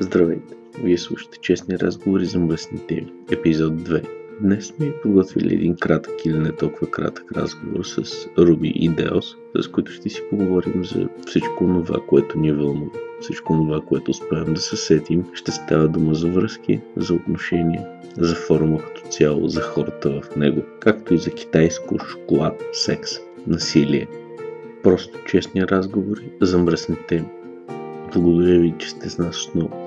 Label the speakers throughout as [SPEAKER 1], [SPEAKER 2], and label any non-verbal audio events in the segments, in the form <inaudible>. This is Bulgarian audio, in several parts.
[SPEAKER 1] Здравейте! Вие слушате честни разговори за мръсни теми, епизод 2. Днес сме подготвили един кратък или не толкова кратък разговор с Руби и Деос, с които ще си поговорим за всичко това, което ни вълнува. Всичко това, което успеем да се сетим, ще става дума за връзки, за отношения, за форума като цяло, за хората в него, както и за китайско, шоколад, секс, насилие. Просто честни разговори за мръсни теми. Благодаря ви, че сте с нас отново.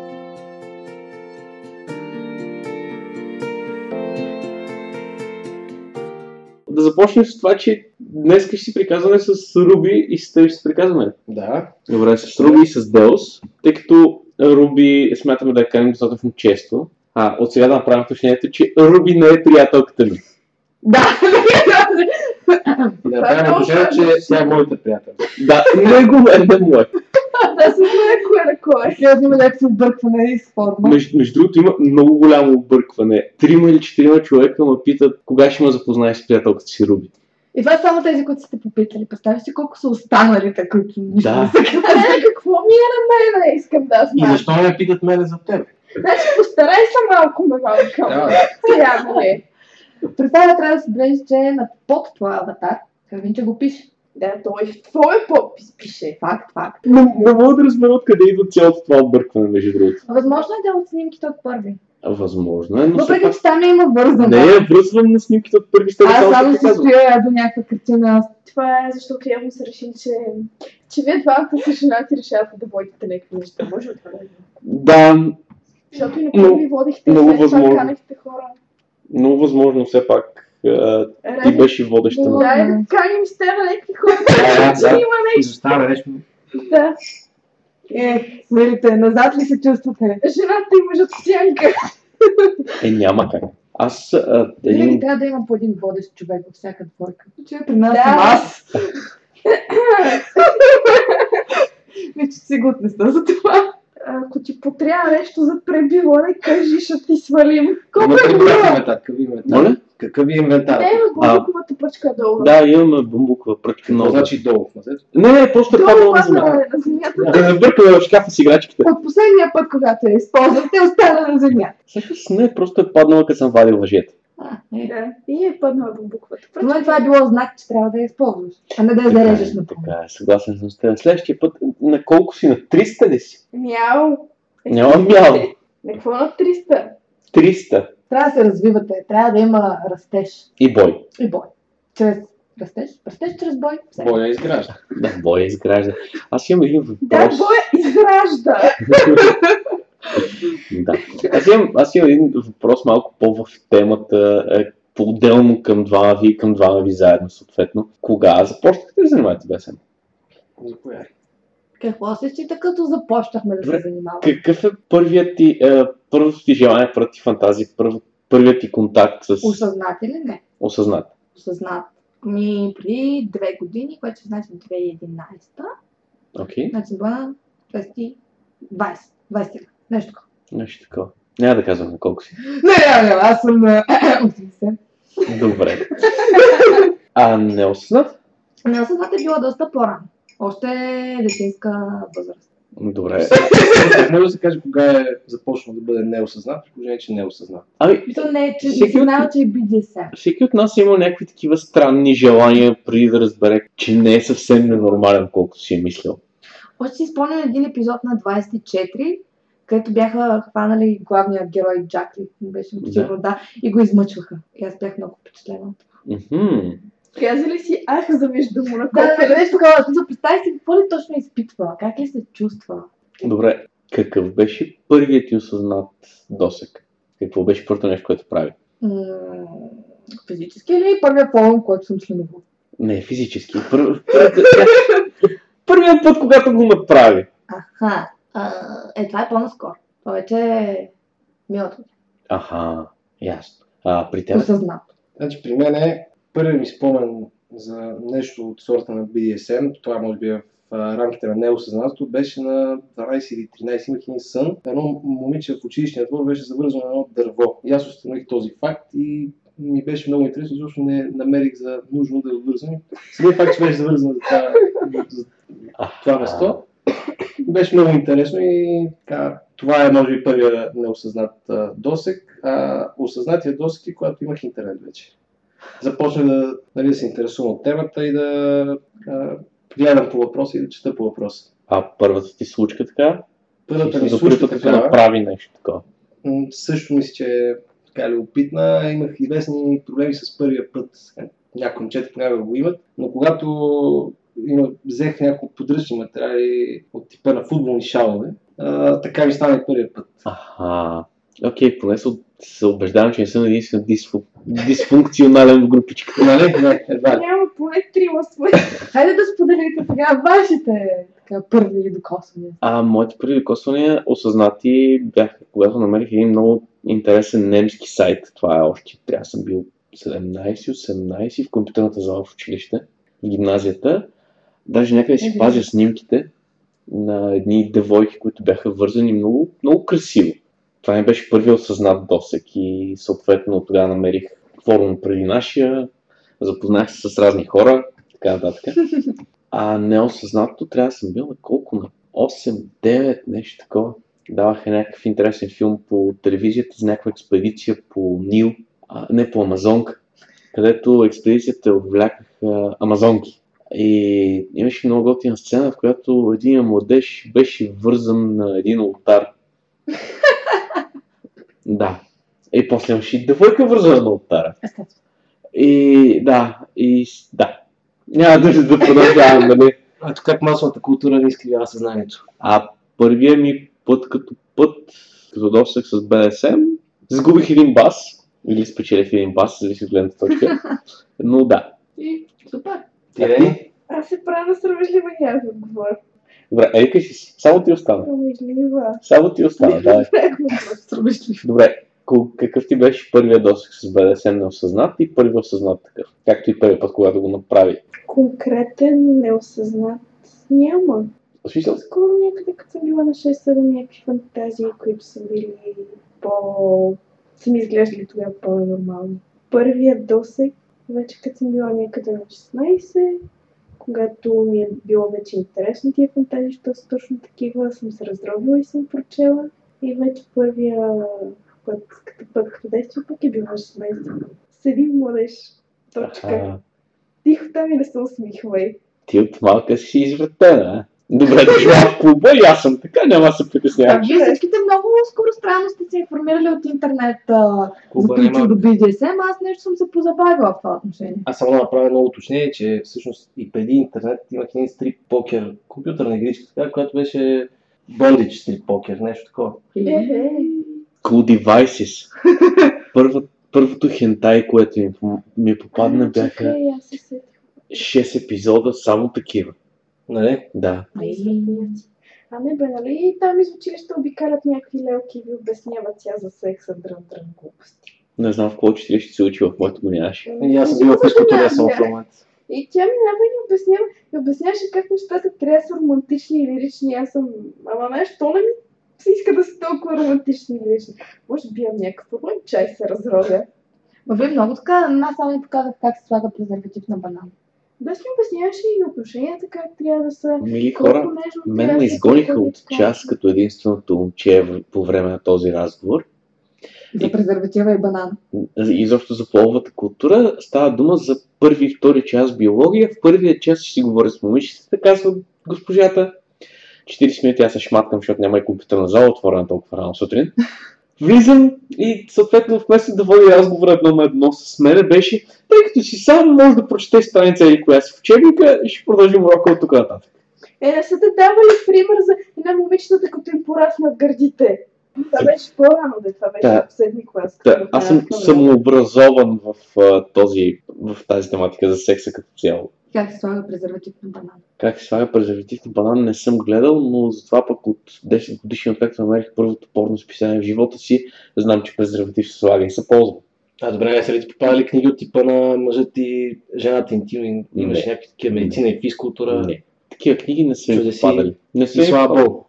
[SPEAKER 2] Да започнем с това, че днес ще си приказваме с Руби и с теб ще си приказваме.
[SPEAKER 3] Да.
[SPEAKER 2] Добре, с Руби и с Деос, тъй като Руби смятаме да я каним достатъчно често. А, от сега да направим впечатлението, че Руби не е приятелката ми.
[SPEAKER 4] Да,
[SPEAKER 3] И да направим отношение, че тя е моята приятел.
[SPEAKER 2] Да, него е не мое.
[SPEAKER 4] да се знае кое на кое. Сега има някакво объркване и с форма.
[SPEAKER 2] Между, между другото има много голямо объркване. Трима или четирима човека ме питат кога ще ме запознаеш с приятелката си Руби.
[SPEAKER 4] И това са само тези, които сте попитали. Представи си колко са останалите, които нищо
[SPEAKER 2] Да.
[SPEAKER 4] не са казали. <laughs> Какво ми е на мене? Искам да
[SPEAKER 3] И
[SPEAKER 4] знам.
[SPEAKER 3] защо не питат мене за теб?
[SPEAKER 4] Значи постарай се малко, ме малко.
[SPEAKER 3] Да.
[SPEAKER 4] Сега, нали? Представя, трябва да се блежи, че е на под твоя аватар. Кавинче го пише. Да, той в твой подпис пише. Факт, факт.
[SPEAKER 2] Не, не мога да разбера откъде идва цялото това объркване, между другото.
[SPEAKER 4] Възможно е да е от снимките от първи.
[SPEAKER 2] Възможно е, но
[SPEAKER 4] Въпреки, че там има вързано.
[SPEAKER 2] не я връзвам на снимките от първи стъпки.
[SPEAKER 4] Аз само се
[SPEAKER 2] казвам.
[SPEAKER 4] стоя до някаква картина.
[SPEAKER 5] Това е защото явно са решили, че, че вие двамата са женати и решавате да водите някакви неща. Може ли това да е?
[SPEAKER 2] Да,
[SPEAKER 5] Защото и на първи водихте,
[SPEAKER 2] много
[SPEAKER 5] след това
[SPEAKER 2] възможно.
[SPEAKER 5] хора.
[SPEAKER 2] Много възможно все пак а, ти беше водеща.
[SPEAKER 5] дай да каним с теб някакви хора.
[SPEAKER 3] Да,
[SPEAKER 5] Че
[SPEAKER 3] да.
[SPEAKER 5] има
[SPEAKER 3] Изостава нещо.
[SPEAKER 5] Да.
[SPEAKER 4] Е, смелите, назад ли се чувствате?
[SPEAKER 5] Жената и мъжът сянка.
[SPEAKER 2] Е, няма как. Аз а,
[SPEAKER 4] Винаги
[SPEAKER 2] един...
[SPEAKER 4] трябва да има по един водещ човек във всяка двойка. Че при нас
[SPEAKER 5] Да.
[SPEAKER 4] съм аз. Вече сигурна за това.
[SPEAKER 5] Ако ти потрябва нещо за пребиване, кажи, ще ти свалим. Колко е било?
[SPEAKER 3] инвентар? Какъв е инвентар?
[SPEAKER 2] Моля?
[SPEAKER 3] Какъв е инвентар?
[SPEAKER 5] Да, има бамбуковата пръчка долу.
[SPEAKER 2] Да, имаме бамбукова пръчка много.
[SPEAKER 3] значи долу?
[SPEAKER 2] Не, не, просто е
[SPEAKER 5] Долу
[SPEAKER 2] паднала на земята.
[SPEAKER 5] е.
[SPEAKER 2] Да не бъркаме в шкафа с играчките.
[SPEAKER 4] От последния път, когато я използвахте, остана на земята.
[SPEAKER 2] Всъщност не, просто е паднала, като съм вадил въжета.
[SPEAKER 4] А, е.
[SPEAKER 5] Да. И е паднала бамбуковата
[SPEAKER 4] За мен
[SPEAKER 5] пръчка.
[SPEAKER 4] това е било знак, че трябва да я използваш, а не да я зарежеш на
[SPEAKER 2] Така е, съгласен съм с теб. Следващия път, на колко си? На 300 ли си?
[SPEAKER 5] Мяу. Е,
[SPEAKER 2] Няма мяу.
[SPEAKER 5] На какво на 300?
[SPEAKER 2] 300.
[SPEAKER 4] Трябва да се развивате, трябва да има растеж
[SPEAKER 2] И бой.
[SPEAKER 4] и бой. Чрез растеж, растеж чрез бой.
[SPEAKER 3] Боя изгражда.
[SPEAKER 2] Да, бой изгражда. Аз имам един
[SPEAKER 5] Да,
[SPEAKER 2] въпрос.
[SPEAKER 5] боя изгражда. <laughs>
[SPEAKER 2] Да. Аз имам, аз имам един въпрос малко по-в темата, е, по-отделно към двама ви и към двама ви заедно, съответно. Кога започнахте да занимавате БСМ?
[SPEAKER 3] Заповядай.
[SPEAKER 4] Какво се счита като започнахме да се занимаваме?
[SPEAKER 2] Какъв е първият ти, е, първото ти желание, първата ти фантазия, първ, първият ти контакт с
[SPEAKER 4] Осъзнат или не?
[SPEAKER 2] осъзнат?
[SPEAKER 4] Осъзнат. Ми преди две години, което значи 2011,
[SPEAKER 2] Окей,
[SPEAKER 4] значи била на 20, 20, 20, нещо такова.
[SPEAKER 2] Нещо такова. Няма да казвам на колко си.
[SPEAKER 4] Не, не, не, аз съм на 80. <coughs>
[SPEAKER 2] Добре. А неосъзнат?
[SPEAKER 4] Неосъзнат е била доста по-рано. Още детинска възраст.
[SPEAKER 2] Добре.
[SPEAKER 3] Не може да се каже кога е започнал да бъде неосъзнат, при положение, че не е осъзнат.
[SPEAKER 2] Ами,
[SPEAKER 4] Мисля, не, че
[SPEAKER 2] Всеки
[SPEAKER 4] не знала, че е BDSM.
[SPEAKER 2] всеки от нас е имал някакви такива странни желания, преди да разбере, че не е съвсем ненормален, колкото си е мислил.
[SPEAKER 4] Още си спомням един епизод на 24, където бяха хванали главния герой Джакли, беше
[SPEAKER 2] Да.
[SPEAKER 4] сигурно, да, и го измъчваха. И аз бях много впечатлена. от това.
[SPEAKER 2] Мгм.
[SPEAKER 5] Казали си, ах, завиждам му на
[SPEAKER 4] Да, да, нещо такова. Представи си какво ли точно изпитва, как ли се чувства.
[SPEAKER 2] Добре, какъв беше първият ти осъзнат досек? Какво беше първото нещо, което прави?
[SPEAKER 4] М, Физически или първия форум, който съм членувал?
[SPEAKER 2] Не, физически. Пър... Първият път, когато го направи.
[SPEAKER 4] Аха, а, е, това е по-наскоро. Това вече е милата ми.
[SPEAKER 2] Аха, ясно. А при теб?
[SPEAKER 4] Осъзнато.
[SPEAKER 3] Значи при мен е първият ми спомен за нещо от сорта на BDSM, това може би е в рамките на неосъзнатото, беше на 12 или 13 имах един сън. Едно момиче в училищния двор беше завързано на едно дърво. И аз установих този факт и ми беше много интересно, защото не намерих за нужно да я отвързвам. Самият факт, че беше завързано за това, за това место, <coughs> беше много интересно и така, това е, може би, първия неосъзнат а, досек. А осъзнатия досек е, когато имах интернет вече. Започнах да, нали, да се интересувам от темата и да а, гледам по въпроса и да чета по въпроса.
[SPEAKER 2] А първата ти случка така?
[SPEAKER 3] Първата ми случка
[SPEAKER 2] път да
[SPEAKER 3] така,
[SPEAKER 2] направи нещо такова.
[SPEAKER 3] също мисля, че е така любопитна. Имах известни проблеми с първия път. Някои момчета понякога го имат, но когато има, взех няколко подръчни материали от типа на футболни шалове, а, така ми стана и първия път.
[SPEAKER 2] Аха. Окей, поне се, се убеждавам, че не съм единствено дисфу... дисфункционален в групичката.
[SPEAKER 3] Нали? Едва ли.
[SPEAKER 5] Няма поне трима свои.
[SPEAKER 4] Хайде да споделите сега вашите така, първи докосвания.
[SPEAKER 2] А моите първи докосвания осъзнати бяха, когато намерих един много интересен немски сайт. Това е още, трябва да съм бил 17-18 в компютърната зала в училище, в гимназията. Даже някъде си
[SPEAKER 4] Мгм.
[SPEAKER 2] пазя снимките на едни девойки, които бяха вързани много, много красиво. Това ми беше първият осъзнат досек и съответно тогава намерих форум преди нашия, запознах се с разни хора, така нататък. А неосъзнато трябва да съм бил на колко? На 8-9, нещо такова. Даваха някакъв интересен филм по телевизията за някаква експедиция по Нил, а, не по Амазонка, където експедицията отвлякаха амазонки. И имаше много готина сцена, в която един младеж беше вързан на един ултар. да. И после имаше и девойка вързана на.
[SPEAKER 4] Естествено.
[SPEAKER 2] И да, и да. Няма да, да продължавам, нали?
[SPEAKER 3] Ето как масовата култура не изкривява съзнанието.
[SPEAKER 2] А първия ми път като път, като досег с БДСМ, сгубих един бас. Или спечелих един бас, зависи от гледната точка. <laughs> Но да.
[SPEAKER 4] И супер.
[SPEAKER 3] Ти не?
[SPEAKER 5] Аз се правя на срамежлива и аз отговоря.
[SPEAKER 2] Добре, ей кажи си. Само ти остана.
[SPEAKER 5] Срамежлива.
[SPEAKER 2] Само ти остана, да.
[SPEAKER 4] Срамежлив.
[SPEAKER 2] Добре, какъв ти беше първият досег с БДСМ неосъзнат и първият осъзнат такъв? Както и първият път, когато го направи.
[SPEAKER 5] Конкретен, неосъзнат няма.
[SPEAKER 2] В смисъл,
[SPEAKER 5] Скоро някъде, като съм била на 6-7 някакви фантазии, които са били по... са ми изглеждали тогава по-нормални. Първият досек, вече като съм била някъде на 16, когато ми е било вече интересно тия фантазии, защото са точно такива, съм се разробила и съм прочела. И вече първия път, като път като действие, пък е било на 16. С един младеж. Точка. Тихо там и не се усмихвай.
[SPEAKER 2] ти от малка си извратена, а? Добре, дошла в клуба и аз съм така, няма да се
[SPEAKER 4] А
[SPEAKER 2] притеснявам.
[SPEAKER 4] вие всичките много скоро странно сте се информирали от интернет а, за ключо до BDSM. Аз нещо съм се позабавила в това отношение.
[SPEAKER 3] Аз само да направя едно уточнение, че всъщност и преди интернет имах един стрип покер, компютърна игричка, така, която беше Bondage стрип покер, нещо такова.
[SPEAKER 5] Е,
[SPEAKER 2] Cool Devices. <laughs> Първа, първото хентай, което ми, ми попадна, бяха
[SPEAKER 5] Чакай, аз се сетих.
[SPEAKER 2] 6 епизода, само такива.
[SPEAKER 3] Нали?
[SPEAKER 2] Да.
[SPEAKER 5] А не бе, нали там из училище обикалят някакви лелки и ви обясняват тя за секса, дрън, дрън, глупости.
[SPEAKER 2] Не знам в какво училище се учи, в моето го нямаше.
[SPEAKER 3] И аз съм бил в физкултура само в момента.
[SPEAKER 5] И тя минава и ни обяснява, и обясняваше как нещата трябва да са романтични и лирични. Аз съм, ама знаеш, то не ми се иска да са толкова романтични и лирични. Може би имам някакъв проблем, чай се разровя.
[SPEAKER 4] Ма вие много така, аз само ви показах как се слага презерватив на банан.
[SPEAKER 5] Без ми обясняваше и отношенията как трябва да са.
[SPEAKER 2] Мили хора,
[SPEAKER 5] нежно
[SPEAKER 2] мен ме
[SPEAKER 5] да
[SPEAKER 2] изгониха
[SPEAKER 5] подходи
[SPEAKER 2] от час като единственото момче по време на този разговор.
[SPEAKER 4] За презерватива и банан.
[SPEAKER 2] Изобщо за половата култура става дума за първи и втори час биология. В първия час ще си говоря с момичетата, казва госпожата. 40 минути аз се шматкам, защото няма и компютърна зала, отворена толкова рано сутрин. Влизам и съответно вместо да води разговор едно на едно с мене беше, тъй като си сам може да прочете страница или коя си в учебника и ще продължим урока от тук нататък.
[SPEAKER 5] Е, не са те давали пример за една момичетата, като им пораснат гърдите. Това беше по-рано, де това беше
[SPEAKER 2] Да.
[SPEAKER 5] в седми клас.
[SPEAKER 2] Да, аз съм самообразован в, а, този, в тази тематика за секса като цяло.
[SPEAKER 4] Как се слага презерватив на банан?
[SPEAKER 2] Как се слага презерватив на банан не съм гледал, но затова пък от 10 годишни, откакто намерих първото порно списание в живота си, знам, че презерватив се слага и се ползва.
[SPEAKER 3] А добре, не са ли ти попадали книги от типа на мъжът и жената интим? Имаш някакви такива медицина и физкултура.
[SPEAKER 2] Не. Такива книги не са
[SPEAKER 3] Чудеси.
[SPEAKER 2] попадали. Не са
[SPEAKER 3] И слава. Богу.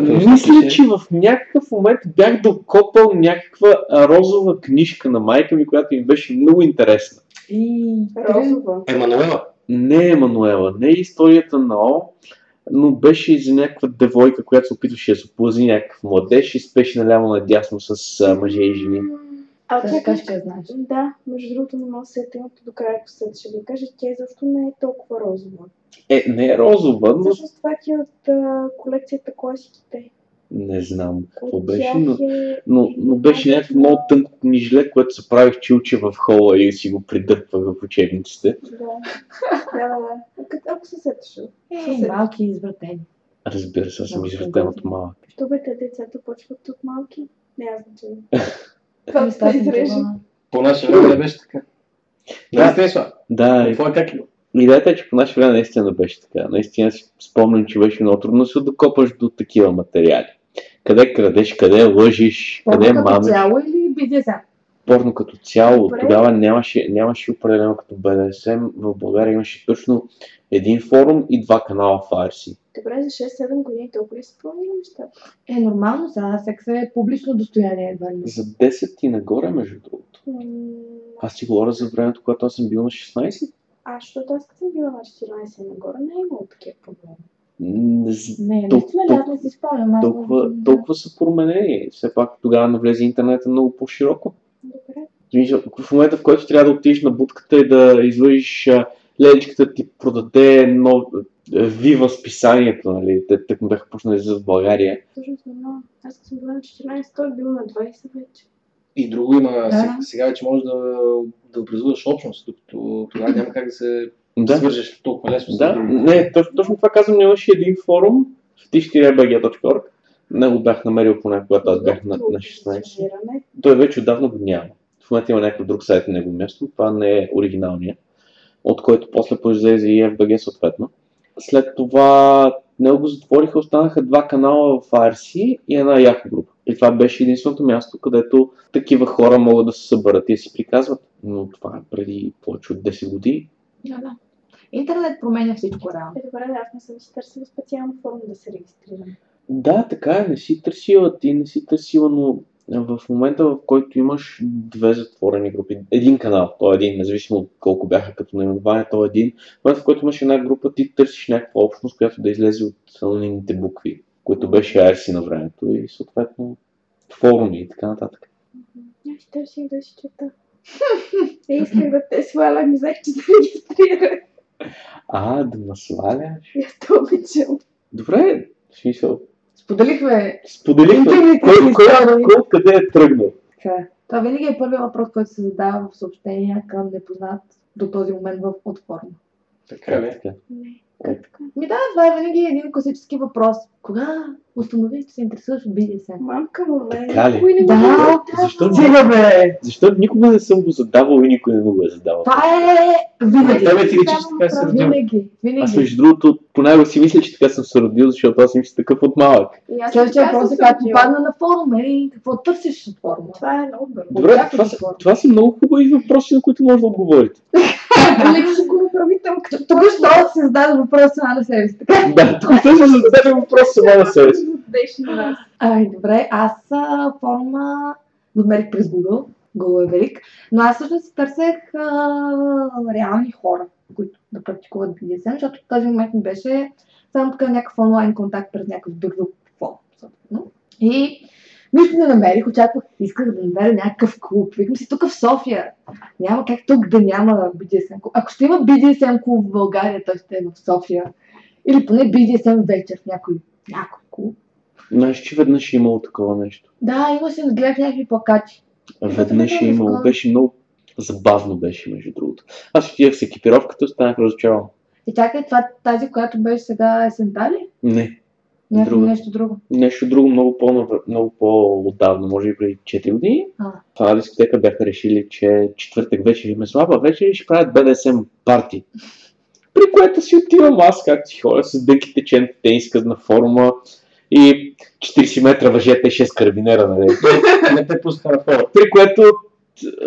[SPEAKER 2] Мисля, че в някакъв момент бях докопал някаква розова книжка на майка ми, която ми беше много интересна.
[SPEAKER 4] И...
[SPEAKER 5] Розова.
[SPEAKER 3] Емануела.
[SPEAKER 2] Не Емануела, не историята на О. но беше за някаква девойка, която се опитваше да се оплъзи някакъв младеж и спеше наляво надясно с а, мъже и жени.
[SPEAKER 5] А
[SPEAKER 4] Да ще
[SPEAKER 5] чакай,
[SPEAKER 4] кажеш, че я знаеш.
[SPEAKER 5] Да, между другото не мога да се темата до края, ако след ще ви кажа, тя изобщо не е толкова розова.
[SPEAKER 2] Е, не е розова, но
[SPEAKER 5] Всъщност това ти е от а, колекцията класиките.
[SPEAKER 2] Не знам какво беше, но,
[SPEAKER 5] е...
[SPEAKER 2] но, но беше някакво много тънко книжле, което се правих чилче в хола и си го придърпвах в учебниците.
[SPEAKER 5] Да, да, да. Ако се сетиш.
[SPEAKER 4] Е, малки извратени.
[SPEAKER 2] Разбира се, аз съм извратен от малък.
[SPEAKER 5] Що бе, те децата почват от малки? Няма значение. <laughs>
[SPEAKER 4] Това ми става
[SPEAKER 5] изрежем.
[SPEAKER 4] това.
[SPEAKER 3] По наше време не беше така.
[SPEAKER 2] Да.
[SPEAKER 3] Станислав,
[SPEAKER 2] Да, и
[SPEAKER 3] това как е?
[SPEAKER 2] идеята е, че по наше време наистина беше така. Наистина си спомням, че беше много трудно да се докопаш до такива материали. Къде крадеш, къде лъжиш, къде
[SPEAKER 4] Порно като
[SPEAKER 2] мамиш.
[SPEAKER 4] цяло или BDSM?
[SPEAKER 2] порно като цяло.
[SPEAKER 5] Добре.
[SPEAKER 2] Тогава нямаше, нямаше определено като BDSM. В България имаше точно един форум и два канала в ARC.
[SPEAKER 5] Добре, за 6-7 години толкова ли промени нещата?
[SPEAKER 4] Е, нормално, сега секс е публично достояние едва ли.
[SPEAKER 2] За 10 и нагоре, между другото.
[SPEAKER 5] М,
[SPEAKER 2] Аз ти говоря за времето, когато аз съм бил на 16.
[SPEAKER 5] А, защото аз като съм била на 14 нагоре, не е имало такива проблеми.
[SPEAKER 2] Не з-
[SPEAKER 4] Не,
[SPEAKER 2] Тол-
[SPEAKER 4] наистина
[SPEAKER 2] тол-
[SPEAKER 4] ли, аз не си спомням. аз
[SPEAKER 2] толкова, толкова са променени. Все пак тогава навлезе интернета много по-широко.
[SPEAKER 5] Добре.
[SPEAKER 2] В момента, в който трябва да отидеш на будката и да излъжиш леличката ти продаде нов, вива списанието, нали? Те тък бяха почнали да излизат в България.
[SPEAKER 5] Не мога. Аз като съм била на 14, той е бил на 20 вече.
[SPEAKER 3] И друго има,
[SPEAKER 4] Да.
[SPEAKER 3] сега, сега вече можеш да, да образуваш общност, докато тогава няма как да се
[SPEAKER 2] Да.
[SPEAKER 3] свържеш толкова лесно.
[SPEAKER 2] Да, не, точно, точно това казвам, имаше един форум в t-bg.org. Не го бях намерил поне, когато аз бях на, на 16.
[SPEAKER 5] Позициониране.
[SPEAKER 2] Той вече отдавна го няма. В момента има някакъв друг сайт на него място, това не е оригиналния, от който после произлезе и FBG съответно. След това него го затвориха, останаха два канала в ARC и една яко група. И това беше единственото място, където такива хора могат да се съберат и да си приказват. Но това е преди повече от 10 години.
[SPEAKER 4] Да, да. Интернет променя всичко реално.
[SPEAKER 5] Е, добре, аз не съм си търсила специална форма да се регистрирам.
[SPEAKER 2] Да, така е, не си търсила, ти не си търсила, но в момента, в който имаш две затворени групи, един канал, то е един, независимо от колко бяха като наименование, то е един, в момента, в който имаш една група, ти търсиш някаква общност, която да излезе от анонимните букви, които беше ARC на времето и съответно форуми и така нататък.
[SPEAKER 5] Аз ще търсих да си чета. <laughs> Е, исках да те сваля, ми взех, че се регистрира.
[SPEAKER 2] А, да ме сваляш.
[SPEAKER 5] Аз те обичам.
[SPEAKER 2] Добре, смисъл.
[SPEAKER 4] Споделихме
[SPEAKER 2] Споделихме кой, кой, кой, откъде е тръгнал.
[SPEAKER 4] така. Това винаги е първият въпрос, който се задава в съобщения към непознат до този момент в от форма.
[SPEAKER 3] Така ли?
[SPEAKER 2] Така.
[SPEAKER 5] Не, как така?
[SPEAKER 4] Ми да, това е винаги един класически въпрос. Кога установи, че се интересуваш от BDSM?
[SPEAKER 5] Мамка му, мен.
[SPEAKER 2] Така ли?
[SPEAKER 5] Никой не
[SPEAKER 4] Да.
[SPEAKER 5] задава.
[SPEAKER 2] Защо,
[SPEAKER 4] Стига, бе!
[SPEAKER 2] защо никога не съм го задавал и никой не го е задавал?
[SPEAKER 4] Това е винаги.
[SPEAKER 3] Тебе ти личи, че така се родил.
[SPEAKER 4] Винаги,
[SPEAKER 2] Аз
[SPEAKER 4] винаги.
[SPEAKER 2] между другото, понякога си мисля, че така съм се родил, защото аз съм си такъв от малък.
[SPEAKER 4] Следващия въпрос е как
[SPEAKER 5] се
[SPEAKER 4] попадна на форума и какво търсиш от форума.
[SPEAKER 5] Това е много бързо.
[SPEAKER 2] Добре, това това са много хубави въпроси, на които може да отговорите. <laughs>
[SPEAKER 5] Го направи там, като
[SPEAKER 4] Току-що се зададе въпрос сама на себе си. Така.
[SPEAKER 2] да, тук ще зададе въпрос сама на себе си.
[SPEAKER 5] Беше на нас.
[SPEAKER 4] Ай, добре, аз а, форума го намерих през Google. Google е велик. Но аз всъщност си търсех а, реални хора, които да практикуват BDSM, защото в този момент ми беше само така някакъв онлайн контакт през някакъв друг друг форум. съответно. И нищо не намерих, очаквах, исках да намеря някакъв клуб. Викам си тук в София. Няма как тук да няма BDSM клуб. Ако ще има BDSM клуб в България, той ще е в София. Или поне BDSM вечер в някой, някой клуб.
[SPEAKER 2] Знаеш, че веднъж е имало такова нещо.
[SPEAKER 4] Да, имаше, гледах някакви плакати.
[SPEAKER 2] Веднъж е имало. Беше много забавно беше, между другото. Аз отидах с екипировката, останах разочарован.
[SPEAKER 4] И чакай, това тази, която беше сега есента ли?
[SPEAKER 2] Не,
[SPEAKER 4] Някакво
[SPEAKER 2] Друга.
[SPEAKER 4] нещо друго.
[SPEAKER 2] нещо друго много, по много по-отдавна, може би преди 4 години.
[SPEAKER 4] А.
[SPEAKER 2] Една дискотека бяха решили, че четвъртък вечер им е слаба, вечер и ще правят BDSM парти. При което си отивам аз, както си ходя с дънки течен тениска на форума и 40 метра въжета и 6 карабинера, нали? <laughs>
[SPEAKER 3] Не те пуска на фора.
[SPEAKER 2] При което,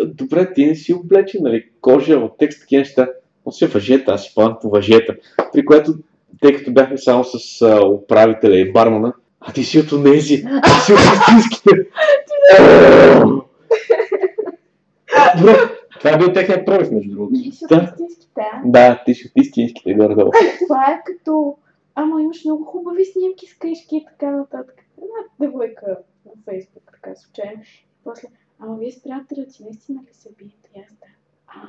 [SPEAKER 2] добре, ти не си облечен, нали? Кожа, от текст, такива неща. Но си въжета, аз си план по въжета. При което, тъй като бяхме само с а, управителя и бармана, а ти си от онези, ти си от <laughs> истинските. Добре,
[SPEAKER 3] Това е бил техният пробив, между другото.
[SPEAKER 5] И си от истински, да.
[SPEAKER 2] да, ти си от истинските горе-долу.
[SPEAKER 5] Това е като Ама имаш много хубави снимки с къщи и така нататък. Една девойка на Фейсбук, така случайно. И после, ама вие с приятелят си наистина ли се биете? И аз да. А,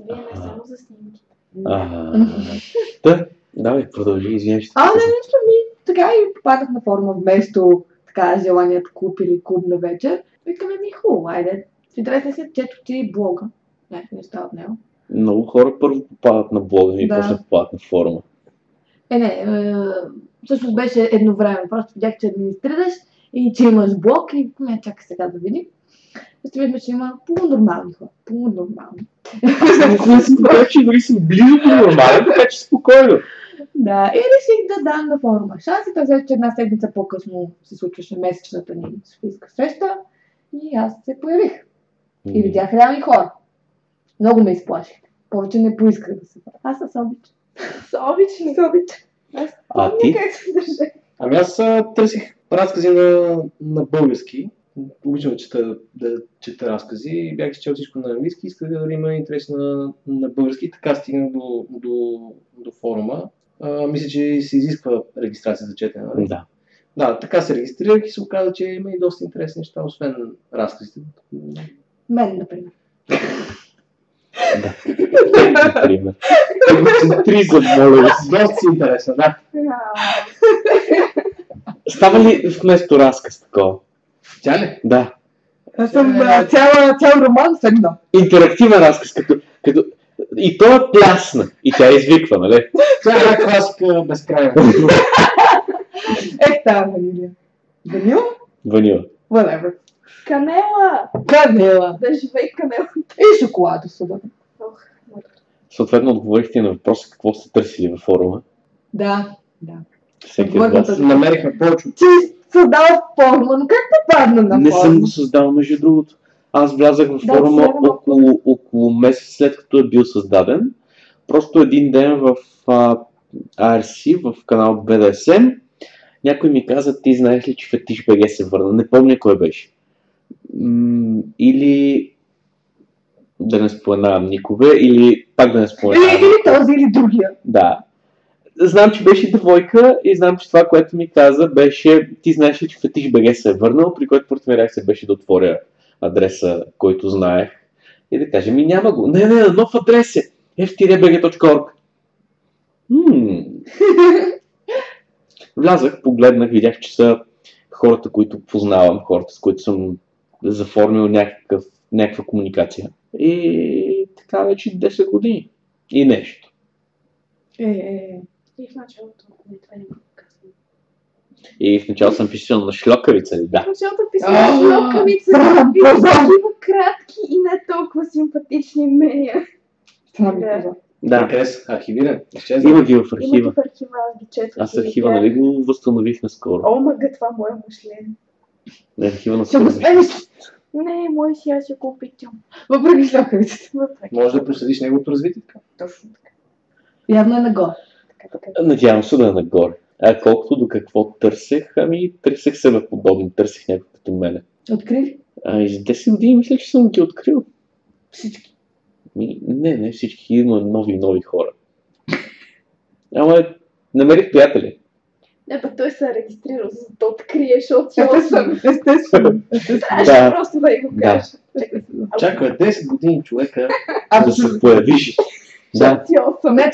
[SPEAKER 5] вие не само за снимките.
[SPEAKER 2] А, <laughs> Да, давай, продължи, извинявай,
[SPEAKER 4] А, не, нищо ми. Така и попаднах на форума вместо така желаният клуб или клубна вечер. Викаме ми хубаво, айде. В интерес на си, чето ти блога. Не, не става от него.
[SPEAKER 2] Много хора първо попадат на блога и
[SPEAKER 4] Да.
[SPEAKER 2] после попадат на форума.
[SPEAKER 4] Е, не, е, всъщност беше едновременно. Просто видях, че администрираш и че имаш блог и ме чакай сега да видим. Установихме, че има полунормални хора. Полунормални.
[SPEAKER 2] Не съм че дори съм близо до нормален, така че спокойно.
[SPEAKER 4] Да, и реших да дам на форума шанс и този, че една седмица по-късно се случваше месечната ни софийска среща и аз се появих. И видях реални хора. Много ме изплаших. Повече не поисках да се върна. Аз се обичам.
[SPEAKER 5] Са обични.
[SPEAKER 4] Се обичам.
[SPEAKER 5] Аз
[SPEAKER 2] А ти?
[SPEAKER 5] как се държа.
[SPEAKER 3] Ами аз а, търсих разкази на, на български. Обичам да чета, да чета разкази бях изчел всичко на английски. Исках да има интерес на, на български. Така стигнах до, до, до форума. А, мисля, че се изисква регистрация за четене. нали?
[SPEAKER 2] Да.
[SPEAKER 3] Да, така се регистрирах и се оказа, че има и доста интересни неща, освен разказите.
[SPEAKER 4] Мен, например.
[SPEAKER 2] Например. Егоцентризъм, моля ви се.
[SPEAKER 3] Доста си интересно, да.
[SPEAKER 2] Става ли вместо разказ такова?
[SPEAKER 3] Тя ли?
[SPEAKER 2] Да.
[SPEAKER 4] Аз съм цяла, цял роман с едно.
[SPEAKER 2] Интерактивен разказ, като, като... И то е плясна. И тя извиква, нали?
[SPEAKER 3] Това е една класика безкрайна.
[SPEAKER 4] Ех, тази ванилия. Ванила?
[SPEAKER 2] Ванила.
[SPEAKER 4] Whatever.
[SPEAKER 5] Канела!
[SPEAKER 4] Канела.
[SPEAKER 5] Да живей канела.
[SPEAKER 4] И шоколад особено.
[SPEAKER 5] Ох, мъдро.
[SPEAKER 2] Съответно отговорихте на въпроса какво сте търсили във форума.
[SPEAKER 4] Да, да.
[SPEAKER 2] Всеки от вас.
[SPEAKER 4] на
[SPEAKER 3] Намерихме повече
[SPEAKER 4] Ти създава форма, но как попадна на
[SPEAKER 2] Не
[SPEAKER 4] форма?
[SPEAKER 2] съм го създал, между другото. Аз влязах в
[SPEAKER 4] Да,
[SPEAKER 2] форума
[SPEAKER 4] сега малко.
[SPEAKER 2] около, около месец след като е бил създаден. Просто един ден в а, ARC, в канал BDSM, някой ми каза, ти знаеш ли, че Фетиш БГ се върна? Не помня кой беше. Или да не споменавам никога, или пак да не
[SPEAKER 4] Или,
[SPEAKER 2] споменавам.
[SPEAKER 4] или този, или другия.
[SPEAKER 2] Да. Знам, че беше девойка и знам, че това, което ми каза, беше, ти знаеш ли, че Фетиш БГ се е върнал, при което първата ми реакция беше да отворя адреса, който знаех и да кажа, ми няма го. Не, не, на нов адрес е. f-bg.org Ммм. <laughs> Влязах, погледнах, видях, че са хората, които познавам, хората, с които съм заформил някакъв, някаква комуникация. И така вече 10 години. И нещо.
[SPEAKER 4] Е, е,
[SPEAKER 5] И в началото не това не го казвам.
[SPEAKER 2] И в началото съм писал на шлокавица ли? Да.
[SPEAKER 5] В началото писах
[SPEAKER 3] А,
[SPEAKER 5] шлокавица и такива кратки и не толкова симпатични мнения.
[SPEAKER 4] това ми
[SPEAKER 5] Да.
[SPEAKER 4] каза.
[SPEAKER 2] Да.
[SPEAKER 3] Къде са? Архивиран?
[SPEAKER 2] Има ги в
[SPEAKER 5] Има
[SPEAKER 2] архива.
[SPEAKER 5] ги в архива, аз ги четох.
[SPEAKER 2] Аз
[SPEAKER 5] и
[SPEAKER 2] архива, нали го възстанових наскоро.
[SPEAKER 5] О, мага, това мое мъшление.
[SPEAKER 2] Не, архива на
[SPEAKER 4] Ще го
[SPEAKER 5] Не, мой си аз ще го опитам.
[SPEAKER 4] въпреки шлокавицата.
[SPEAKER 5] Въпреки.
[SPEAKER 3] Може да проследиш неговото развитие. така.
[SPEAKER 5] Точно така.
[SPEAKER 4] Явно е нагоре.
[SPEAKER 5] така, така.
[SPEAKER 2] Надявам се да е нагоре. А колкото до какво търсех, ами търсех себе подобни, търсех някой като мене.
[SPEAKER 4] Открили?
[SPEAKER 2] А за 10 години мисля, че съм ги открил.
[SPEAKER 4] Всички.
[SPEAKER 2] Ми, не, не всички, има нови и нови хора. Ама намерих приятели.
[SPEAKER 5] Не, пък той се е регистрирал, за да открие, защото цяло съм.
[SPEAKER 4] Естествено,
[SPEAKER 2] Да.
[SPEAKER 5] просто да го
[SPEAKER 2] Да.
[SPEAKER 5] кажа.
[SPEAKER 4] Чакай се.
[SPEAKER 3] Чакай 10 години човека.
[SPEAKER 2] Да
[SPEAKER 4] Абсолютно.
[SPEAKER 2] се появиш. Да.
[SPEAKER 4] Значи,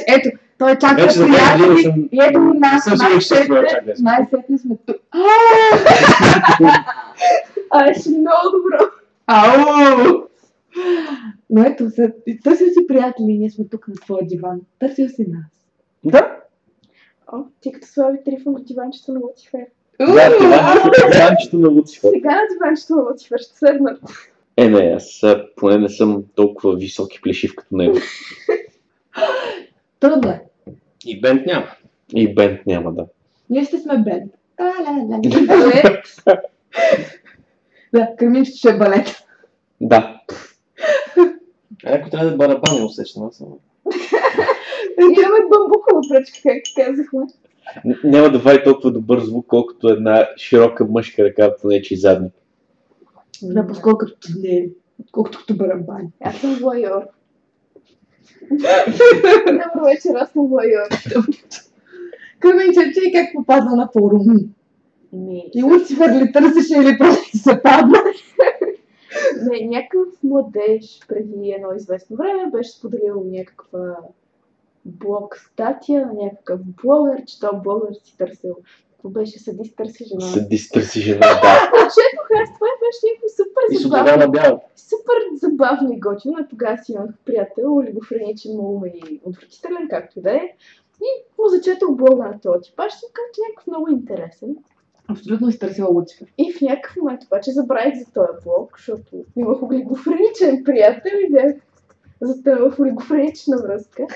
[SPEAKER 4] ето, той чака
[SPEAKER 3] Вече за 10 години
[SPEAKER 4] приятели и ето нас,
[SPEAKER 3] съм сигурен, че ще бъда чак 10.
[SPEAKER 4] най-сетне сме тук.
[SPEAKER 5] А, ще много добро.
[SPEAKER 4] Ау! Но ето, търсил си приятели, ние сме тук на твоя диван. Търсил си нас.
[SPEAKER 2] Да.
[SPEAKER 5] О, ти като слави трифа на диванчето на Луцифер.
[SPEAKER 2] Да, диванчето- на Луцифер.
[SPEAKER 5] Сега на диванчето на Луцифер ще седна.
[SPEAKER 2] Е, не, аз поне не съм толкова висок и плешив като него.
[SPEAKER 4] Трудно е.
[SPEAKER 3] И бент няма.
[SPEAKER 2] И бент няма да.
[SPEAKER 4] Ние ще сме. Та-ла-ла-ла. Балет. Да, кърминчето ще е балет.
[SPEAKER 2] Да.
[SPEAKER 3] А Ако трябва да барабани усещам. аз съм.
[SPEAKER 5] Имаме бамбукова пръчка, както казахме.
[SPEAKER 2] Няма да вади толкова добър звук, колкото една широка мъжка ръка по нечи задник.
[SPEAKER 4] Да, по-скоро като тунели. Колкото като барабани.
[SPEAKER 5] Аз съм воайор. <laughs> Добро вечер, аз съм воайор.
[SPEAKER 4] Къмен Чепче как попадна на форум?
[SPEAKER 5] Не,
[SPEAKER 4] И Луцифер ли търсеше или просто се падна?
[SPEAKER 5] не, някакъв младеж преди едно известно време беше споделил някаква блог статия на някакъв блогър, че този блогър си търсил. Какво беше съдист търси жена.
[SPEAKER 2] Съдист търси жена, да. <laughs>
[SPEAKER 5] Четох аз, това беше някакво супер
[SPEAKER 3] И с
[SPEAKER 5] забавно. Супер забавно и готино. Тогава си имах приятел, олигофреничен му и отвратителен, както да е. И му зачетох блога на този типаж, си казах, че е някакъв много интересен.
[SPEAKER 4] Абсолютно си търсила Луцифер.
[SPEAKER 5] И в някакъв момент обаче забравих за този блог, защото имах олигофреничен приятел и бях затънала в олигофренична връзка.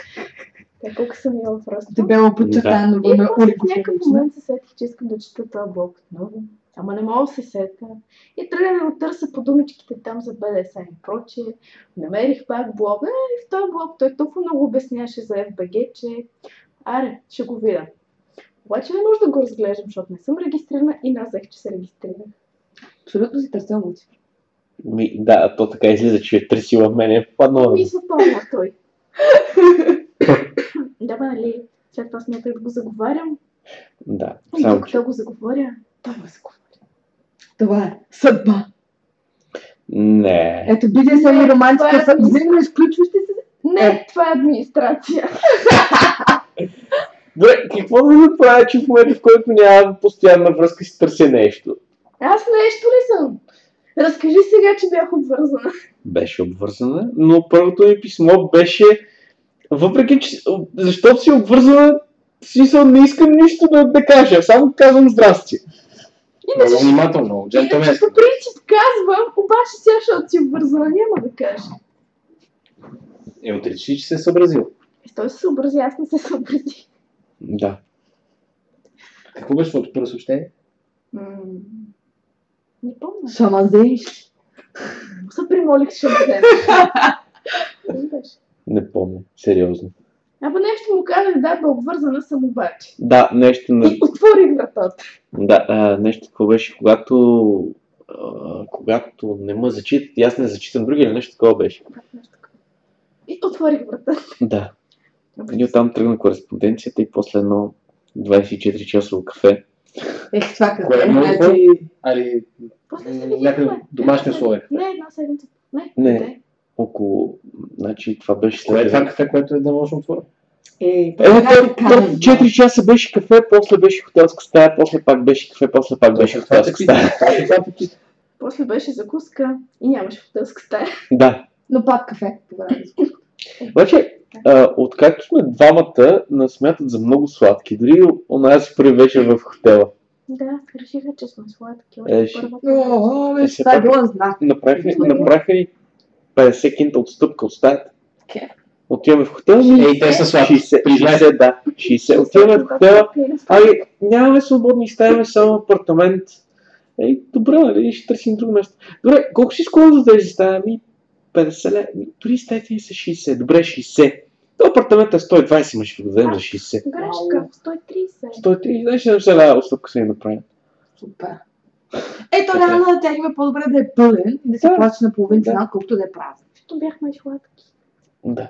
[SPEAKER 5] Така колко съм имала просто.
[SPEAKER 4] Дебело подчертано
[SPEAKER 5] И
[SPEAKER 4] време
[SPEAKER 5] после в някакъв момент се сетих, че искам да чета този блог отново. Ама не мога да се сета. И тръгнах да търся по думичките там за BDSM и прочее. Намерих пак блога и в този блог той толкова много обясняваше за FBG, че аре, ще го видя. Обаче не може да го разглеждам, защото не съм регистрирана и не взех, че се регистрирах.
[SPEAKER 4] Абсолютно си търсила Луцифер.
[SPEAKER 2] Ми, да, то така излиза, че е търсила в мене. Паднала.
[SPEAKER 5] Ми запомня той. <laughs> да, бе, нали, след това смятах да го заговарям.
[SPEAKER 2] Да,
[SPEAKER 5] И
[SPEAKER 2] само че.
[SPEAKER 5] докато го заговоря, той ме заговаря.
[SPEAKER 4] Това е съдба.
[SPEAKER 2] Не.
[SPEAKER 4] Ето BDSM и
[SPEAKER 5] това е
[SPEAKER 4] романтика са
[SPEAKER 5] мисъл.
[SPEAKER 4] взаимно изключващи се.
[SPEAKER 5] Не, това е администрация. <laughs>
[SPEAKER 2] Добре, какво да направя, че в момента, в който нямам постоянна връзка, си търся нещо?
[SPEAKER 5] Аз нещо ли съм? Разкажи сега, че бях обвързана.
[SPEAKER 2] Беше обвързана, но първото ми писмо беше, въпреки че, защото си обвързана, смисъл не искам нищо да, да кажа, само казвам здрасти.
[SPEAKER 3] Много внимателно, много
[SPEAKER 5] Иначе
[SPEAKER 3] джентълменски.
[SPEAKER 5] по принцип казвам, обаче сега, защото си обвързана, няма да кажа.
[SPEAKER 3] Е, отречи, че се е съобразил.
[SPEAKER 5] Е, той се съобрази, аз не се съобрази.
[SPEAKER 2] Да.
[SPEAKER 3] Какво беше твоето първо съобщение?
[SPEAKER 5] М, Не помня.
[SPEAKER 4] Шамазеиш.
[SPEAKER 5] Се примолих. Какво <laughs> беше?
[SPEAKER 2] Не помня, сериозно.
[SPEAKER 5] Абе нещо му казах, да, бе, обвързана съм обаче.
[SPEAKER 2] Да, нещо на...
[SPEAKER 5] И отворих вратата.
[SPEAKER 2] Да, а, нещо какво беше, когато... А, когато не ме зачитат и аз не зачитам други или нещо такова беше.
[SPEAKER 5] Нещо такова. И отворих вратата.
[SPEAKER 2] Да. И оттам тръгна кореспонденцията и после едно 24 часово кафе.
[SPEAKER 4] Ех, това какво
[SPEAKER 3] Кое
[SPEAKER 4] е?
[SPEAKER 3] много
[SPEAKER 4] Значи,
[SPEAKER 3] Али
[SPEAKER 5] После се видяхме.
[SPEAKER 3] домашни условия.
[SPEAKER 5] Не, една седмица. Не,
[SPEAKER 2] Не. Около... Значи това беше
[SPEAKER 3] Кое е това кафе, което е да може да отворя?
[SPEAKER 4] Е,
[SPEAKER 2] Е,
[SPEAKER 4] така
[SPEAKER 2] то,
[SPEAKER 4] да кажа.
[SPEAKER 2] 4 часа беше кафе, после беше хотелска стая, после пак беше кафе, после пак беше
[SPEAKER 3] това
[SPEAKER 2] хотелска стая.
[SPEAKER 3] това.
[SPEAKER 5] После беше закуска и нямаше хотелска стая.
[SPEAKER 2] Да.
[SPEAKER 4] Но пак кафе.
[SPEAKER 2] Обаче, а, откакто сме двамата, нас смятат за много сладки. Дори онази първи вечер в хотела.
[SPEAKER 5] Да, решиха, че сме сладки.
[SPEAKER 2] Е, ще-.
[SPEAKER 4] О,
[SPEAKER 2] Е,
[SPEAKER 4] това е било знак.
[SPEAKER 2] Направиха, направиха ни 50 кинта отстъпка от стаята.
[SPEAKER 4] Кеф.
[SPEAKER 2] Отиваме в хотела. ми-
[SPEAKER 3] Ей, те са сладки.
[SPEAKER 2] 60,
[SPEAKER 3] Признай.
[SPEAKER 2] 60, да. 60. Отиваме в хотела. Ами, нямаме свободни стаи, имаме само апартамент. Ей, добре, нали, ще търсим друго място. Добре, колко си склонен за тези стаи? Ами, 50 лева. Ами, Дори стаите ни са 60. Добре, 60. То апартамент е 120, ма ще го дадем за 60.
[SPEAKER 5] Грешка, 130.
[SPEAKER 2] 130, значи 70 лева отстъпка са ни направим.
[SPEAKER 4] Супер. Ето, реално на тях има по-добре да е пълен и да се
[SPEAKER 2] Да.
[SPEAKER 4] плаща на половин цена,
[SPEAKER 2] Да.
[SPEAKER 4] отколкото да е празен.
[SPEAKER 5] Защото бяхме сладки.
[SPEAKER 2] Да.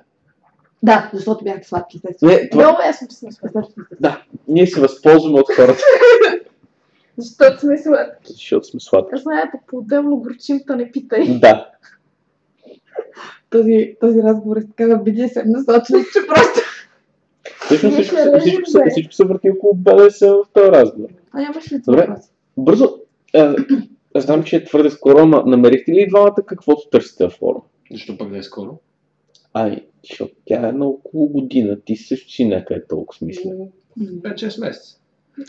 [SPEAKER 4] Да, защото бяхте сладки, естествено.
[SPEAKER 2] Не, това,
[SPEAKER 5] Много ясно, че сме сладки.
[SPEAKER 2] Да, ние се възползваме от хората, <laughs>
[SPEAKER 5] Защото сме сладки.
[SPEAKER 2] защото сме сладки.
[SPEAKER 5] Аз знаете, по-отделно горчим, та не питай.
[SPEAKER 2] Да.
[SPEAKER 4] Този, този разговор е с такава BDSM насочен, че просто...
[SPEAKER 2] Всъщност всичко, се- всичко, се-
[SPEAKER 5] бе.
[SPEAKER 2] всичко се върти около БДС в този разговор.
[SPEAKER 4] А нямаш ли
[SPEAKER 2] Добре.
[SPEAKER 4] въпроси?
[SPEAKER 2] Бързо, а, аз знам, че е твърде скоро, ама намерихте ли двамата каквото търсите във форума?
[SPEAKER 3] Защо пък да е скоро?
[SPEAKER 2] Ай, защото тя е на около година, ти също си някъде толкова смисля.
[SPEAKER 4] М,
[SPEAKER 3] 5-6 месеца.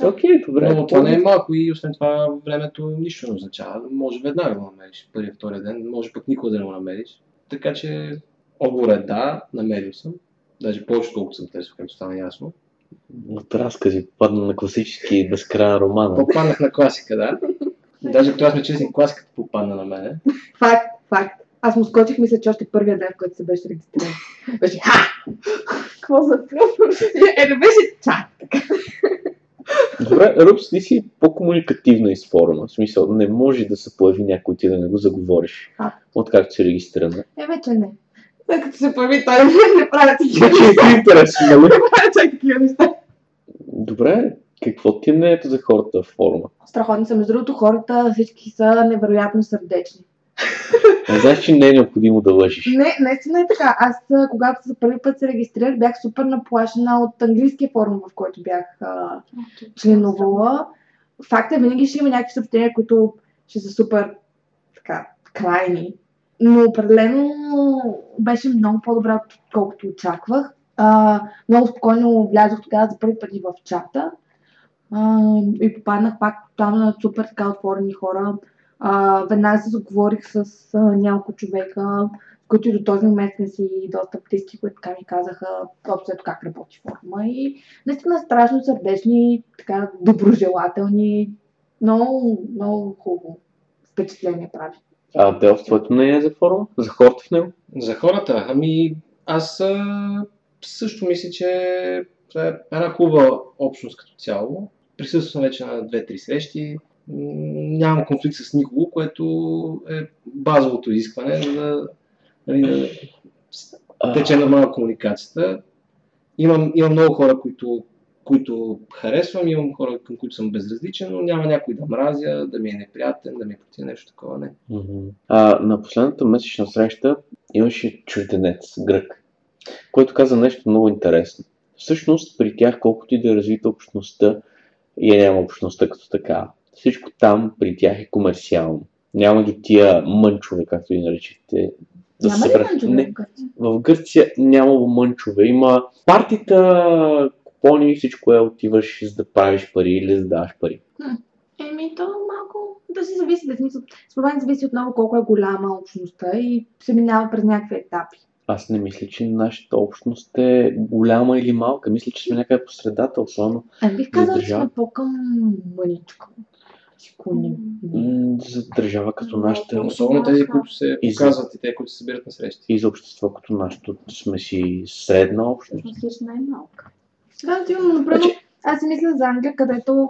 [SPEAKER 2] Окей, добре.
[SPEAKER 3] Но това не е малко и освен това времето нищо не означава. Може веднага да го намериш. Първия, втория ден, може пък никога да не го намериш. Така че отговор е да, намерил съм. Даже повече колкото съм търсил, както стана ясно.
[SPEAKER 2] От разкази падна на класически безкрайен роман.
[SPEAKER 3] Попаднах на класика, да. Даже като аз сме честни, класиката попадна на мене.
[SPEAKER 4] Факт, факт. Аз му скочих, мисля, че още първия ден, в който се беше регистриран. Беше ха!
[SPEAKER 5] Какво за плюс?
[SPEAKER 4] Е, не беше чак.
[SPEAKER 2] Добре, Рупс, ти си по-комуникативна из форума. В смисъл, не може да се появи някой ти да не го заговориш.
[SPEAKER 4] А.
[SPEAKER 2] Откакто си регистрирана.
[SPEAKER 4] Е, вече не. След като се появи той, не правя такива
[SPEAKER 2] Значи е интересно, нали?
[SPEAKER 4] Не правя чак такива неща.
[SPEAKER 2] Добре. Какво ти е мнението за хората в форума?
[SPEAKER 4] Страхотни са. Между другото, хората всички са невероятно сърдечни.
[SPEAKER 2] Не знаеш, че не е необходимо да лъжиш.
[SPEAKER 4] Не, наистина е така. Аз, когато за първи път се регистрирах, бях супер наплашена от английския форум, в който бях а, членувала. Факт е, винаги ще има някакви съобщения, които ще са супер така, крайни. Но определено беше много по-добре, отколкото очаквах. А, много спокойно влязох тогава за първи път и в чата. А, и попаднах пак там на супер така отворени хора. А, веднага се заговорих с а, няколко човека, които и до този момент сме си доста близки, които така ми казаха общо как работи форма. И наистина страшно сърдечни, така доброжелателни, много, много хубаво впечатление прави.
[SPEAKER 2] А Дел, твоето мнение е за форума? За хората в него?
[SPEAKER 3] За хората, ами аз а, също мисля, че това е една хубава общност като цяло. Присъствам вече на две-три срещи. Нямам конфликт с никого, което е базовото изискване, за да, нали, да тече нормална комуникацията. Имам, имам много хора, които, които харесвам, имам хора, към които съм безразличен, но няма някой да мразя, да ми е неприятен, да ми е против нещо такова. Не.
[SPEAKER 2] А, на последната месечна среща имаше чужденец, грък, който каза нещо много интересно. Всъщност, при тях, колкото и да е развита общността, и е няма общността като така, всичко там при тях е комерциално. Няма ги тия мънчове, както ги наричате. да се
[SPEAKER 4] Няма ли
[SPEAKER 2] съберат.
[SPEAKER 4] мънчове
[SPEAKER 2] Не,
[SPEAKER 4] в Гърция?
[SPEAKER 2] в Гърция няма мънчове. Има партита, купони, всичко е отиваш за да правиш пари или за да даваш пари.
[SPEAKER 4] Еми, то малко да си зависи, да смисъл. Според мен зависи отново колко е голяма общността и се минава през някакви етапи.
[SPEAKER 2] Аз не мисля, че нашата общност е голяма или малка. Мисля, че сме някъде по средата, особено
[SPEAKER 4] Аз бих казала, че сме по-към мъничко. Си клоним.
[SPEAKER 2] м, за държава като нашата
[SPEAKER 3] Особено тези, които се
[SPEAKER 2] И за-
[SPEAKER 3] показват и те, които се събират на срещи.
[SPEAKER 2] и за общество като нашето сме си средна общност.
[SPEAKER 5] Мислиш най-малка.
[SPEAKER 4] Да, ти имам,
[SPEAKER 2] Значи-
[SPEAKER 4] аз си мисля за Англия, където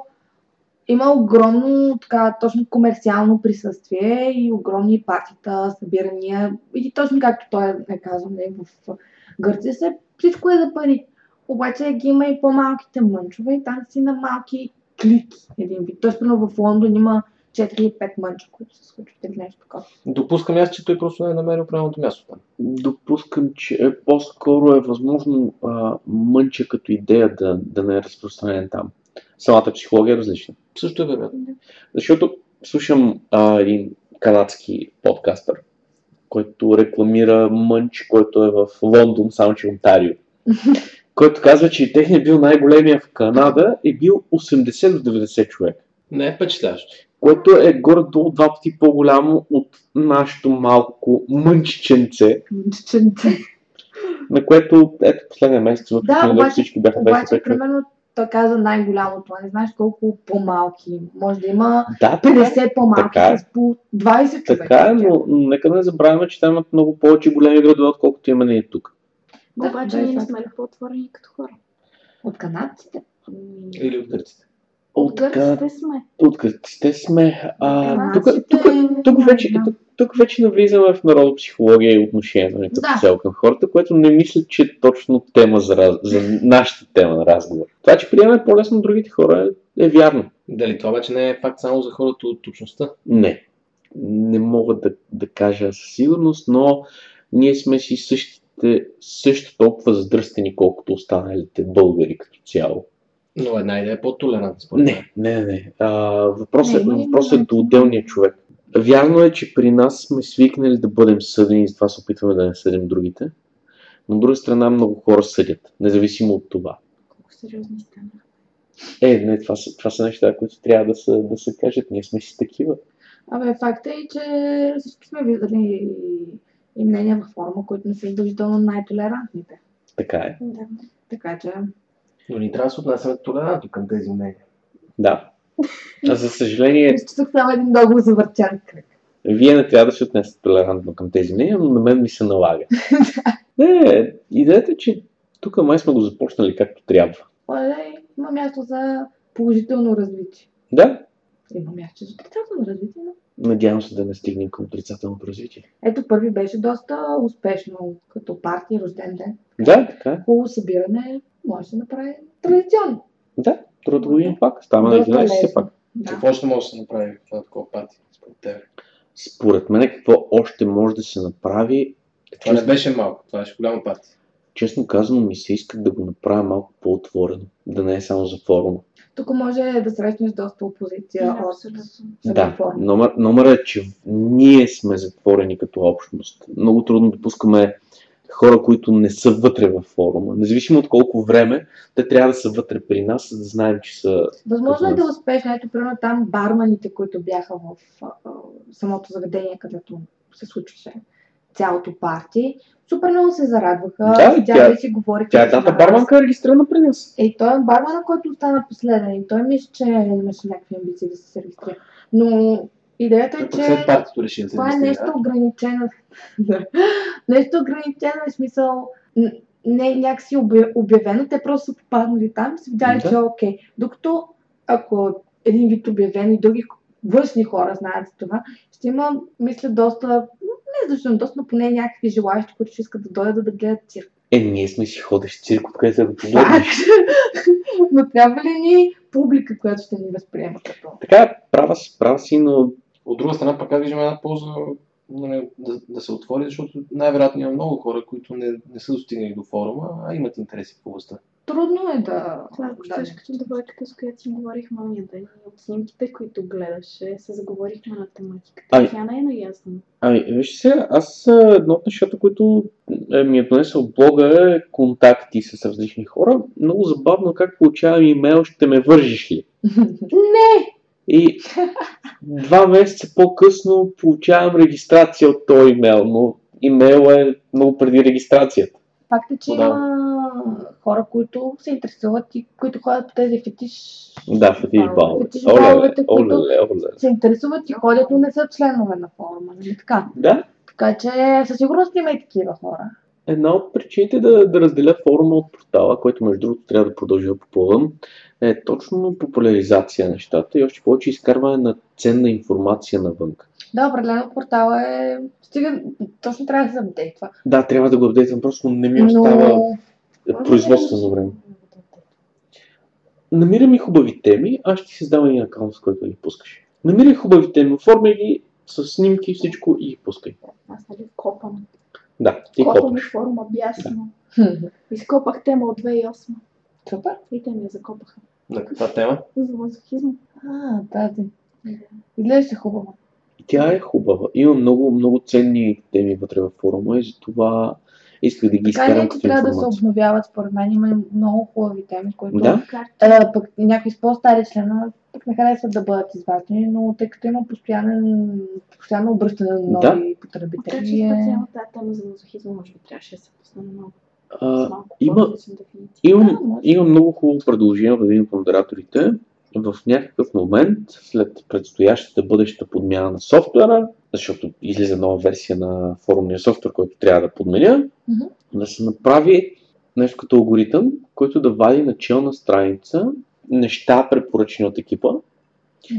[SPEAKER 4] има огромно така, точно комерциално присъствие и огромни партита, събирания. И точно както той е казал, не, в Гърция се, всичко е за пари. Обаче ги има и по-малките мънчове и там си на малки клики един вид. Тоест, в Лондон има 4 или 5 мънча, които се случват или нещо такова.
[SPEAKER 3] Допускам аз, че той просто не е намерил правилното място там.
[SPEAKER 2] Допускам, че е по-скоро е възможно а, мънче като идея да, да не е разпространен там. Самата психология е различна.
[SPEAKER 3] Също е вероятно.
[SPEAKER 2] Защото слушам а, един канадски подкастър, който рекламира мънч, който е в Лондон, само че Онтарио. <laughs> който казва, че техният бил най-големия в Канада и бил 80 до 90 човек.
[SPEAKER 3] Не е впечатляващо.
[SPEAKER 2] Което е горе-долу два пъти по-голямо от нашето малко мънчиченце,
[SPEAKER 4] Мънчиченце.
[SPEAKER 2] на което, ето, последния месец в
[SPEAKER 4] Да, обаче-
[SPEAKER 2] всички бяха 25
[SPEAKER 4] Обаче, примерно, той каза най-голямото, не знаеш колко по-малки. Може да има
[SPEAKER 2] Да, така, е.
[SPEAKER 4] 50 по-малки
[SPEAKER 2] Така е.
[SPEAKER 4] с по 20 човека.
[SPEAKER 2] така е, но нека не забравяме, че там имат много повече големи градове, отколкото има ние тук.
[SPEAKER 4] Да,
[SPEAKER 5] Обаче
[SPEAKER 4] да, е
[SPEAKER 5] ние не сме ли по-отворени като хора?
[SPEAKER 4] От канадците.
[SPEAKER 5] Ами,
[SPEAKER 3] Или от гърците.
[SPEAKER 5] От
[SPEAKER 2] От,
[SPEAKER 5] гърците сме.
[SPEAKER 2] от гърците сме. А, тук,
[SPEAKER 4] Канадците,
[SPEAKER 2] тук, тук, вече, тук, тук вече навлизаме в народопсихология и отношение нали, като
[SPEAKER 4] Да.
[SPEAKER 2] цяло към хората, което не мисля, че е точно тема за, раз- за нашата тема на разговор. Това, че приемаме по-лесно другите хора е, е вярно.
[SPEAKER 3] Дали това обаче не е факт само за хората от общността?
[SPEAKER 2] Не. Не мога да, да кажа със сигурност, но ние сме си същите, също толкова задръстени, колкото останалите българи като цяло.
[SPEAKER 3] Но една идея е по-толерантна. според.
[SPEAKER 2] Не, не, не. А, въпросът,
[SPEAKER 4] Не, има ли
[SPEAKER 2] въпросът е до отделния човек. Вярно е, че при нас сме свикнали да бъдем съдени и затова се опитваме да не съдим другите. Но от друга страна много хора съдят, независимо от това.
[SPEAKER 5] Колко сериозни стана.
[SPEAKER 2] Е, не, това са, това са неща, които трябва да се, да се кажат. Ние сме си такива.
[SPEAKER 4] Абе, факт е, че всички сме виждали и, и мнения във форма, които не са задължително най-толерантните.
[SPEAKER 2] Така е.
[SPEAKER 5] Да.
[SPEAKER 4] Така че,
[SPEAKER 3] Но ни трябва да се отнасяме толерантно към тези мнения.
[SPEAKER 2] Да. А за съжаление,
[SPEAKER 4] изчислях само един много завъртян кръг.
[SPEAKER 2] Вие не трябва да се отнесете толерантно към тези мнения, но на мен ми се налага. <laughs> не, идеята е, че тук май сме го започнали както трябва.
[SPEAKER 4] Оле, има място за положително развитие.
[SPEAKER 2] Да,
[SPEAKER 4] Има място за отрицателно развитие, но...
[SPEAKER 2] надявам се да не стигнем към отрицателното развитие.
[SPEAKER 4] Ето, първи беше доста успешно като партия, рожден ден.
[SPEAKER 2] Да, така е.
[SPEAKER 4] Хубаво събиране може да се направи традиционно.
[SPEAKER 2] Да, втората година пак. Става на
[SPEAKER 4] Доста
[SPEAKER 2] 11 все пак.
[SPEAKER 4] Да.
[SPEAKER 3] Какво още може да се направи в такова пати, според теб?
[SPEAKER 2] Според мен какво още може да се направи,
[SPEAKER 3] Това не
[SPEAKER 2] честно,
[SPEAKER 3] беше малко, това беше голяма пати.
[SPEAKER 2] честно казано ми се иска да го направя малко по-отворено, да не е само за форума.
[SPEAKER 4] Тук може да срещнеш доста опозиция
[SPEAKER 5] Да,
[SPEAKER 4] от
[SPEAKER 2] Да, номер, номер е, че ние сме затворени като общност. Много трудно да пускаме хора, които не са вътре във форума. Независимо от колко време, те трябва да са вътре при нас, за да знаем, че са...
[SPEAKER 4] Възможно е да
[SPEAKER 2] нас.
[SPEAKER 4] успееш, ето, примерно там барманите, които бяха в а, самото заведение, където се случваше цялото парти, супер много се зарадваха.
[SPEAKER 2] Да, и тя-
[SPEAKER 4] и си говориха.
[SPEAKER 2] Тя е
[SPEAKER 4] нас.
[SPEAKER 2] барманка е регистрирана при нас.
[SPEAKER 4] Е, той е бармана, който остана последен. И той мисля, че имаше някакви амбиции да се регистрира. Но идеята е, че
[SPEAKER 3] след партито реши да се
[SPEAKER 4] това е <laughs> нещо ограничено. Нещо ограничено е смисъл не е някакси обя- обявено, те просто са попаднали там и са видяли,
[SPEAKER 2] Да.
[SPEAKER 4] че е окей. Докато ако един вид обявен и други външни хора знаят за това, ще има, мисля, доста, не защото доста, но поне някакви желаящи, които ще искат да дойдат да гледат цирк.
[SPEAKER 2] Е, ние сме си ходещ цирк, откъде да го погледнеш. <laughs>
[SPEAKER 4] но трябва ли ни публика, която ще ни възприема като?
[SPEAKER 2] Така, права си, права си, но
[SPEAKER 3] От друга страна, пък аз виждам една полза нали, да, да се отвори, защото най-вероятно има много хора, които не, не са достигнали до форума, а имат интереси в областта.
[SPEAKER 4] Трудно е да...
[SPEAKER 5] Това е
[SPEAKER 4] да,
[SPEAKER 5] същото девойката, с която си говорихме ония ден. И От снимките, които гледаше, се заговорихме на тематиката.
[SPEAKER 2] Ай.
[SPEAKER 5] Тя не е наясно.
[SPEAKER 2] Ами, вижте сега, аз а, едно от нещата, които е, ми е донесъл блога е контакти с различни хора. Много забавно как получавам имейл, ще ме вържиш ли? <laughs>
[SPEAKER 4] Не!
[SPEAKER 2] И два месеца по-късно получавам регистрация от този имейл, но имейл е много преди регистрацията.
[SPEAKER 4] Факт е, че
[SPEAKER 3] Да.
[SPEAKER 4] има хора, които се интересуват и които ходят по тези фетиш...
[SPEAKER 2] Да, фетиш балове.
[SPEAKER 4] Фетиш
[SPEAKER 2] Оле,
[SPEAKER 4] баловете, които
[SPEAKER 2] оле, оле.
[SPEAKER 4] се интересуват и ходят, но не са членове на форума. Нали така?
[SPEAKER 2] Да,
[SPEAKER 4] Така че със сигурност има и такива хора.
[SPEAKER 2] Една от причините да, да разделя форума от портала, който между другото трябва да продължа да попълвам, е точно популяризация на нещата и още повече изкарване на ценна информация навън.
[SPEAKER 4] Да, определено портала е... Стига, точно трябва да се апдейтва.
[SPEAKER 2] Да, трябва да го апдейтвам, просто не ми
[SPEAKER 4] Но...
[SPEAKER 2] остава производствено време. Намирам и хубави теми, аз ще ти създам един акаунт, с който ги пускаш. Намирай хубави теми, оформяй ги с снимки всичко и ги пускай.
[SPEAKER 5] Аз нали копам.
[SPEAKER 2] Да, ти
[SPEAKER 5] Копам
[SPEAKER 2] копаш.
[SPEAKER 5] и форума бясно. Изкопах тема от 2008.
[SPEAKER 4] Супер.
[SPEAKER 5] И те ми я закопаха.
[SPEAKER 3] На каква тема?
[SPEAKER 5] За мазохизма.
[SPEAKER 4] А, тази. Изглеждаше хубаво.
[SPEAKER 2] И тя е хубава. Има много, много ценни теми вътре във форума и затова исках да ги
[SPEAKER 4] Така
[SPEAKER 2] изкарам като
[SPEAKER 4] трябва да се
[SPEAKER 2] информация.
[SPEAKER 4] обновяват, според мен. Има много хубави теми, които
[SPEAKER 2] Да.
[SPEAKER 4] А, пък някои с по-стари членове пък не харесват да бъдат изваждани, но тъй като има постоянен, постоянно обръщане на нови
[SPEAKER 2] Да.
[SPEAKER 5] Така че
[SPEAKER 4] потребители. Е...
[SPEAKER 5] специално тази тема за мазохизма може би трябваше да се пусне много.
[SPEAKER 2] А, има-
[SPEAKER 5] дефиниция.
[SPEAKER 2] Имам,
[SPEAKER 4] Да,
[SPEAKER 2] имам много хубаво предложение от един от модераторите. В някакъв момент, след предстоящата бъдеща подмяна на софтуера, защото излиза нова версия на форумния софтуер, който трябва да подменя,
[SPEAKER 4] Мгм.
[SPEAKER 2] да се направи нещо като алгоритъм, който да вади начална страница неща, препоръчени от екипа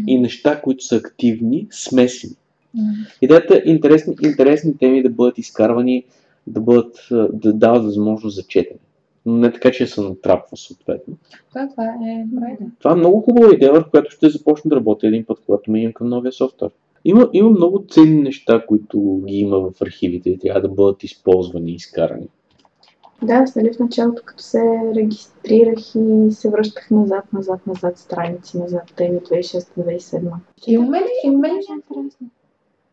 [SPEAKER 2] и неща, които са активни, смесени.
[SPEAKER 4] М.
[SPEAKER 2] Идеята е интересни, интересни теми да бъдат изкарвани, да, бъдат, да дават възможност за четене. Но не така, че се натрапва съответно.
[SPEAKER 4] Това, това е добра идея.
[SPEAKER 2] Това е много хубава идея, върху която ще започна да работя един път, когато минем към новия софтуер. Има, има много ценни неща, които ги има в архивите и трябва да бъдат използвани и изкарани.
[SPEAKER 5] Да, аз нали в началото, като се регистрирах и се връщах назад, назад, назад, страници, назад, теми от 2006-2007.
[SPEAKER 4] Имаме ли, имаме ли
[SPEAKER 5] Беше интересно.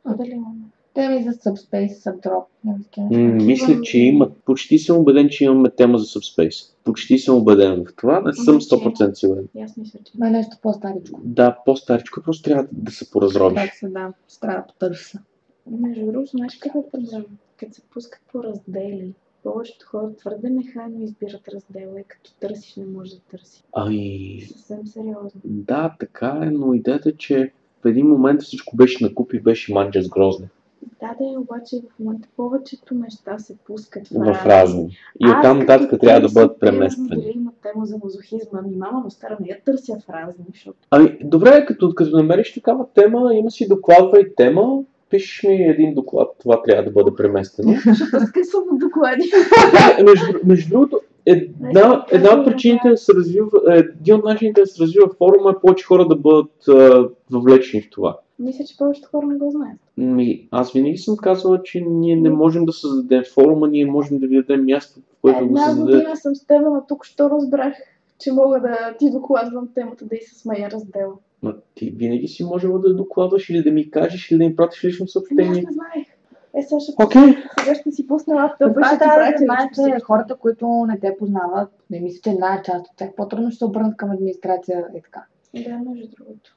[SPEAKER 5] А дали имаме?
[SPEAKER 4] Теми за Subspace, Subdrop? такива
[SPEAKER 2] М,
[SPEAKER 4] неща?
[SPEAKER 2] мисля, че има. Почти съм убеден, че имаме тема за Subspace. Почти съм убеден в това. Не съм
[SPEAKER 5] Значи-
[SPEAKER 2] 100% сигурен.
[SPEAKER 5] И аз мисля, че
[SPEAKER 4] Ма нещо по-старичко.
[SPEAKER 2] Да, по-старичко, просто трябва да, се поразробиш.
[SPEAKER 4] Так се да, трябва да потърся.
[SPEAKER 5] Между другото, знаеш какво е проблем? Като се пускат по раздели, повечето хора твърде нехайно избират раздела и като търсиш не можеш да търсиш.
[SPEAKER 2] Ами,
[SPEAKER 5] Съвсем сериозно.
[SPEAKER 2] да, така е, но идеята е, че в един момент всичко беше накупи, беше манджа с грозне.
[SPEAKER 5] Да, да, обаче в момента повечето неща се пускат
[SPEAKER 2] В разни. И оттам нататък трябва да бъдат премествани.
[SPEAKER 5] Дали има тема за мазохизма, ами мама му стара, не я търся в разни, защото
[SPEAKER 2] Ами, добре, като, като намериш такава тема, има си докладвай тема, пишеш ми един доклад, това трябва да бъде преместено. <laughs>
[SPEAKER 5] ще от доклади.
[SPEAKER 2] Между, между другото, една, една от причините да се развива, е, един от начините да се развива форума е повече хора да бъдат а, въвлечени в това.
[SPEAKER 5] Мисля, че повечето хора не го знаят.
[SPEAKER 2] Ми, аз винаги съм казвала, че ние не можем да създадем форума, ние можем да ви дадем място, в което да го
[SPEAKER 5] Една
[SPEAKER 2] създадете.
[SPEAKER 5] година съм с теб, но тук що разбрах, че мога да ти докладвам темата да и с смея раздела.
[SPEAKER 2] Ма ти винаги си можела да докладваш или да ми кажеш, или да ми пратиш лично
[SPEAKER 5] Ами аз
[SPEAKER 2] съобщение.
[SPEAKER 5] не знаех. Е, сега ще,
[SPEAKER 2] Окей.
[SPEAKER 5] сега ще си пусна лаптопа
[SPEAKER 4] е трябва да
[SPEAKER 5] пратя
[SPEAKER 4] знаете,
[SPEAKER 5] съобщение.
[SPEAKER 4] хората, които не те познават, не мисля, че една част от тях по-трудно ще се обърнат към администрация и така.
[SPEAKER 5] Да, между другото.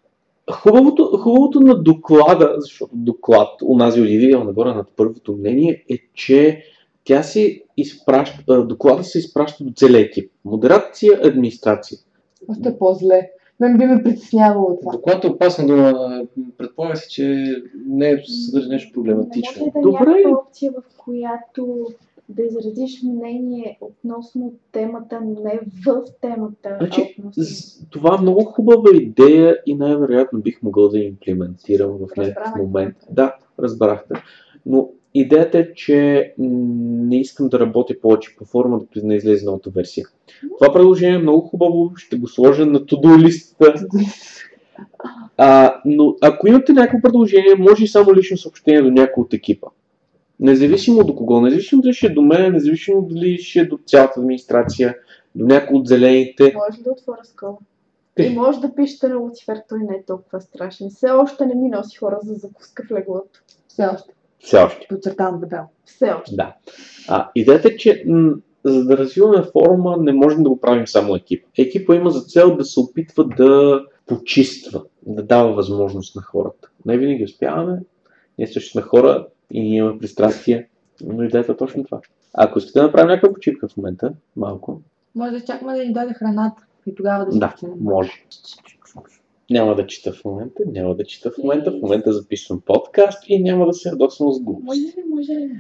[SPEAKER 2] Хубавото, хубавото на доклада, защото доклад, унази Оливия нагоре над първото мнение, е, че тя си изпраща, доклада се изпраща до целия екип. Модерация, администрация.
[SPEAKER 4] Още по-зле. Мен би ме притеснявало това.
[SPEAKER 3] Доклад е опасна дума. Предполага се, че не е съдържа нещо
[SPEAKER 5] Не
[SPEAKER 3] проблематично.
[SPEAKER 5] може да е
[SPEAKER 2] Добре.
[SPEAKER 5] някаква опция, в която да изразиш мнение относно темата, но не в темата,
[SPEAKER 2] Значи,
[SPEAKER 5] а относно...
[SPEAKER 2] Това е много хубава идея и най-вероятно бих могъл да имплементирам в някакъв момент. Да, разбрахте. Но идеята е, че не искам да работя повече по форма, докато не излезе новата версия. Това предложение е много хубаво, ще го сложа на to-do листата. А, но ако имате някакво предложение, може и само лично съобщение до някой от екипа. Независимо до кого, независимо дали ще е до мен, независимо дали ще е до цялата администрация, до някой от зелените.
[SPEAKER 5] Може да отворя скола? И може да пишете на Луцифер, той не е толкова страшен. Все още не ми носи хора за закуска в леглото.
[SPEAKER 4] Все още.
[SPEAKER 2] Все още.
[SPEAKER 4] Подчертавам дебел.
[SPEAKER 5] Все още.
[SPEAKER 2] Да. А, идеята е, че м- за да развиваме форума, не можем да го правим само екип. Екипа има за цел да се опитва да почиства, да дава възможност на хората. Не винаги успяваме, ние също сме хора и ние имаме пристрастия, но идеята е точно това. Ако искате да направим някаква почивка в момента, малко,
[SPEAKER 4] Може да изчакаме да ни дойде храната и тогава да се
[SPEAKER 2] да, може. Няма да чета в момента, няма да чета в момента, в момента записвам подкаст и няма да се ядосвам с глупост.
[SPEAKER 5] Може ли, може ли?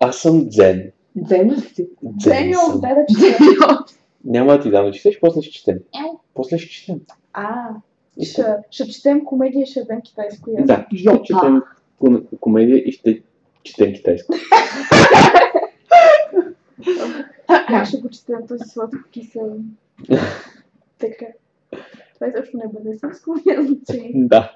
[SPEAKER 2] Аз съм дзен.
[SPEAKER 4] Дзен ли си?
[SPEAKER 2] Дзен съм.
[SPEAKER 5] дай да чета.
[SPEAKER 2] Няма да ти дам да четеш, после ще четем.
[SPEAKER 5] Ел.
[SPEAKER 2] После ще четем.
[SPEAKER 5] А, ще, ще четем комедия ще ядем китайско язик.
[SPEAKER 2] Да, ще четем комедия и ще четем китайско.
[SPEAKER 5] Как ще го четем този сладко кисел? така. Това изобщо не бъде сърско, няма значение.
[SPEAKER 2] Да.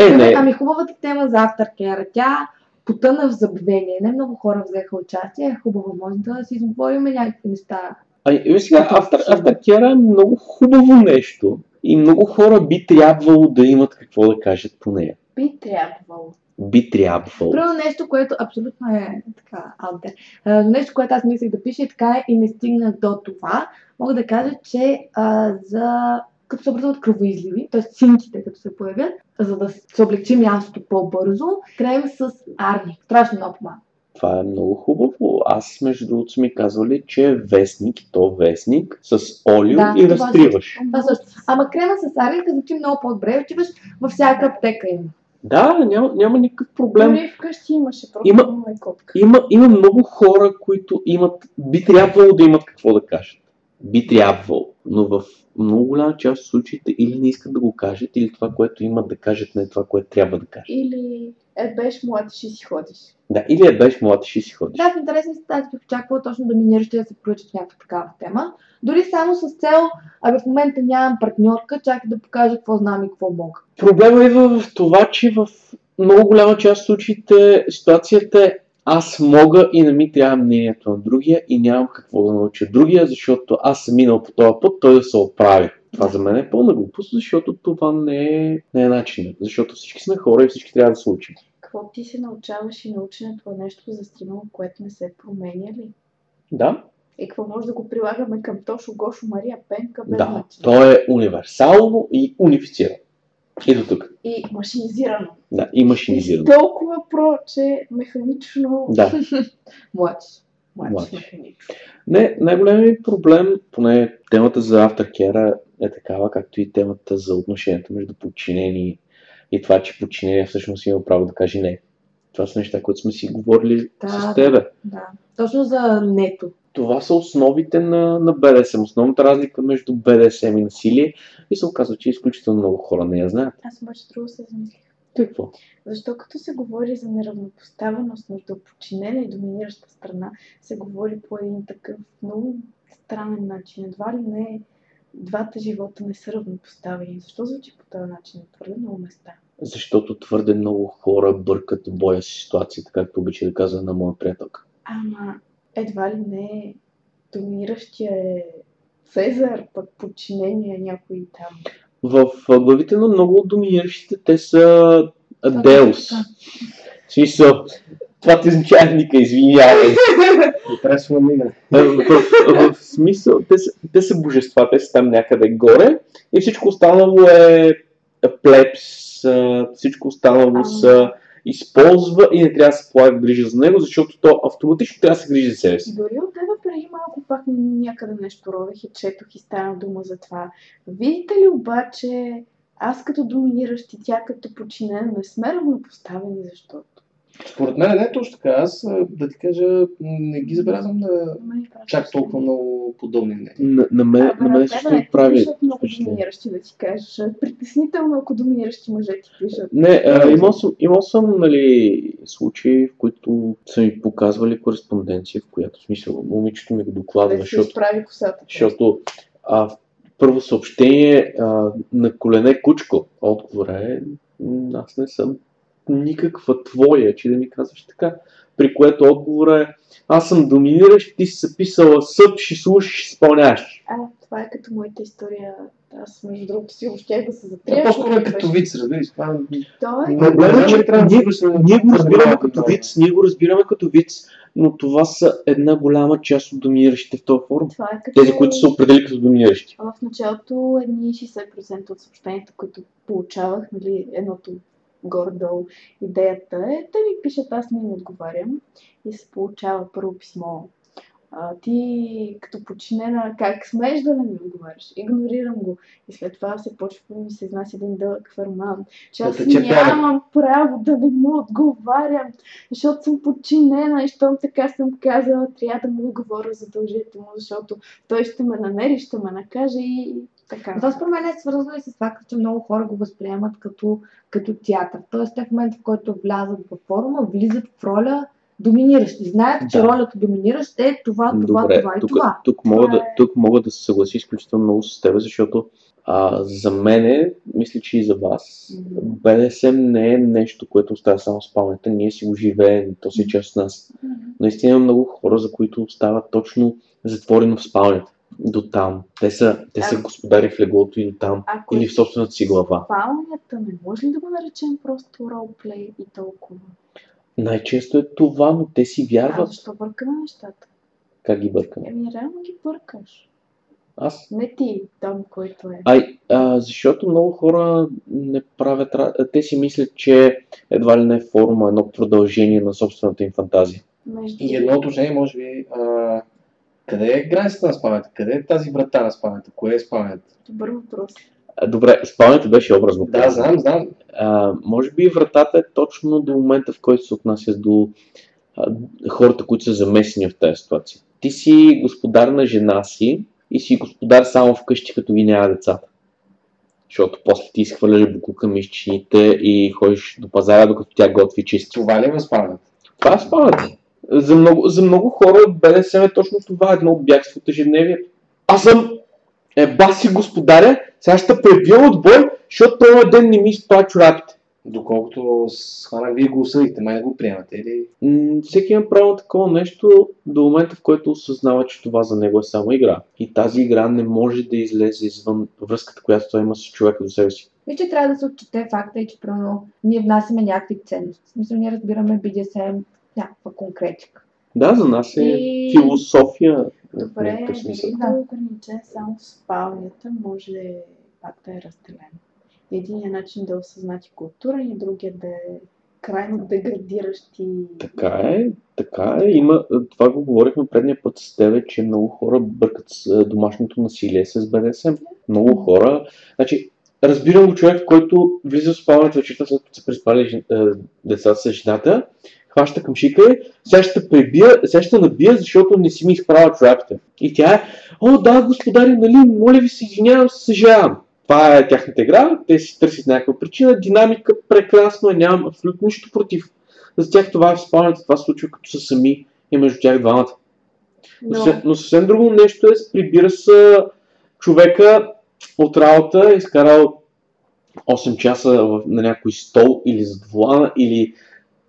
[SPEAKER 2] Е, не.
[SPEAKER 4] Ами хубавата тема за Aftercare. Тя потъна в забвение. Не много хора взеха участие. Е хубаво, може да си изговорим някакви неща.
[SPEAKER 2] Ами, виж сега, автор, автокера е много хубаво нещо и много хора би трябвало да имат какво да кажат по нея.
[SPEAKER 5] Би трябвало.
[SPEAKER 2] Би трябвало.
[SPEAKER 4] Първо нещо, което абсолютно е така out there. А, но нещо, което аз мислех да пиша и така е и не стигнах до това. Мога да кажа, че а, за като се образуват кръвоизливи, т.е. синките като се появят, за да се облегчи мястото по-бързо, крем с арни. Страшно много помага.
[SPEAKER 2] Това е много хубаво. Аз, между другото, са ми казвали, че е вестник, то вестник, с олио
[SPEAKER 4] Да,
[SPEAKER 2] и
[SPEAKER 4] това
[SPEAKER 2] разтриваш.
[SPEAKER 4] Това също. Ама крема с арни, като звучи много по-добре, отиваш във всяка аптека има.
[SPEAKER 2] Да, няма, няма никакъв проблем.
[SPEAKER 5] Дори вкъщи имаше, просто
[SPEAKER 2] Има-
[SPEAKER 5] котка.
[SPEAKER 2] Има, има много хора, които имат, би трябвало да имат какво да кажат. Би трябвало. Но в много голяма част от случаите или не искат да го кажат, или това, което имат да кажат, не е това, което трябва да кажат.
[SPEAKER 5] Или е беше млад и ще си ходиш.
[SPEAKER 2] Да, или е беше млад и ще си ходиш.
[SPEAKER 4] Да, в интересни ситуации бих очаквала точно да миниращи да се включат в някаква такава тема. Дори само с цел, абе в момента нямам партньорка, чакай да покажа какво знам и какво мога.
[SPEAKER 2] Проблема идва в това, че в много голяма част от случаите ситуацията е аз мога и не ми трябва мнението на другия и нямам какво да науча другия, защото аз съм минал по този път, той да се оправи. Това за мен е пълна глупост, защото това не е, не е начинът. Защото всички сме хора и всички трябва да се учим.
[SPEAKER 5] Какво ти се научаваш и наученето е нещо застинало, което не се променя ли?
[SPEAKER 2] Да,
[SPEAKER 5] И какво може да го прилагаме към Тошо, Гошо, Мария, Пенка, без
[SPEAKER 2] да. То е универсално и унифицирано. И до тук.
[SPEAKER 5] И машинизирано.
[SPEAKER 2] Да, и
[SPEAKER 5] И
[SPEAKER 2] машинизирано.
[SPEAKER 5] толкова про, че механично...
[SPEAKER 2] Да. <laughs>
[SPEAKER 4] Младши
[SPEAKER 5] Младши. механично.
[SPEAKER 2] Не, най-големият проблем, поне темата за автокера е такава, както и темата за отношенията между подчинени и това, че подчинение всъщност има право да каже не. Това са неща, които сме си говорили
[SPEAKER 4] Да,
[SPEAKER 2] с
[SPEAKER 4] да.
[SPEAKER 2] тебе.
[SPEAKER 4] Да. Точно за нето.
[SPEAKER 2] Това са основите на, на БДСМ, основната разлика между БДСМ и насилие и се оказва, че изключително много хора не я знаят.
[SPEAKER 5] Аз обаче друго се замислих.
[SPEAKER 2] Какво?
[SPEAKER 5] Защо като се говори за неравнопоставеност между подчинена и доминираща страна, се говори по един такъв много странен начин. Едва ли не двата живота не са равнопоставени. Защо звучи по този начин? Твърде много места.
[SPEAKER 2] Защото твърде много хора бъркат боя си ситуацията, както обича да казва на моя приятелка.
[SPEAKER 5] Ама едва ли не доминиращия е Цезар, пък подчинение е някой там.
[SPEAKER 2] В главите на много от доминиращите те са Деус. В смисъл, това ти означава Ника, извинявай. В, в, в смисъл, те са, те са божества, те са там някъде горе и всичко останало е плебс, а, всичко останало
[SPEAKER 5] Ама.
[SPEAKER 2] Използва и не трябва да се полага грижа за него, защото то автоматично трябва да се грижи за себе си.
[SPEAKER 5] Дори от тебе преди малко пак някъде нещо ровех и четох и стана дума за това. Видите ли обаче, аз като доминиращ и тя като подчинена не сме равнопоставени, защото.
[SPEAKER 3] Според мен не е точно така. Аз, а, да ти кажа, не ги забелязвам на
[SPEAKER 5] пращаш
[SPEAKER 3] чак толкова много подобни мнения.
[SPEAKER 2] На, на мен,
[SPEAKER 5] Абе,
[SPEAKER 2] на мен също
[SPEAKER 5] не
[SPEAKER 2] прави
[SPEAKER 5] пишат много доминиращи, да ти кажа. Притеснително, ако доминиращи мъже ти пишат.
[SPEAKER 2] Не, а, имал съм, имал съм нали, случаи, в които са ми показвали кореспонденция, в която смисъл момичето ми го докладва, защото,
[SPEAKER 5] изправи косата.
[SPEAKER 2] защото а, първо съобщение а, на колене кучко. Отговора е, аз не съм никаква твоя, че да ми казваш така. При което отговора е, аз съм доминиращ, ти си записала съп, ще слушаш, ще изпълняваш.
[SPEAKER 5] А, това е като моята история. Аз, между другото, си въобще да се
[SPEAKER 3] Това
[SPEAKER 5] затрия.
[SPEAKER 3] по-скоро е като виц, разбираш. Това
[SPEAKER 5] е
[SPEAKER 2] Проблемът е, че
[SPEAKER 3] да
[SPEAKER 2] ние,
[SPEAKER 3] се връщаме
[SPEAKER 2] ние го разбираме като виц, ние го разбираме като виц, но това са една голяма част от доминиращите в този форум.
[SPEAKER 5] Това е като...
[SPEAKER 2] Тези, които се определили като доминиращи.
[SPEAKER 5] В началото едни 60% от съобщенията, които получавах, нали, едното горе-долу, идеята е, те ми пишат, аз не им отговарям и се получава първо писмо. А, ти като подчинена, как смееш да не ми отговаряш? Игнорирам го. И след това се почва да ми се изнася един дълъг ферман, че аз нямам право да не му отговарям, защото съм подчинена и щом така съм казала, трябва да му отговоря задължително, защото той ще ме намери, ще ме накаже и така.
[SPEAKER 4] Това според мен е свързано и с факта, че много хора го възприемат като, като театър. Тоест, те в момента, в който влязат във форума, влизат в роля доминиращи. Знаят, че
[SPEAKER 2] Да.
[SPEAKER 4] ролята доминиращ е това, това,
[SPEAKER 2] Добре,
[SPEAKER 4] това и
[SPEAKER 2] тук,
[SPEAKER 4] това.
[SPEAKER 2] тук, мога
[SPEAKER 5] Това
[SPEAKER 2] да,
[SPEAKER 5] е-
[SPEAKER 2] тук мога да се съглася изключително много с теб, защото а, за мене, мисля, че и за вас,
[SPEAKER 5] Мгм.
[SPEAKER 2] БДСМ не е нещо, което остава само с паметта. Ние си го живеем, то си е част от нас. Наистина има много хора, за които остава точно затворено в спалнята. До там. Те са, те са
[SPEAKER 5] А-
[SPEAKER 2] господари в леглото и до там.
[SPEAKER 5] Ако
[SPEAKER 2] Или в собствената си глава.
[SPEAKER 5] Спалнята не може ли да го наречем просто ролплей и толкова?
[SPEAKER 2] Най-често е това, но те си
[SPEAKER 5] А
[SPEAKER 2] вярват.
[SPEAKER 5] защо бъркаме нещата?
[SPEAKER 2] Как ги бъркаме?
[SPEAKER 5] Еми, реално ги бъркаш.
[SPEAKER 2] Аз
[SPEAKER 5] Не ти, там, който е.
[SPEAKER 2] Ай, а, защото много хора не правят. ра- Те си мислят, че едва ли не е форума едно продължение на собствената им фантазия.
[SPEAKER 5] Между...
[SPEAKER 3] И едно уточнение, може би, а, къде е границата на спалнята? Къде е тази врата на спалнята? Кое е спалнята?
[SPEAKER 5] Добър въпрос.
[SPEAKER 2] Добре, спалнята беше образно.
[SPEAKER 3] Да, знам, знам.
[SPEAKER 2] А, може би вратата е точно до момента, в който се отнася до а, хората, които са замесени в тази ситуация. Ти си господар на жена си и си господар само вкъщи, като ги няма децата. Защото после ти изхвърляш буклука мишчините и ходиш до пазара, докато тя готви чисти.
[SPEAKER 3] Това ли е спалнята?
[SPEAKER 2] Това е спалнята. За много, за много хора от БДСМ е точно това, едно бягство от ежедневието. Аз съм е, баси господаря, сега ще пребия отбой, защото този ден не ми изпра чорапите.
[SPEAKER 3] Доколкото схванах, вие го осъдихте, май не го приемате, или?
[SPEAKER 2] М, Всеки има право на такова нещо до момента, в който осъзнава, че това за него е само игра. И тази игра не може да излезе извън връзката, която той има с човека до себе си.
[SPEAKER 4] И че трябва да се отчете факта и че примерно ние внасяме някакви ценности. В смисъл, ние разбираме BDSM някаква конкретика.
[SPEAKER 2] Да, за нас е
[SPEAKER 5] И-
[SPEAKER 2] философия.
[SPEAKER 5] Добре, дали да е ограничен само спалнята, може пак да е разделен. Единият начин да е осъзнати култура и другия да е крайно деградиращ и...
[SPEAKER 2] Така е, така е. Има, това го говорихме предния път с тебе, че много хора бъркат с а, домашното насилие с БДСМ. Много хора. Значи, разбирам го човек, който влиза в спалнята вечерта, след като са преспали жен- а, децата с жената, хваща към шика и сега ще пребия, сега ще набия, защото не си ми изправя чорапите. И тя е, о да, господари, нали, моля ви се, извинявам, съжалявам. Това е тяхната игра, те си търсят някаква причина, динамика прекрасно е, нямам абсолютно нищо против. За тях това е в спалнята, това се случва като са сами и между тях двамата. Но,
[SPEAKER 5] Но,
[SPEAKER 2] съвсем, но съвсем друго нещо е, прибира се човека от работа, изкарал 8 часа на някой стол или зад волана, или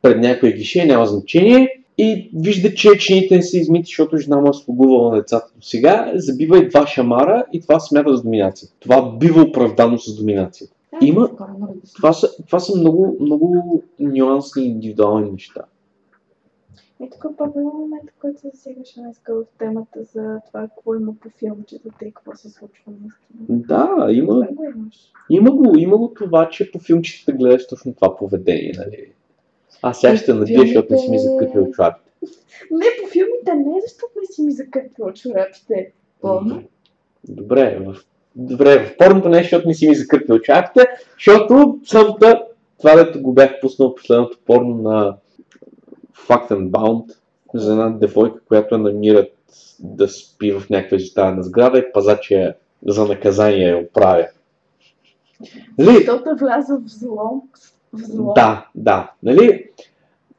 [SPEAKER 2] пред някое гише, няма значение. И вижда, че чините не са измити, защото жена му е слугувала на децата до сега, забива и два шамара и това смята за доминация. Това бива оправдано с доминация.
[SPEAKER 4] Е,
[SPEAKER 2] Има- Това са, това са много, много нюансни и индивидуални неща.
[SPEAKER 5] и тук пак има момент, в който се засягаше днес в темата за това какво има по филмчетата и какво се случва наистина.
[SPEAKER 2] Да, има,
[SPEAKER 5] го
[SPEAKER 2] има, го, има го това, че по филмчетата гледаш точно това поведение. Нали? Аз сега ще те надия, защото не си ми закъпил чорапите.
[SPEAKER 5] Не, по филмите не, защото не си ми закъпила чорапите.
[SPEAKER 4] Пълно.
[SPEAKER 2] Добре, в, добре, в порното не, защото не си ми закърпил чапите, защото самата, това дето го бях пуснал последното порно на Fact and Bound за една девойка, която намират да спи в някаква изоставена сграда и пазача за наказание я оправя. Нали?
[SPEAKER 5] Защото влязъл в зло. Зло.
[SPEAKER 2] Да, да. Нали?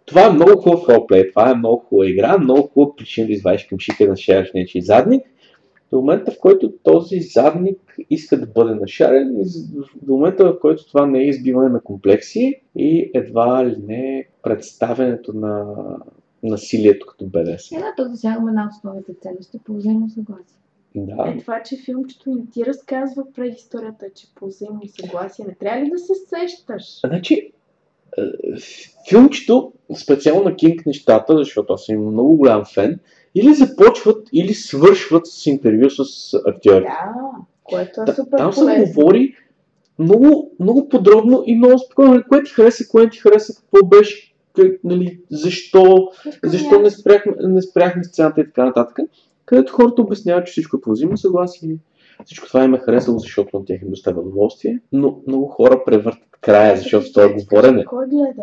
[SPEAKER 2] Това е много хубав ролплей, това е много хубава игра, много хубава причина да извадиш към шика и да шариш нечи задник. До момента, в който този задник иска да бъде нашарен, и до момента, в който това не е избиване на комплекси и едва ли не представянето на насилието като БДС.
[SPEAKER 4] Е, да, то засягаме една основните ценности по взаимно съгласие.
[SPEAKER 2] Да.
[SPEAKER 5] Е това, че филмчето не ти разказва предисторията, че по взаимно съгласие не трябва ли да се сещаш?
[SPEAKER 2] Значи, филмчето, специално на Кинг нещата, защото аз съм много голям фен, или започват, или свършват с интервю с актьори.
[SPEAKER 5] Да, което е
[SPEAKER 2] Та-
[SPEAKER 5] супер
[SPEAKER 2] там се говори много, много подробно и много спокойно. Кое ти хареса, кое ти хареса, какво беше, как, нали, защо, защо не спряхме, не спряхме сцената и така нататък. Където хората обясняват, че всичко е по взаимно съгласие, всичко това им е харесало, защото на тях им доставя удоволствие, но много хора превъртат края, защото това е говорене
[SPEAKER 5] Кой гледа?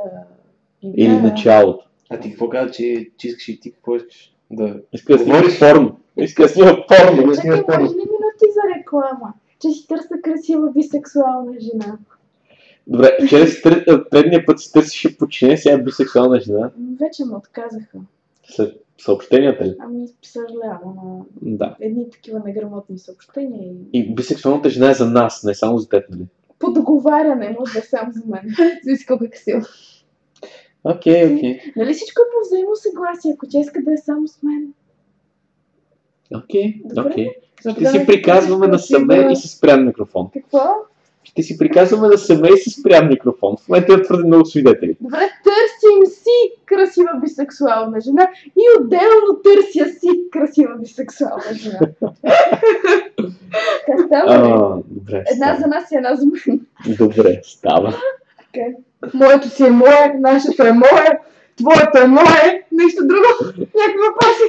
[SPEAKER 2] или
[SPEAKER 5] Да.
[SPEAKER 2] началото.
[SPEAKER 3] А ти какво каза, че, че искаш и ти какво искаш? Да.
[SPEAKER 2] Иска да снима
[SPEAKER 3] Говориш.
[SPEAKER 2] порно. Иска да порно.
[SPEAKER 3] Да снимаш порно.
[SPEAKER 5] може ли минути за реклама? Че си търся красива бисексуална жена.
[SPEAKER 2] Добре, вчера си предния път си търсише подчинение, сега е бисексуална жена.
[SPEAKER 5] Вече му отказаха.
[SPEAKER 2] След съобщенията ли?
[SPEAKER 5] Ами, съжалявам, но
[SPEAKER 2] Да.
[SPEAKER 5] едни такива неграмотни съобщения и
[SPEAKER 2] И бисексуалната жена е за нас, не само за теб, нали?
[SPEAKER 5] по договаряне може да е само за мен. <laughs>
[SPEAKER 4] Си колко е красиво.
[SPEAKER 2] Окей, окей.
[SPEAKER 5] Нали всичко е по взаимно съгласие, ако тя иска да е само с мен?
[SPEAKER 2] Окей,
[SPEAKER 5] Добре.
[SPEAKER 2] окей.
[SPEAKER 4] Защо
[SPEAKER 2] Ще
[SPEAKER 4] да
[SPEAKER 2] си приказваме насаме
[SPEAKER 4] красива-
[SPEAKER 2] и с спрян микрофон.
[SPEAKER 5] Какво?
[SPEAKER 2] Ще си приказваме насаме и с спрян микрофон. В момента има твърде много свидетели.
[SPEAKER 5] Добре, търсим си красива бисексуална жена и отделно търся си красива бисексуална жена. Как става?
[SPEAKER 2] добре.
[SPEAKER 5] Една
[SPEAKER 2] става.
[SPEAKER 5] за нас и една за мен.
[SPEAKER 2] Добре, става.
[SPEAKER 4] Моето си е мое, нашето е мое, твоето е мое, нищо друго. Някакви въпроси.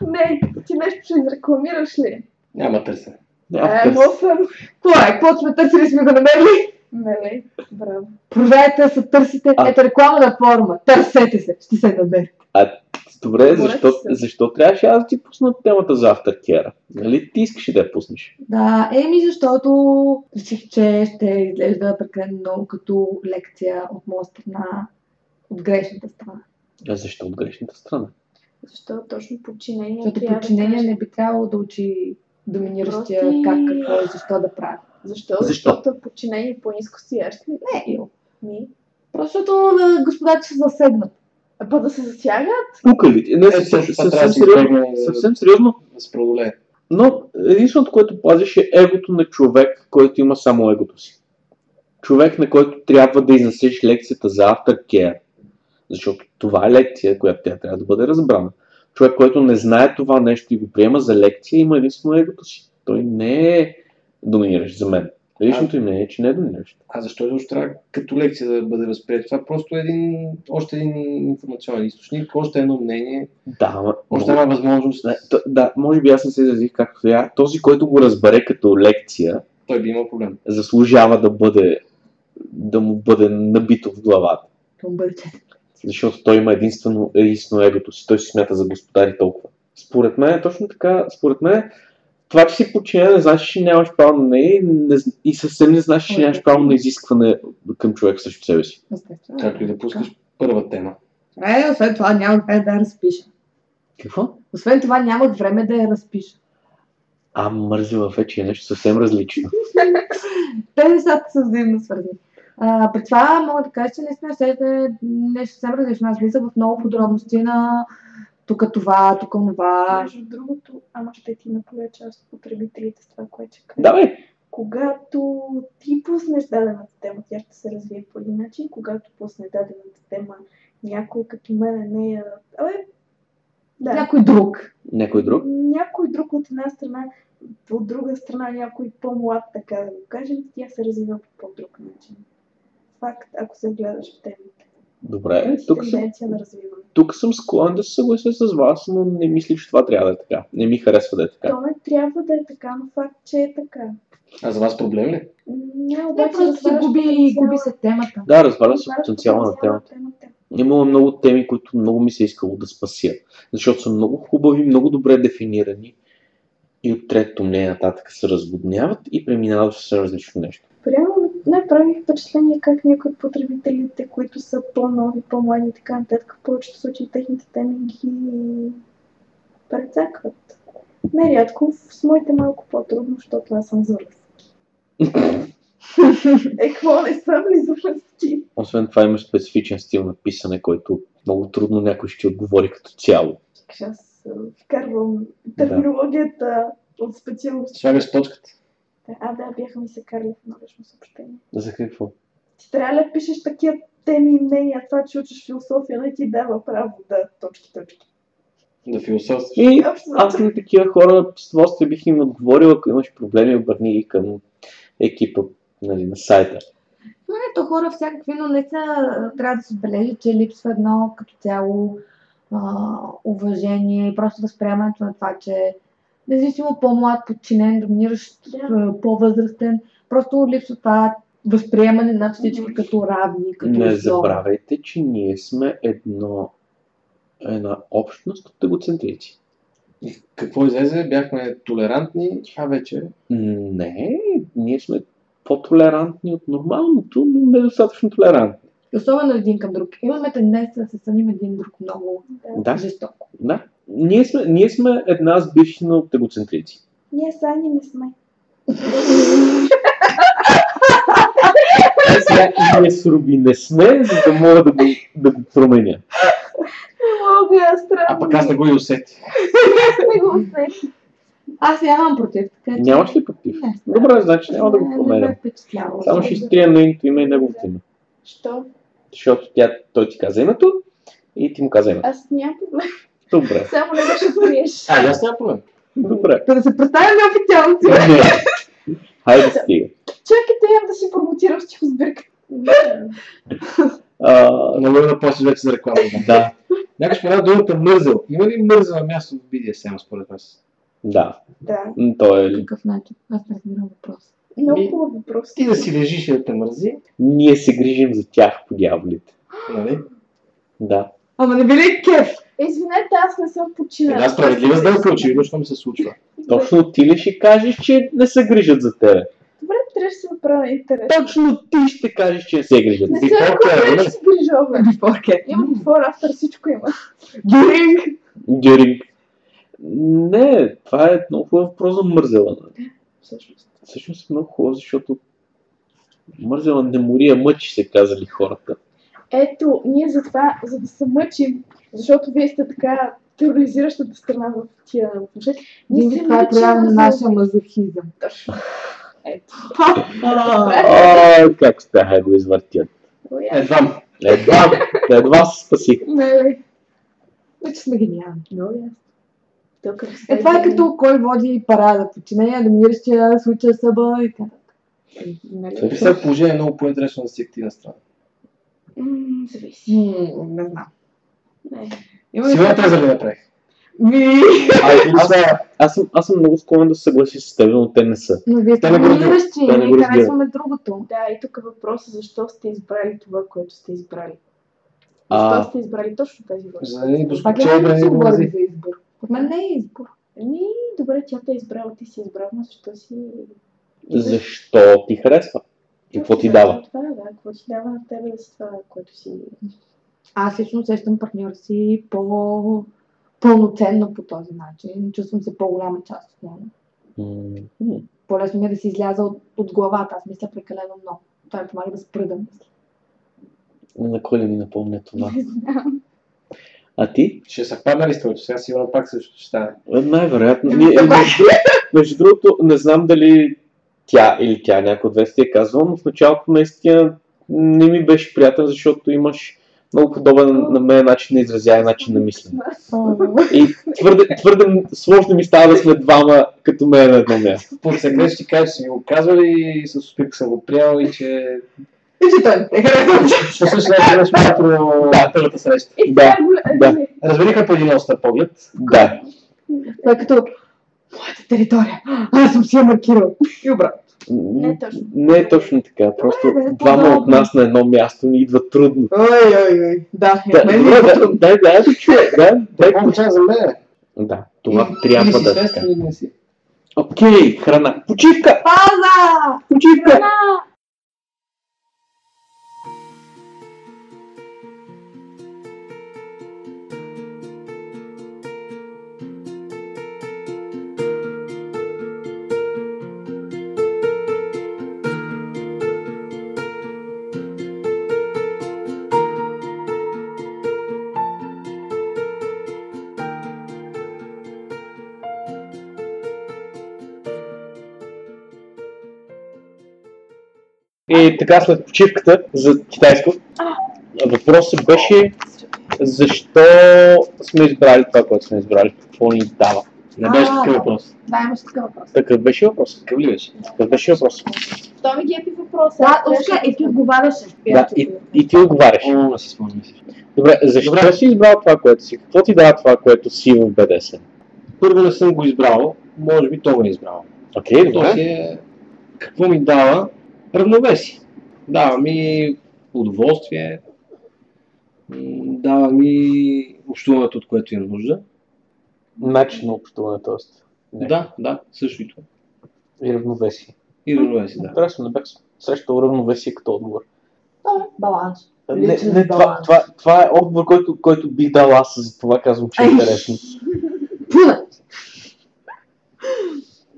[SPEAKER 5] Не, ти нещо ще изрекламираш ли?
[SPEAKER 3] Няма търсене.
[SPEAKER 5] Е, много съм.
[SPEAKER 4] Какво е? Какво сме търсили, сме го намерили?
[SPEAKER 5] Нали? Браво.
[SPEAKER 4] Продайте да се търсите.
[SPEAKER 2] А.
[SPEAKER 4] Ето рекламна форма. Търсете се. Ще се намери.
[SPEAKER 2] Добре,
[SPEAKER 5] Моля
[SPEAKER 2] защо,
[SPEAKER 5] се.
[SPEAKER 2] защо трябваше аз да ти пусна темата за Aftercare? Нали ти искаш да я пуснеш?
[SPEAKER 4] Да, еми защото реших, че ще изглежда прекалено много като лекция от моя страна, от грешната страна.
[SPEAKER 2] А защо от грешната страна?
[SPEAKER 5] Защо точно подчинение
[SPEAKER 4] Защото подчинение не би трябвало да учи доминиращия
[SPEAKER 5] Прости.
[SPEAKER 4] как, какво и защо да прави.
[SPEAKER 5] Защо?
[SPEAKER 2] Защо?
[SPEAKER 5] Защото е подчинение по-низко стоящ ли?
[SPEAKER 4] Не, Ил.
[SPEAKER 5] Ми.
[SPEAKER 4] Просто защото а, господата се засегнат.
[SPEAKER 5] А па да се засягат?
[SPEAKER 2] Пука ли? Не,
[SPEAKER 3] Е,
[SPEAKER 2] съвсем, съвсем,
[SPEAKER 3] да
[SPEAKER 2] сериозно, съвсем сериозно,
[SPEAKER 3] Да се преодолее.
[SPEAKER 2] но единственото, което пазиш е егото на човек, който има само егото си. Човек, на който трябва да изнесеш лекцията за Aftercare. Защото това е лекция, която тя трябва да бъде разбрана. Човек, който не знае това нещо и го приема за лекция, има единствено егото си. Той не е доминиращ за мен. Личното им мнение е, че не е доминиращ.
[SPEAKER 3] А защо изобщо трябва като лекция да бъде възприето? Това е просто един, още един информационен източник, още едно мнение,
[SPEAKER 2] Да,
[SPEAKER 3] още една възможност.
[SPEAKER 2] Не, т- да, може би аз не се изразих както трябва. Този, който го разбере като лекция,
[SPEAKER 3] Той би имал проблем.
[SPEAKER 2] заслужава да бъде да му бъде набито в главата.
[SPEAKER 4] Към бъдеще.
[SPEAKER 2] Защото той има единствено, единствено егото си. Той се смята за господари толкова. Според мен е точно така. Според мен това, че си подчинен, не значи, че нямаш право на нея и, не, и съвсем не значи, че нямаш право на изискване към човек срещу себе си.
[SPEAKER 4] Естествено.
[SPEAKER 3] Както и да пускаш първа тема.
[SPEAKER 4] Е, освен това няма как да я разпиша.
[SPEAKER 2] Какво?
[SPEAKER 4] Освен това нямах време да я разпиша.
[SPEAKER 2] А мързела вече е нещо съвсем различно. <laughs>
[SPEAKER 4] Те нещата са взаимно свързани. А, при това мога да кажа, че наистина ще е нещо съвсем различно. Аз влизах в много подробности на тук това, тук това.
[SPEAKER 5] Между другото, ама ще ти направя част от потребителите с това, което ще кажа.
[SPEAKER 2] Давай!
[SPEAKER 5] Когато ти пуснеш дадената тема, тя ще се развие по един начин. Когато пусне дадената тема, някой като мен не я... Абе, да.
[SPEAKER 4] Някой друг.
[SPEAKER 2] Някой друг?
[SPEAKER 5] някой друг от една страна, от друга страна някой по-млад, така да го кажем, тя се развива по по-друг начин. Факт, ако се вгледаш в темите.
[SPEAKER 2] Добре, тук съм,
[SPEAKER 5] на развиване.
[SPEAKER 2] тук съм склонен да се съглася с вас, но не мисля, че това трябва да е така. Не ми харесва да е така.
[SPEAKER 5] То не трябва да е така, но факт, че е така.
[SPEAKER 3] А за вас проблем ли?
[SPEAKER 5] Не,
[SPEAKER 4] Не,
[SPEAKER 5] обаче
[SPEAKER 4] просто се губи, губи се темата.
[SPEAKER 2] Да, разбира се потенциала на темата. Имало много теми, които много ми се е искало да спася, защото са много хубави, много добре дефинирани и от третото мнение нататък се разводняват и преминават в различно нещо.
[SPEAKER 5] Реално не прави впечатление как някои от потребителите, които са по-нови, по-млади и така нататък, в повечето случаи техните теми ги прецакват. Нерядко с моите малко по-трудно, защото аз съм зуръст. <laughs> е, какво не съм ли зуръстки?
[SPEAKER 2] Освен това имаш специфичен стил на писане, който много трудно някой ще отговори като цяло.
[SPEAKER 5] Аз а, вкарвам терминологията от специалност.
[SPEAKER 3] Слагаш точката.
[SPEAKER 5] А, да, бяха ми се карали в едно лично съобщение.
[SPEAKER 2] За какво?
[SPEAKER 5] Ти трябва да пишеш такива теми и мнения, това, че учиш философия, не ти дава право да точки, точки.
[SPEAKER 3] Да философстваш.
[SPEAKER 2] И аз на такива хора с удоволствие бих им отговорил, ако имаш проблеми, обърни ги към екипа нали, на сайта.
[SPEAKER 4] Ето хора всякакви, но не са, трябва да се отбележи, че липсва едно като цяло а, уважение и просто възприемането на това, че независимо по-млад, подчинен, доминиращ, а, по-възрастен, просто липсва това възприемане на всички като равни, като
[SPEAKER 2] Не
[SPEAKER 4] зло.
[SPEAKER 2] забравяйте, че ние сме едно, една общност от егоцентрици.
[SPEAKER 3] И какво излезе? Бяхме толерантни, а вече...
[SPEAKER 2] Не, ние сме по-толерантни от нормалното, но недостатъчно толерантни.
[SPEAKER 4] И Особено един към друг. Имаме тенденция да се съним един друг много
[SPEAKER 5] Да.
[SPEAKER 2] Да,
[SPEAKER 4] жестоко.
[SPEAKER 2] да. Ние сме, ние сме една сбивщина от егоцентрици.
[SPEAKER 5] Ние с Ани не сме.
[SPEAKER 2] Е, сега и ние с Руби не сме, за да мога да го, да го променя.
[SPEAKER 5] Мога, аз странно.
[SPEAKER 3] А пък аз не го и усетих.
[SPEAKER 5] не го усетих.
[SPEAKER 4] Аз нямам против, така че...
[SPEAKER 2] Нямаш ли против?
[SPEAKER 4] Не,
[SPEAKER 2] Добре, значи няма да го променям. Само ще изтрия нейното име и неговото име.
[SPEAKER 5] Що?
[SPEAKER 2] Защото тя, той ти каза името и ти му каза името.
[SPEAKER 5] Аз нямам проблем.
[SPEAKER 2] Добре,
[SPEAKER 5] Само не беше приеш.
[SPEAKER 3] А, аз нямам проблем.
[SPEAKER 2] добре.
[SPEAKER 4] Да се представя неофициално си.
[SPEAKER 2] Не. Хайде стига.
[SPEAKER 5] Чакайте, имам да си промотирам стихосбирка.
[SPEAKER 2] А,
[SPEAKER 3] Много е да после вече за реклама.
[SPEAKER 2] да,
[SPEAKER 3] Някой спомена думата мързел. Има ли мързела място в BDSM според вас?
[SPEAKER 2] да.
[SPEAKER 5] Да.
[SPEAKER 2] М, Той е...
[SPEAKER 4] Какъв начин? Аз не разбирам въпрос.
[SPEAKER 5] Много хубав въпрос.
[SPEAKER 3] Ти да си лежиш и да те мързи,
[SPEAKER 2] Ние се грижим за тях по дяволите.
[SPEAKER 3] нали?
[SPEAKER 2] Да.
[SPEAKER 4] Ама не би ли кеф?
[SPEAKER 5] Извинете, аз не съм починала.
[SPEAKER 3] Една справедлива сделка, очевидно, що ми се случва.
[SPEAKER 2] Точно ти ли ще кажеш, че не се грижат за тебе?
[SPEAKER 5] Добре, трябва да си направя интерес.
[SPEAKER 2] Точно ти ще кажеш, че не се грижат.
[SPEAKER 5] Не
[SPEAKER 2] за
[SPEAKER 5] се
[SPEAKER 3] нали?
[SPEAKER 5] ще грижове.
[SPEAKER 4] Before
[SPEAKER 5] Има before, after, всичко има.
[SPEAKER 4] During.
[SPEAKER 2] During. Не, това е много хубав въпрос за мързела.
[SPEAKER 5] Всъщност.
[SPEAKER 2] Всъщност е много хубаво, защото мързела не мори, а мъчи се казали хората.
[SPEAKER 5] Ето, ние за това, за да се мъчим, защото вие сте така тероризиращата страна в тия отношения. Ние
[SPEAKER 4] това е проява на нашия мазохизъм.
[SPEAKER 5] Точно. Ето.
[SPEAKER 2] Как да го извъртят?
[SPEAKER 3] Едва.
[SPEAKER 2] Едва, едва се спасих.
[SPEAKER 5] Не,
[SPEAKER 4] Вече сме гениални.
[SPEAKER 5] много ясно. Тук
[SPEAKER 4] Е, това е като кой води парада, подчинение, доминиращия случая съба и така. нататък. Нали?
[SPEAKER 3] При всяко положение е много по-интересно да си активна страна.
[SPEAKER 5] Зависи.
[SPEAKER 4] Не знам.
[SPEAKER 5] Не.
[SPEAKER 4] Има така-
[SPEAKER 3] теза ли направих?
[SPEAKER 4] Ми,
[SPEAKER 2] Аз, аз, съм, аз съм много склонен да се съглася с теб, но те не са.
[SPEAKER 4] но вие
[SPEAKER 3] Те
[SPEAKER 4] сте
[SPEAKER 3] не го
[SPEAKER 4] ние харесваме другото.
[SPEAKER 5] Да, и тук въпросът е защо сте избрали това, което сте избрали.
[SPEAKER 2] А.
[SPEAKER 5] Защо сте избрали точно тази върша?
[SPEAKER 3] За да ни
[SPEAKER 4] Пак
[SPEAKER 3] доскоча
[SPEAKER 4] няма
[SPEAKER 3] да
[SPEAKER 4] да
[SPEAKER 3] ни
[SPEAKER 4] се
[SPEAKER 3] го
[SPEAKER 4] говори за избор. От мен не е избор.
[SPEAKER 5] Ами, добре, тя те е избрала, ти си избрал, но защо си...
[SPEAKER 2] Защо ти харесва? И какво ти дава?
[SPEAKER 5] Това, да, какво ти дава на тебе да си това, което си...
[SPEAKER 4] Аз лично усещам партньор си по пълноценно по този начин. Чувствам се по-голяма част от него.
[SPEAKER 2] М.
[SPEAKER 4] По-лесно ми е да си изляза от, от главата. Аз мисля прекалено много. Това ми помага да спра да мисля.
[SPEAKER 2] На кой ли ми напомня това?
[SPEAKER 5] Не знам.
[SPEAKER 2] А ти?
[SPEAKER 3] Ще съвпадна ли с твоето? Сега сигурно пак също ще стане.
[SPEAKER 2] Е, Най-вероятно. Ние, е, между, <laughs> между другото, не знам дали тя или тя някой от двете ти е казвала, но в началото наистина не ми беше приятен, защото имаш много подобен на мен начин на изразяване, начин на мислене. И твърде, твърде сложно ми става да сме двама като мен на едно място.
[SPEAKER 3] По секрет ще ти кажа, че си ми го казвали и с успех съм го приел и че
[SPEAKER 4] И че той не харесва.
[SPEAKER 3] по същия начин беше първата среща.
[SPEAKER 2] Да, да.
[SPEAKER 3] Разберихме по един остър поглед.
[SPEAKER 2] Да.
[SPEAKER 4] Това е като моята територия. Аз съм си я маркирал. И обратно.
[SPEAKER 5] Не е точно.
[SPEAKER 2] Не е точно така. Просто
[SPEAKER 4] Добре, <laughs>
[SPEAKER 2] двама от нас на едно място ни идва трудно.
[SPEAKER 4] Ой, ой, ой. Да,
[SPEAKER 2] Да,
[SPEAKER 4] мен е
[SPEAKER 2] да,
[SPEAKER 4] трудно.
[SPEAKER 2] дай, дай да чуя. Да, дай
[SPEAKER 3] час за мен?
[SPEAKER 2] Да, това
[SPEAKER 3] Или-
[SPEAKER 2] трябва
[SPEAKER 3] или си
[SPEAKER 2] да е. Окей, храна. Почивка!
[SPEAKER 4] Паза!
[SPEAKER 2] Почивка! И така след почивката за китайско, въпросът беше защо сме избрали това, което сме избрали. Какво ни дава?
[SPEAKER 3] Не беше такъв въпрос.
[SPEAKER 4] Да, имаш такъв въпрос.
[SPEAKER 2] Такъв беше въпрос.
[SPEAKER 3] Такъв ли беше?
[SPEAKER 2] Такъв беше въпрос.
[SPEAKER 5] Той ми ги епи въпроса.
[SPEAKER 4] Да, Ушка, и ти отговаряше.
[SPEAKER 2] Да, и, и ти отговаряш.
[SPEAKER 3] О, не си спомням.
[SPEAKER 2] Добре, защо
[SPEAKER 3] Добре.
[SPEAKER 2] си избрал това, което си? Какво ти дава това, което си в БДС?
[SPEAKER 3] Първо не съм го избрал, може би то го е избрал.
[SPEAKER 2] Окей, добре.
[SPEAKER 3] е... Какво ми дава? Равновесие. Дава ми удоволствие, дава ми общуването, от което имам нужда.
[SPEAKER 2] Начин на общуване, т.е.
[SPEAKER 3] Да, да, също и това.
[SPEAKER 2] И равновесие.
[SPEAKER 3] И равновесие, да.
[SPEAKER 2] Интересно, не бях срещал равновесие като отговор.
[SPEAKER 4] Да, баланс.
[SPEAKER 2] Не, не това, това, това е отговор, който, който бих дал аз, за това казвам, че е интересно.
[SPEAKER 4] Пуна!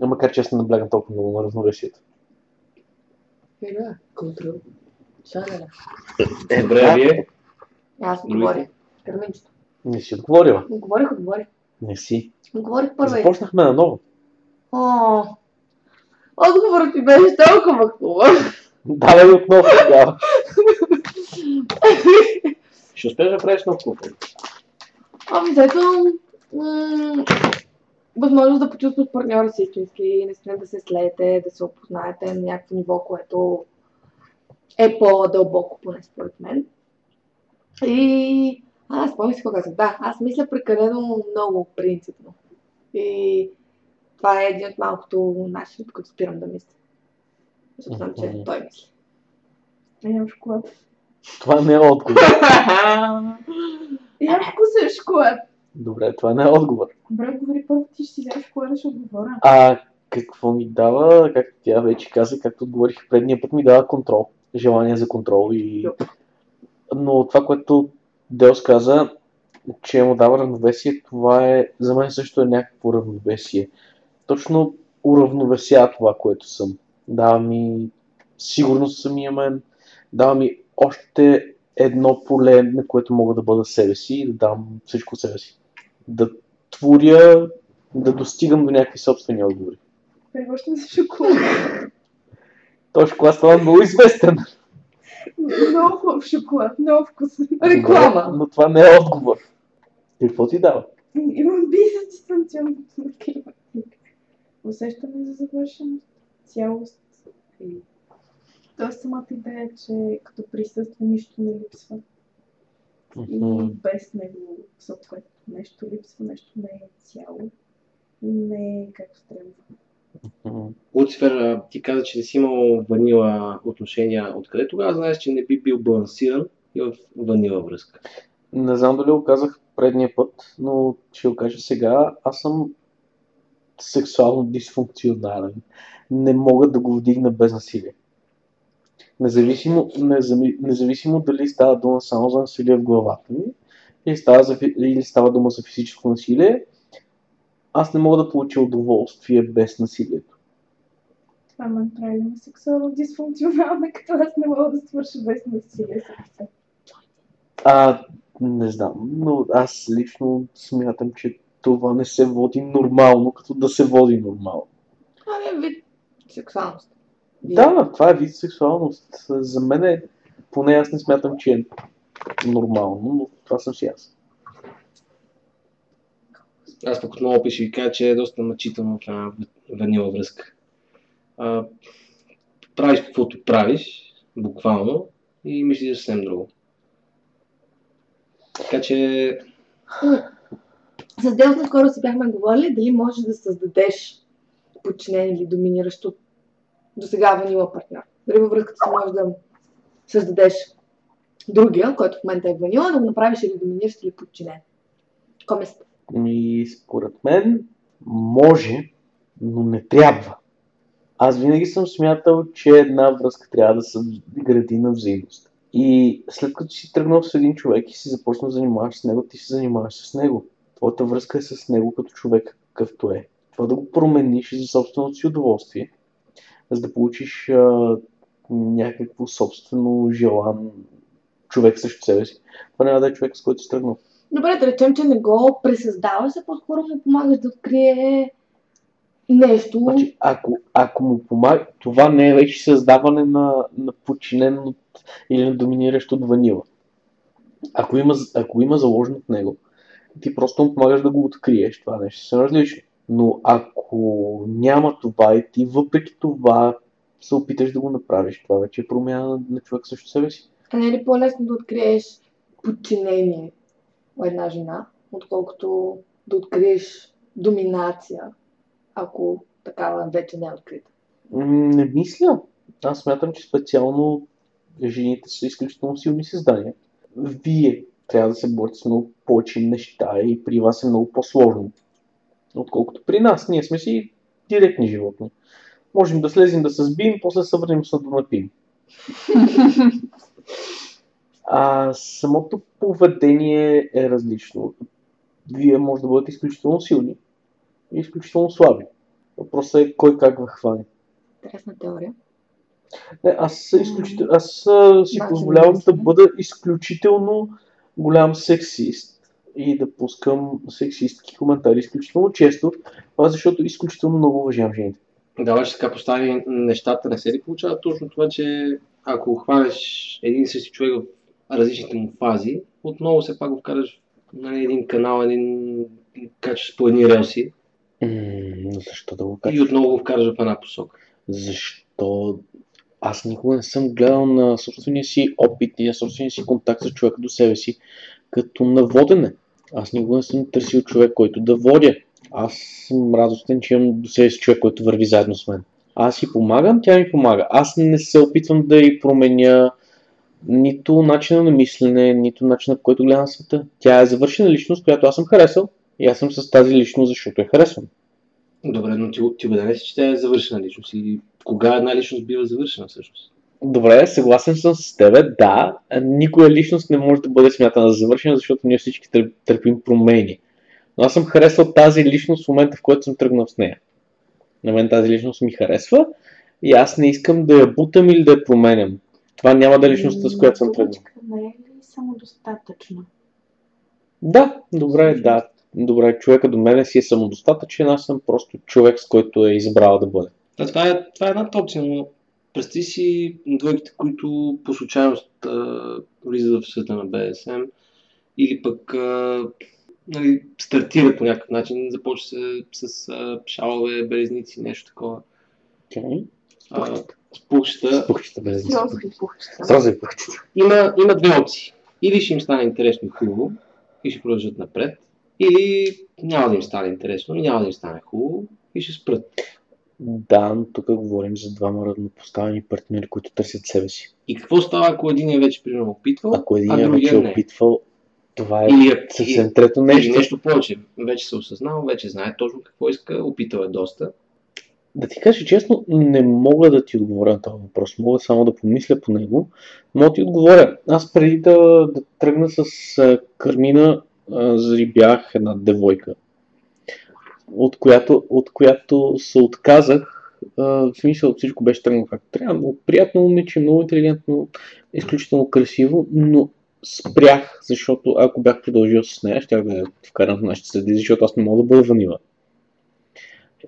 [SPEAKER 2] Но Макар че аз не наблягам толкова много на равновесието.
[SPEAKER 4] Е, да, контрол. Шаляля.
[SPEAKER 2] Е,
[SPEAKER 3] Добре, а вие?
[SPEAKER 4] Аз
[SPEAKER 3] Другите?
[SPEAKER 4] отговорих. Кърминчето.
[SPEAKER 2] Не си отговорила.
[SPEAKER 4] Отговорих, отговорих.
[SPEAKER 2] Не си.
[SPEAKER 4] Отговорих първо.
[SPEAKER 2] Започнахме наново.
[SPEAKER 4] О, отговорът ти беше толкова хубав.
[SPEAKER 2] Давай отново тогава. <laughs>
[SPEAKER 3] Ще успееш да правиш много хубаво.
[SPEAKER 4] Ами, взето, м- възможност да почувстваш партньора си истински, наистина да се слеете, да се опознаете на някакво ниво, което е по-дълбоко, поне според мен. И аз спомням си какво казах. Да, аз мисля прекалено много принципно. И това е един от малкото начини, по които спирам да мисля. Защото знам, че той мисли.
[SPEAKER 5] Ям шоколад.
[SPEAKER 2] Това не е отговор.
[SPEAKER 5] Ям вкусен шоколад.
[SPEAKER 2] Добре, това не е отговор.
[SPEAKER 5] Добре, говори първо, ти ще си вземеш шоколада, ще отговоря.
[SPEAKER 2] А какво ми дава, както тя вече каза, както отговорих предния път, ми дава контрол. Желание за контрол и... Но това, което Делс каза, че му дава равновесие, това е, за мен също е някакво равновесие. Точно уравновесява това, което съм. Дава ми сигурност самия мен, дава ми още едно поле, на което мога да бъда себе си и да дам всичко себе си. Да творя, да достигам до някакви собствени отговори.
[SPEAKER 5] Превръщам се в шоколад.
[SPEAKER 2] Той шоколад става много известен.
[SPEAKER 5] Много хубав шоколад, много вкусен.
[SPEAKER 4] Реклама.
[SPEAKER 2] Но, но това не е отговор. Какво ти дава?
[SPEAKER 5] Имам бизнес дистанционно. Усещане за завършеност, цялост. Тоест самата идея, че като присъства нищо не липсва. И без него съответно нещо липсва, нещо не е цяло. И не е както трябва.
[SPEAKER 3] Луцифер, ти каза, че не си имал ванила отношения. Откъде тогава знаеш, че не би бил балансиран и в ванила връзка?
[SPEAKER 2] Не знам дали го казах предния път, но ще го кажа сега. Аз съм сексуално дисфункционален. Не мога да го вдигна без насилие. Независимо, независимо дали става дума само за насилие в главата ми или става, за, или става дума за физическо насилие, аз не мога да получа удоволствие без насилието.
[SPEAKER 5] Това ме направи ме сексуално дисфункционална, <laughs> като аз не мога да свърша без насилие.
[SPEAKER 2] А, не знам, но аз лично смятам, че това не се води нормално, като да се води нормално.
[SPEAKER 4] Това е вид сексуалност.
[SPEAKER 2] Да, това е вид сексуалност. За мен е, поне аз не смятам, че е нормално, но това съм си аз.
[SPEAKER 3] Аз пък отново опис ще ви кажа, че е доста мъчително една ванила връзка. А, правиш каквото правиш, буквално, и мислиш за съвсем друго. Така че,
[SPEAKER 4] С Делс скоро си бяхме говорили дали можеш да създадеш подчинен или доминиращ от до сега ванила партньор. Дали във връзката си можеш да създадеш другия, който в момента е ванила, да го направиш или доминиращ или подчинен. Кой мислите?
[SPEAKER 2] И според мен може, но не трябва. Аз винаги съм смятал, че една връзка трябва да се гради на взаимност. И след като си тръгнал с един човек и си започнал да занимаваш с него, ти се занимаваш с него. Твоята връзка е с него като човек, какъвто е. Това да го промениш за собственото си удоволствие, за да получиш а, някакво собствено желан човек срещу себе си. Това няма да е човек, с който си тръгнал.
[SPEAKER 4] Добре, да речем, че не го пресъздаваш, а по-скоро му помагаш да открие нещо.
[SPEAKER 2] Значи, ако, ако му помага, това не е вече създаване на, на подчинен от, или на доминиращ от ванила. Ако има, ако има заложено в него, ти просто му помагаш да го откриеш. Това нещо е различно. Но ако няма това и ти въпреки това се опиташ да го направиш, това вече е промяна на, на човек също себе си.
[SPEAKER 4] А не е ли по-лесно да откриеш подчинение у една жена, отколкото да откриеш доминация, ако такава вече не е открита?
[SPEAKER 2] Не мисля. Аз смятам, че специално жените са изключително силни създания. Вие трябва да се борите с много повече неща и при вас е много по-сложно, отколкото при нас. Ние сме си директни животни. Можем да слезем да се сбием, после се върнем се да напим. <laughs> А самото поведение е различно. Вие може да бъдете изключително силни и изключително слаби. Въпросът е кой как ви хване.
[SPEAKER 4] Интересна теория.
[SPEAKER 2] Не, аз, изключител... аз а, си позволявам да бъда изключително голям сексист и да пускам сексистки коментари изключително често, това защото изключително много уважавам жените.
[SPEAKER 3] да, обаче така постави нещата, не се ли получава точно това, че ако хванеш един и същи човек в различните му фази, отново все пак го вкараш на един канал, един качваш по едни релси
[SPEAKER 2] М, защо да го
[SPEAKER 3] и
[SPEAKER 2] кажа?
[SPEAKER 3] отново го вкараш в една посока.
[SPEAKER 2] Защо аз никога не съм гледал на собствения си опит и на собствения си контакт с човека до себе си като на водене. Аз никога не съм търсил човек, който да водя. Аз съм радостен, че имам до себе си човек, който върви заедно с мен. Аз си помагам, тя ми помага. Аз не се опитвам да й променя нито начина на мислене, нито начина по който гледам света. Тя е завършена личност, която аз съм харесал и аз съм с тази личност, защото я харесвам.
[SPEAKER 3] Добре, но ти, ти убеден си, че тя е завършена личност и кога една личност бива завършена всъщност?
[SPEAKER 2] Добре, съгласен съм с тебе, да. Никоя личност не може да бъде смятана за завършена, защото ние всички тър- търпим промени. Но аз съм харесал тази личност в момента, в който съм тръгнал с нея. На мен тази личност ми харесва и аз не искам да я бутам или да я променям. Това няма да е личността, с която съм тръгнал.
[SPEAKER 5] Не е ли само достатъчно?
[SPEAKER 2] Да, добре, да. Добре, човека до мене си е самодостатъчен, аз съм просто човек, с който е избрал да бъде.
[SPEAKER 3] Да, това, е, това е едната опция, но представи си двойките, които по случайност а, влизат в света на БСМ или пък а, нали, стартират по някакъв начин, започва се с а, шалове, белезници, нещо такова.
[SPEAKER 2] Okay.
[SPEAKER 3] А, с пухчета.
[SPEAKER 2] Пухчета без
[SPEAKER 5] С розови пухчета.
[SPEAKER 2] С розови пухчета.
[SPEAKER 3] Има, има две опции. Или ще им стане интересно и хубаво и ще продължат напред, или няма да им стане интересно, няма да им стане хубаво и ще спрат.
[SPEAKER 2] Да, но тук говорим за двама равнопоставени партньори, които търсят себе си.
[SPEAKER 3] И какво става, ако един е вече примерно опитвал,
[SPEAKER 2] Ако един
[SPEAKER 3] а
[SPEAKER 2] е вече
[SPEAKER 3] не?
[SPEAKER 2] опитвал, това е
[SPEAKER 3] е-
[SPEAKER 2] съвсем трето нещо.
[SPEAKER 3] нещо повече. Вече се осъзнал, вече знае точно какво иска, опитал е доста.
[SPEAKER 2] Да ти кажа честно, не мога да ти отговоря на този въпрос. Мога само да помисля по него. Но да ти отговоря. Аз преди да, да тръгна с Кармина, зарибях една девойка, от която, от която се отказах. В смисъл всичко беше тръгнало както трябва. Много приятно момиче, много интелигентно, изключително красиво, но спрях, защото ако бях продължил с нея, щях да я вкарам в нашите среди, защото аз не мога да бъда ванила.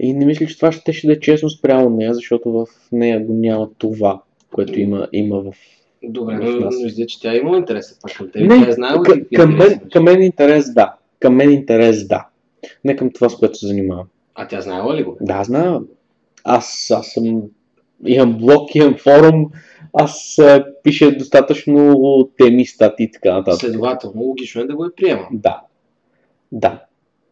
[SPEAKER 2] И не мисля, че това ще, ще да е честно спрямо нея, защото в нея го няма това, което има, има в...
[SPEAKER 3] Добре,
[SPEAKER 2] в
[SPEAKER 3] но,
[SPEAKER 2] нас.
[SPEAKER 3] но излиза, че тя има интерес пак към теб.
[SPEAKER 2] Не,
[SPEAKER 3] тя е знаела
[SPEAKER 2] към, към, мен, към мен интерес да. Към мен интерес да. Не към това, с което се занимавам.
[SPEAKER 3] А тя знаела ли го?
[SPEAKER 2] Да, знам. Аз, аз съм... Имам блог, имам форум, аз а, пиша достатъчно теми, статии и така нататък.
[SPEAKER 3] Следователно, логично е да го е приемал.
[SPEAKER 2] Да. Да.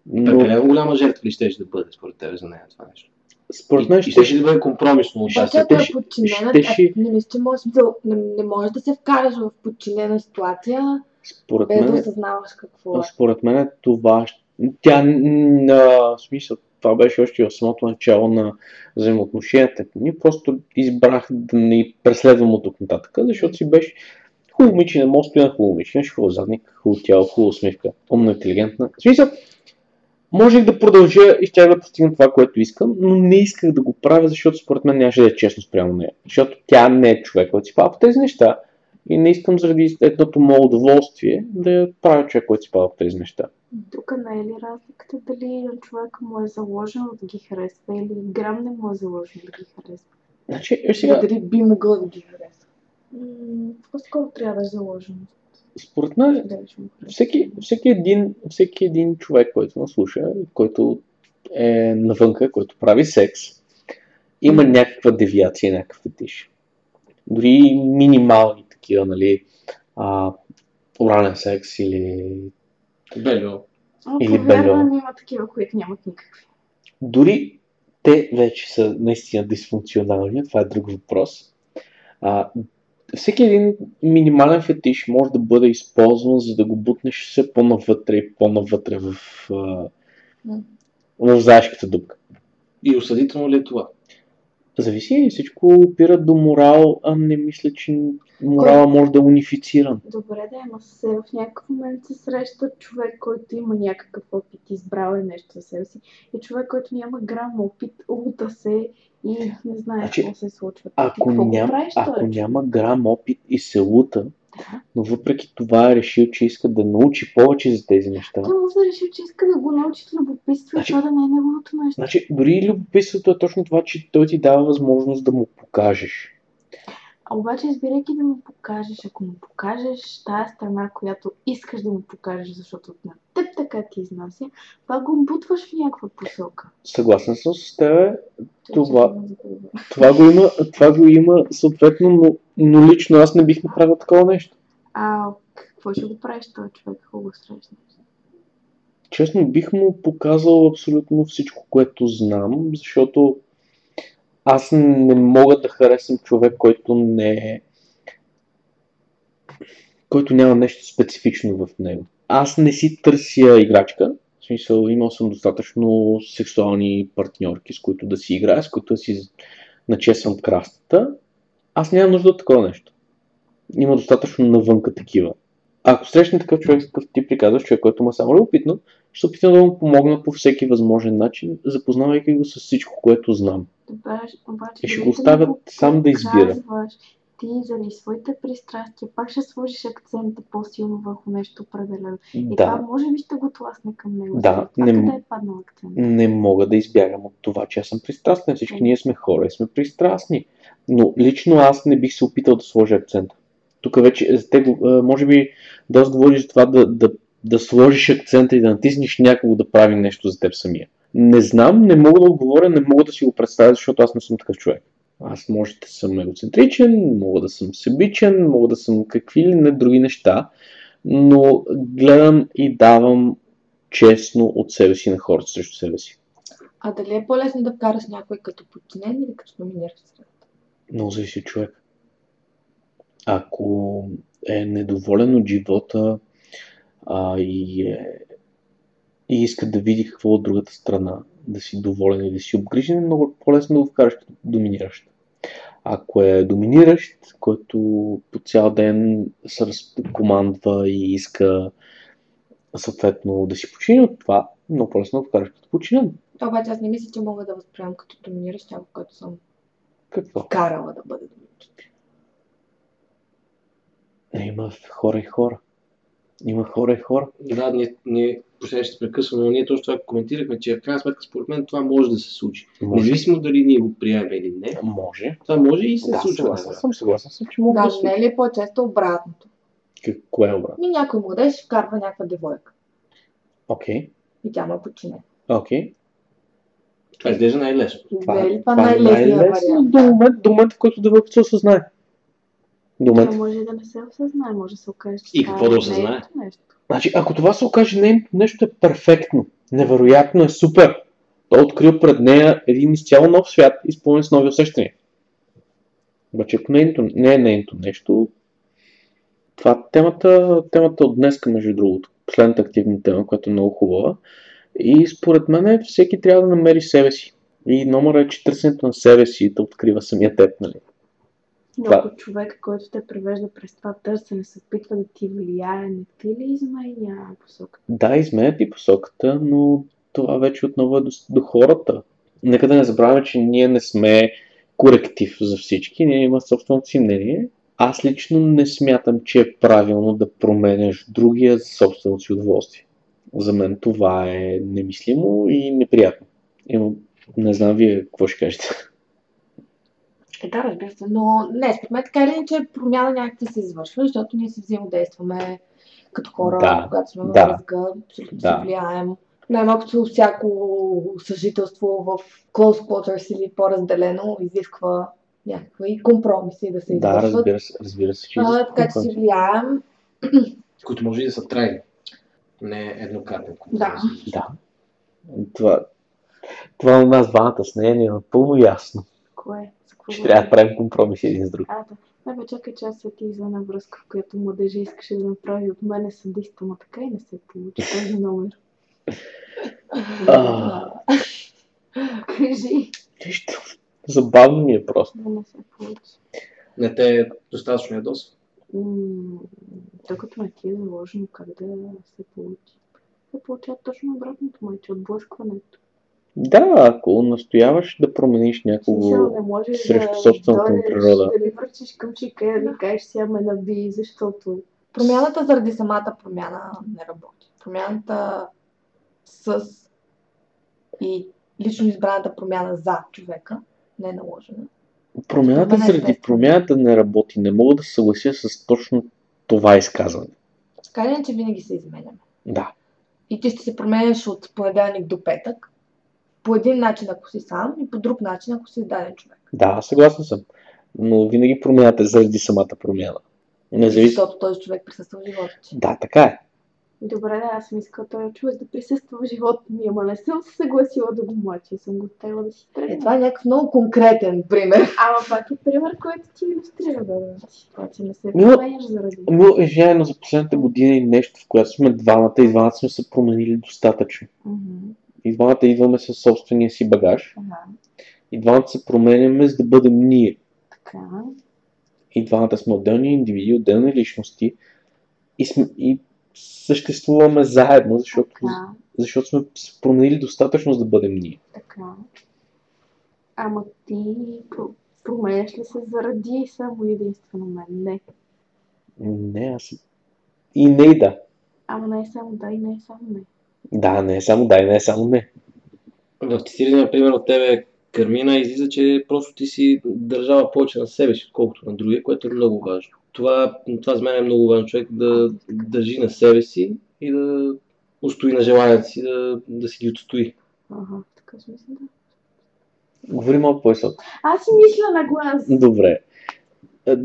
[SPEAKER 2] Но
[SPEAKER 3] Прекалено голяма жертва ли щеше да бъде според теб за нея това нещо?
[SPEAKER 2] според мен
[SPEAKER 3] и,
[SPEAKER 2] ще,
[SPEAKER 3] щеше да бъде компромисно
[SPEAKER 4] Защото е
[SPEAKER 2] щеше-
[SPEAKER 4] подчинена,
[SPEAKER 2] щеше-
[SPEAKER 4] е, не мисля, че може, смисъл, не, не можеш да се вкараш в подчинена ситуация,
[SPEAKER 2] според
[SPEAKER 4] без да
[SPEAKER 2] мен,
[SPEAKER 4] осъзнаваш какво е.
[SPEAKER 2] според мен това... щ- Тя, на смисъл, това беше още в самото начало на взаимоотношенията. Ние просто избрах да не преследвам от тук нататък, защото си беше хубаво момиче, не мога да стоя на хубаво момиче, имаш хубав задник, хубаво тяло, хубава усмивка, умна, интелигентна. В смисъл, можех да продължа и щях да постигна това, което искам, но не исках да го правя, защото според мен нямаше да е честно спрямо нея. Защото тя не е човек, който си пада по тези неща. И не искам заради едното мое удоволствие да правя човек, който си пада по тези неща.
[SPEAKER 5] Тук не е ли разликата дали на човека му е заложено да ги харесва или грам не му е заложено да ги харесва?
[SPEAKER 2] Значи, е,
[SPEAKER 4] Сега... Дали би могъл да ги хареса.
[SPEAKER 5] М, По-скоро трябва да е заложено.
[SPEAKER 2] според мен,
[SPEAKER 5] му харесва.
[SPEAKER 2] всеки, всеки, един, всеки един човек, който ме слуша, който е навънка, който прави секс, има някаква девиация, някакъв фетиш. Дори минимални такива, нали, а, орален секс или
[SPEAKER 3] Бельо.
[SPEAKER 2] Или бельо.
[SPEAKER 5] има такива, които нямат никакви.
[SPEAKER 2] дори те вече са наистина дисфункционални, това е друг въпрос. А, всеки един минимален фетиш може да бъде използван, за да го бутнеш все по-навътре и по-навътре в,
[SPEAKER 4] М.
[SPEAKER 2] в заешката дупка.
[SPEAKER 3] И осъдително ли е това?
[SPEAKER 2] Зависи, всичко опира до морал, а не мисля, че морала може да е унифициран.
[SPEAKER 5] Добре, да, ама се в някакъв момент се среща човек, който има някакъв опит, избрал е нещо за себе си, и човек, който няма грам опит, лута се и не знае
[SPEAKER 2] Значи,
[SPEAKER 5] какво се случва. Ти
[SPEAKER 2] Ако,
[SPEAKER 5] го
[SPEAKER 2] ням,
[SPEAKER 5] правиш,
[SPEAKER 2] ако
[SPEAKER 5] този човек?
[SPEAKER 2] няма грам опит и се лута,
[SPEAKER 5] Да.
[SPEAKER 2] но въпреки това е решил, че иска да научи повече за тези неща,
[SPEAKER 5] Той може да реши, че иска да го научи от любопитство
[SPEAKER 2] Значи-
[SPEAKER 5] и това да не е неговото нещо.
[SPEAKER 2] Значи, дори любопитството е точно това, че той ти дава възможност да му покажеш.
[SPEAKER 5] А обаче, избирайки да му покажеш, ако му покажеш тая страна, която искаш да му покажеш, защото на теб така ти изнася, това го бутваш в някаква посока.
[SPEAKER 2] Съгласен съм с теб. Това-. Това го има, това го има съответно, но, но лично аз не бих направил такова нещо.
[SPEAKER 5] А какво ще го правиш този човек, ако го срещнеш?
[SPEAKER 2] Честно, бих му показал абсолютно всичко, което знам, защото аз не мога да харесам човек, който не е който няма нещо специфично в него. Аз не си търся играчка, в смисъл имал съм достатъчно сексуални партньорки, с които да си играя, с които да си начесвам крастата. Аз нямам нужда от такова нещо. Има достатъчно навънка такива. Ако срещна такъв човек, с какъв ти приказваш, човек, който е само любопитно, ще опитам да му помогна по всеки възможен начин, запознавайки го с всичко, което знам.
[SPEAKER 5] Добре, обаче.
[SPEAKER 2] И ще го оставят сам да избира.
[SPEAKER 5] показваш, Ти заради своите пристрастия пак ще сложиш акцента по-силно върху нещо определено. И това
[SPEAKER 2] Да,
[SPEAKER 5] може би ще го тласне към него.
[SPEAKER 2] Да,
[SPEAKER 5] това
[SPEAKER 2] не
[SPEAKER 5] къде е паднал акцент?
[SPEAKER 2] не мога да избягам от това, че аз съм пристрастен. Всички ние сме хора и сме пристрастни. Но лично аз не бих се опитал да сложа акцента. Тук вече, те, го- а, може би, доста говориш за това да, да, да сложиш акцента и да натиснеш някого да прави нещо за теб самия. Не знам, не мога да отговоря, не мога да си го представя, защото аз не съм такъв човек. Аз може да съм егоцентричен, мога да съм себичен, мога да съм какви ли не други неща, но гледам и давам честно от себе си на хората срещу себе си.
[SPEAKER 4] А дали е по-лесно да вкараш някой като подчинен или като номинир в средата?
[SPEAKER 2] Много зависи човек. Ако е недоволен от живота а, и е и иска да види какво от другата страна, да си доволен и да си обгрижен, е много по-лесно да го вкараш като доминиращ. Ако е доминиращ, който по цял ден се командва и иска съответно да си почини от това, много по-лесно да го вкараш като починен.
[SPEAKER 4] Обаче аз не мисля, че мога да възприемам като доминиращ някой, който съм
[SPEAKER 2] Какво?
[SPEAKER 4] карала да бъде доминиращ.
[SPEAKER 2] Има хора и хора. Има хора и хора.
[SPEAKER 3] Да, ние, ние последно ще се прекъсваме, но ние точно това коментирахме, че в крайна сметка според мен това може да се случи.
[SPEAKER 2] Може.
[SPEAKER 3] Независимо дали ние го приемем или не,
[SPEAKER 2] Може.
[SPEAKER 3] това може и се
[SPEAKER 2] Да,
[SPEAKER 3] случва.
[SPEAKER 2] съгласен
[SPEAKER 3] да.
[SPEAKER 2] съм, съгласен съм, че мога да
[SPEAKER 4] Да,
[SPEAKER 2] се...
[SPEAKER 4] не е ли по-често обратното?
[SPEAKER 2] Какво е обратно?
[SPEAKER 4] Ми някой младеж вкарва някаква девойка
[SPEAKER 2] Окей,
[SPEAKER 4] и тя му е подчинена.
[SPEAKER 2] окей.
[SPEAKER 3] Това изглежда най-лесно.
[SPEAKER 4] Не е ли това,
[SPEAKER 2] е
[SPEAKER 4] най-лесният вариант?
[SPEAKER 2] До момента, до момента, в който девойката се осъзнае. До
[SPEAKER 5] Това
[SPEAKER 2] момента.
[SPEAKER 5] може и да не се осъзнае, може да се окаже, че
[SPEAKER 3] И
[SPEAKER 5] това
[SPEAKER 3] какво
[SPEAKER 5] е
[SPEAKER 3] да осъзнае?
[SPEAKER 5] нейното нещо.
[SPEAKER 2] Значи, ако това се окаже нейното нещо е перфектно, невероятно е супер. Той е открил пред нея един изцяло нов свят, изпълнен с нови усещания. Обаче, ако нейното, не е нейното нещо, това темата, темата от днес, между другото, последната активна тема, която е много хубава. И според мен всеки трябва да намери себе си. И номера е, че търсенето на себе си да открива самия теб, нали?
[SPEAKER 5] Но
[SPEAKER 2] Това-
[SPEAKER 5] ако човек, който те превежда през това търсене, се опитва да ти влияе, не ти ли изменя посока?
[SPEAKER 2] Да, изменят и посоката, но това вече отново е до, до хората. Нека да не забравяме, че ние не сме коректив за всички, ние имаме собственото си мнение. Аз лично не смятам, че е правилно да променяш другия за собственото си удоволствие. За мен това е немислимо и неприятно. Има, не знам вие какво ще кажете.
[SPEAKER 4] Е, да, разбира се, но не, според мен така или иначе промяна някаква се извършва, защото ние си взаимодействаме като хора,
[SPEAKER 2] Да,
[SPEAKER 4] когато сме във
[SPEAKER 2] да,
[SPEAKER 4] връзка, абсолютно
[SPEAKER 2] да.
[SPEAKER 4] се влияем. Най-малкото всяко съжителство в close quarters или по-разделено изисква някакви компромиси да се
[SPEAKER 2] Да,
[SPEAKER 4] извършват.
[SPEAKER 2] разбира се, разбира се, че
[SPEAKER 4] а, така че си влияем.
[SPEAKER 3] Които може и да са трайни. Не еднократен.
[SPEAKER 4] Да.
[SPEAKER 2] Да. Това, това на нас двамата с нея ни е напълно ясно.
[SPEAKER 5] Кое? Какво говорим?
[SPEAKER 2] трябва да правим компромиси един с друг.
[SPEAKER 5] А, да. Не, бе, чакай, че аз ти извън връзка, в която младежа искаше да направи от мене садиста, но така и не се получи този номер. Кажи.
[SPEAKER 2] Нищо. Забавно ми е просто.
[SPEAKER 5] Да не се получи.
[SPEAKER 3] Не те е достатъчно ядосва.
[SPEAKER 5] М, Докато не ти е заложено как да се получи. Се получава точно обратното, майче, отблъскването.
[SPEAKER 2] Да, ако настояваш да промениш някого
[SPEAKER 5] не можеш
[SPEAKER 2] срещу
[SPEAKER 5] да
[SPEAKER 2] собствената му природа.
[SPEAKER 5] да ли върчиш към шика и да кажеш сега ме наби, защото
[SPEAKER 4] Промяната заради самата промяна не работи. Промяната с и лично избраната промяна за човека не е наложена.
[SPEAKER 2] Промяната
[SPEAKER 4] е
[SPEAKER 2] заради промяната не работи. Не мога да се съглася с точно това изказване.
[SPEAKER 4] Така иначе винаги се изменяме.
[SPEAKER 2] Да.
[SPEAKER 4] И ти ще се променяш от понеделник до петък. По един начин, ако си сам, и по друг начин, ако си даден човек.
[SPEAKER 2] Да, съгласен съм. Но винаги промяната е заради самата промяна. Независимо.
[SPEAKER 4] Защото този човек присъства в живота ти.
[SPEAKER 2] Да, така е.
[SPEAKER 5] Добре, да, аз съм искала този човек да присъства в живота ми, ама не съм се съгласила да го млача и съм го оставила да си тръгне.
[SPEAKER 4] Е, това е някакъв много конкретен пример.
[SPEAKER 5] Ама пак е пример, който ти иллюстрира, да, да. Ситуация не се
[SPEAKER 2] Мила-
[SPEAKER 5] променяш заради.
[SPEAKER 2] Но е жена за последната година и нещо, в която сме двамата и двамата сме се променили достатъчно.
[SPEAKER 5] Мгм.
[SPEAKER 2] И двамата идваме със собствения си багаж.
[SPEAKER 5] Ага,
[SPEAKER 2] И двамата се променяме, за да бъдем ние.
[SPEAKER 5] така.
[SPEAKER 2] И двамата сме отделни индивиди, отделни личности. И, сме, и съществуваме заедно, защото,
[SPEAKER 5] Така,
[SPEAKER 2] защото сме се променили достатъчно, за да бъдем ние.
[SPEAKER 5] така. Ама ти про- променяш ли се заради само единствено мен? Не.
[SPEAKER 2] Не, аз. И не и да.
[SPEAKER 5] Ама не е само да и не е само не.
[SPEAKER 2] Да, не е само да и не е само не.
[SPEAKER 3] В цитирания например от тебе Кармина излиза, че просто ти си държава повече на себе си, отколкото на другия, което е много важно. Това, това за мен е много важно човек да държи на себе си и да устои на желанията си, да, да си ги отстои.
[SPEAKER 5] Ага, така смисъл да.
[SPEAKER 2] Говори малко по-високо.
[SPEAKER 5] Аз си мисля на глас.
[SPEAKER 2] Добре. А,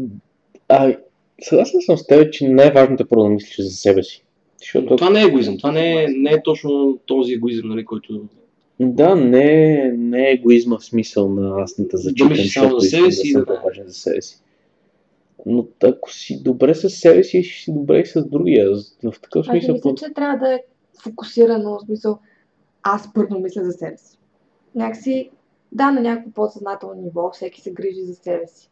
[SPEAKER 2] а, съгласен съм с теб, че най-важното е първо да мислиш за себе си. Защото
[SPEAKER 3] Това не е егоизъм, това не е, не е точно този егоизъм, нали, който
[SPEAKER 2] Да, не, е- не е егоизма в смисъл на аз не те зачитам,
[SPEAKER 3] само
[SPEAKER 2] защото
[SPEAKER 3] за себе
[SPEAKER 2] да
[SPEAKER 3] си и
[SPEAKER 2] съм
[SPEAKER 3] да-
[SPEAKER 2] по-важен за себе си. Но ако си добре с себе си, ще си добре и с другия. В такъв
[SPEAKER 4] Аз
[SPEAKER 2] смисъл,
[SPEAKER 4] мисля, че трябва да е фокусирано, в смисъл, аз първо мисля за себе си. Някакси, да, на някакво подсъзнателно ниво всеки се грижи за себе си.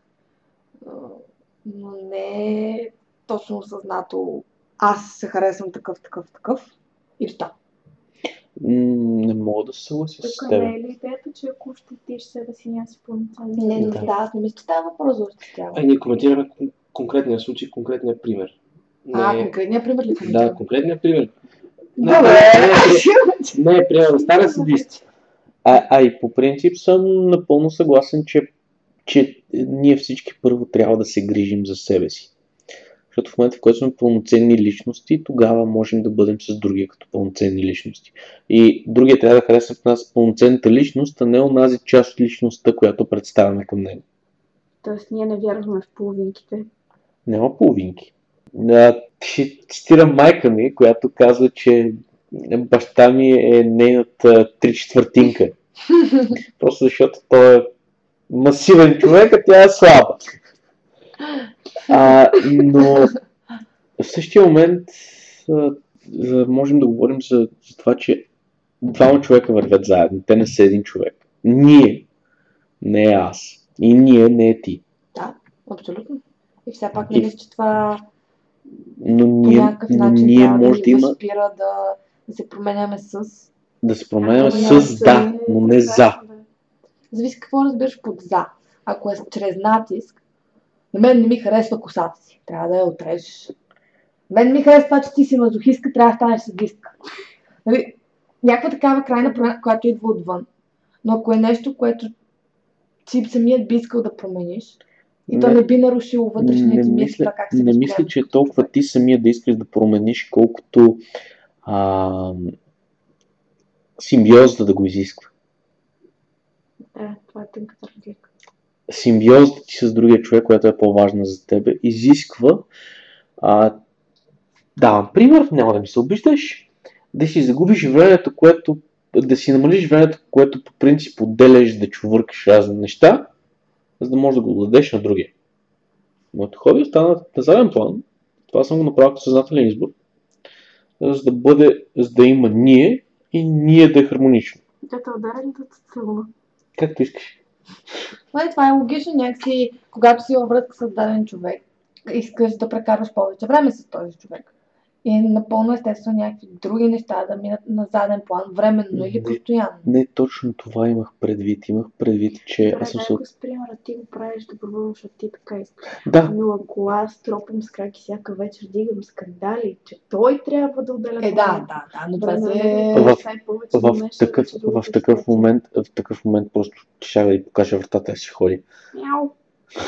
[SPEAKER 4] Но не е точно осъзнато аз се харесвам такъв, такъв, такъв и.
[SPEAKER 2] М, Не мога да се съглася с
[SPEAKER 5] Тук
[SPEAKER 2] теб.
[SPEAKER 5] не е ли идеята, че ако щетиш себе си, няма си пълноценен
[SPEAKER 4] Не, не
[SPEAKER 2] Да.
[SPEAKER 4] аз не мисля, че става въпрос за ощетяване.
[SPEAKER 3] ние коментираме кон- конкретния случай, конкретния пример.
[SPEAKER 4] А, конкретният пример ли
[SPEAKER 3] Да, конкретния пример. Не,
[SPEAKER 4] Добре.
[SPEAKER 3] Не, не, <laughs> приема да стане съдист.
[SPEAKER 2] А, а и по принцип съм напълно съгласен, че, че ние всички първо трябва да се грижим за себе си. Защото в момента, в който сме пълноценни личности, тогава можем да бъдем с другия като пълноценни личности. И другия трябва да харесва в нас пълноценната личност, а не онази част от личността, която представяме към него.
[SPEAKER 5] Тоест, ние не вярваме в половинките.
[SPEAKER 2] Няма половинки. Ще цитирам майка ми, която казва, че баща ми е нейната три четвъртинка. <laughs> Просто защото той е масивен човек, а тя е слаба. А, но в същия момент а, можем да говорим за, за това, че двама човека вървят заедно. Те не са един човек. Ние, не аз. И ние, не е ти.
[SPEAKER 4] Абсолютно. И все пак мисля, че това
[SPEAKER 2] Но
[SPEAKER 4] по
[SPEAKER 2] ние,
[SPEAKER 4] някакъв
[SPEAKER 2] но
[SPEAKER 4] начин
[SPEAKER 2] ние
[SPEAKER 4] трябва
[SPEAKER 2] може
[SPEAKER 4] да
[SPEAKER 2] да има
[SPEAKER 4] възпира да, да се променяме с...
[SPEAKER 2] да се променяме
[SPEAKER 5] няма
[SPEAKER 2] с да, но не за.
[SPEAKER 5] Да.
[SPEAKER 4] Зависи какво разбираш под за. Ако е чрез натиск, на мен не ми харесва косата си. Трябва да я отрежеш. На мен не ми харесва това, че ти си мазохистка, трябва да станеш садистка. Нали, някаква такава крайна промяна, която идва отвън. Но ако е нещо, което ти самият би искал да промениш, и то
[SPEAKER 2] Не-
[SPEAKER 4] не би нарушило вътрешния
[SPEAKER 2] не
[SPEAKER 4] ти това как се
[SPEAKER 2] не мисля, че е толкова ти самия да искаш да промениш, колкото а, симбиозата да го изисква.
[SPEAKER 5] Да, това е тънката разлика.
[SPEAKER 2] Симбиозата ти с другия човек, която е по-важна за тебе, изисква а, давам пример, няма да ми се обиждаш, да си загубиш времето, което да си намалиш времето, което по принцип отделяш да чувъркаш разни неща, за да можеш да го дадеш на другия. Моето хоби остана на заден план. Това съм го направил като съзнателен избор. За да бъде, за да има ние и ние да е хармонично.
[SPEAKER 5] Да те ударя ли да те целуна?
[SPEAKER 2] Както искаш.
[SPEAKER 4] Нали, това е логично някакси, когато си във връзка с даден човек, искаш да прекарваш повече време с този човек. И е напълно естествено някакви други неща да минат на заден план, временно или
[SPEAKER 2] Не.
[SPEAKER 4] постоянно.
[SPEAKER 2] Не точно това имах предвид. Имах предвид, че
[SPEAKER 5] Добре,
[SPEAKER 2] аз съм се...
[SPEAKER 5] с примера ти го правиш доброволно, защото ти така искаш.
[SPEAKER 2] Да,
[SPEAKER 5] Но ако аз тропам с краки всяка вечер, дигам скандали, че той трябва да отделя
[SPEAKER 4] Е, да, да, да, но това се...
[SPEAKER 2] В- в
[SPEAKER 5] нещо,
[SPEAKER 2] такъв, в такъв момент, в такъв момент просто ще да й покажа вратата и си ходи.
[SPEAKER 5] Мяу.
[SPEAKER 4] А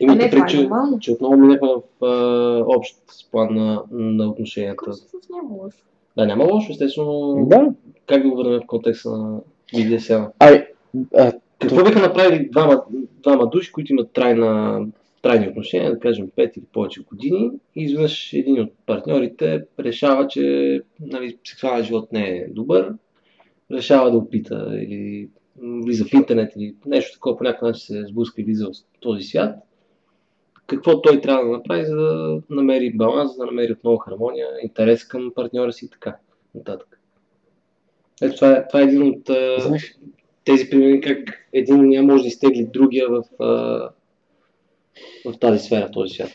[SPEAKER 3] Имате
[SPEAKER 4] не, това
[SPEAKER 3] пред,
[SPEAKER 4] е
[SPEAKER 3] че, че отново минахме в а, общ план на, на отношенията.
[SPEAKER 5] Няма лошо.
[SPEAKER 3] Да, няма лошо, естествено.
[SPEAKER 2] Да.
[SPEAKER 3] Как да го върнем в контекста на BDSM?
[SPEAKER 2] Ай, а,
[SPEAKER 3] Какво биха направили двама, двама души, които имат трайна, трайни отношения, да кажем 5 или повече години, и изведнъж един от партньорите решава, че нали, сексуалният живот не е добър, решава да опита или влиза в интернет или нещо такова, по някакъв начин се сблъска и влиза в този свят. Какво той трябва да направи, за да намери баланс, за да намери отново хармония, интерес към партньора си и така нататък. Ето това е, това е един от
[SPEAKER 2] знаеш,
[SPEAKER 3] тези примери, как един не може да изтегли другия в, в тази сфера, в този свят.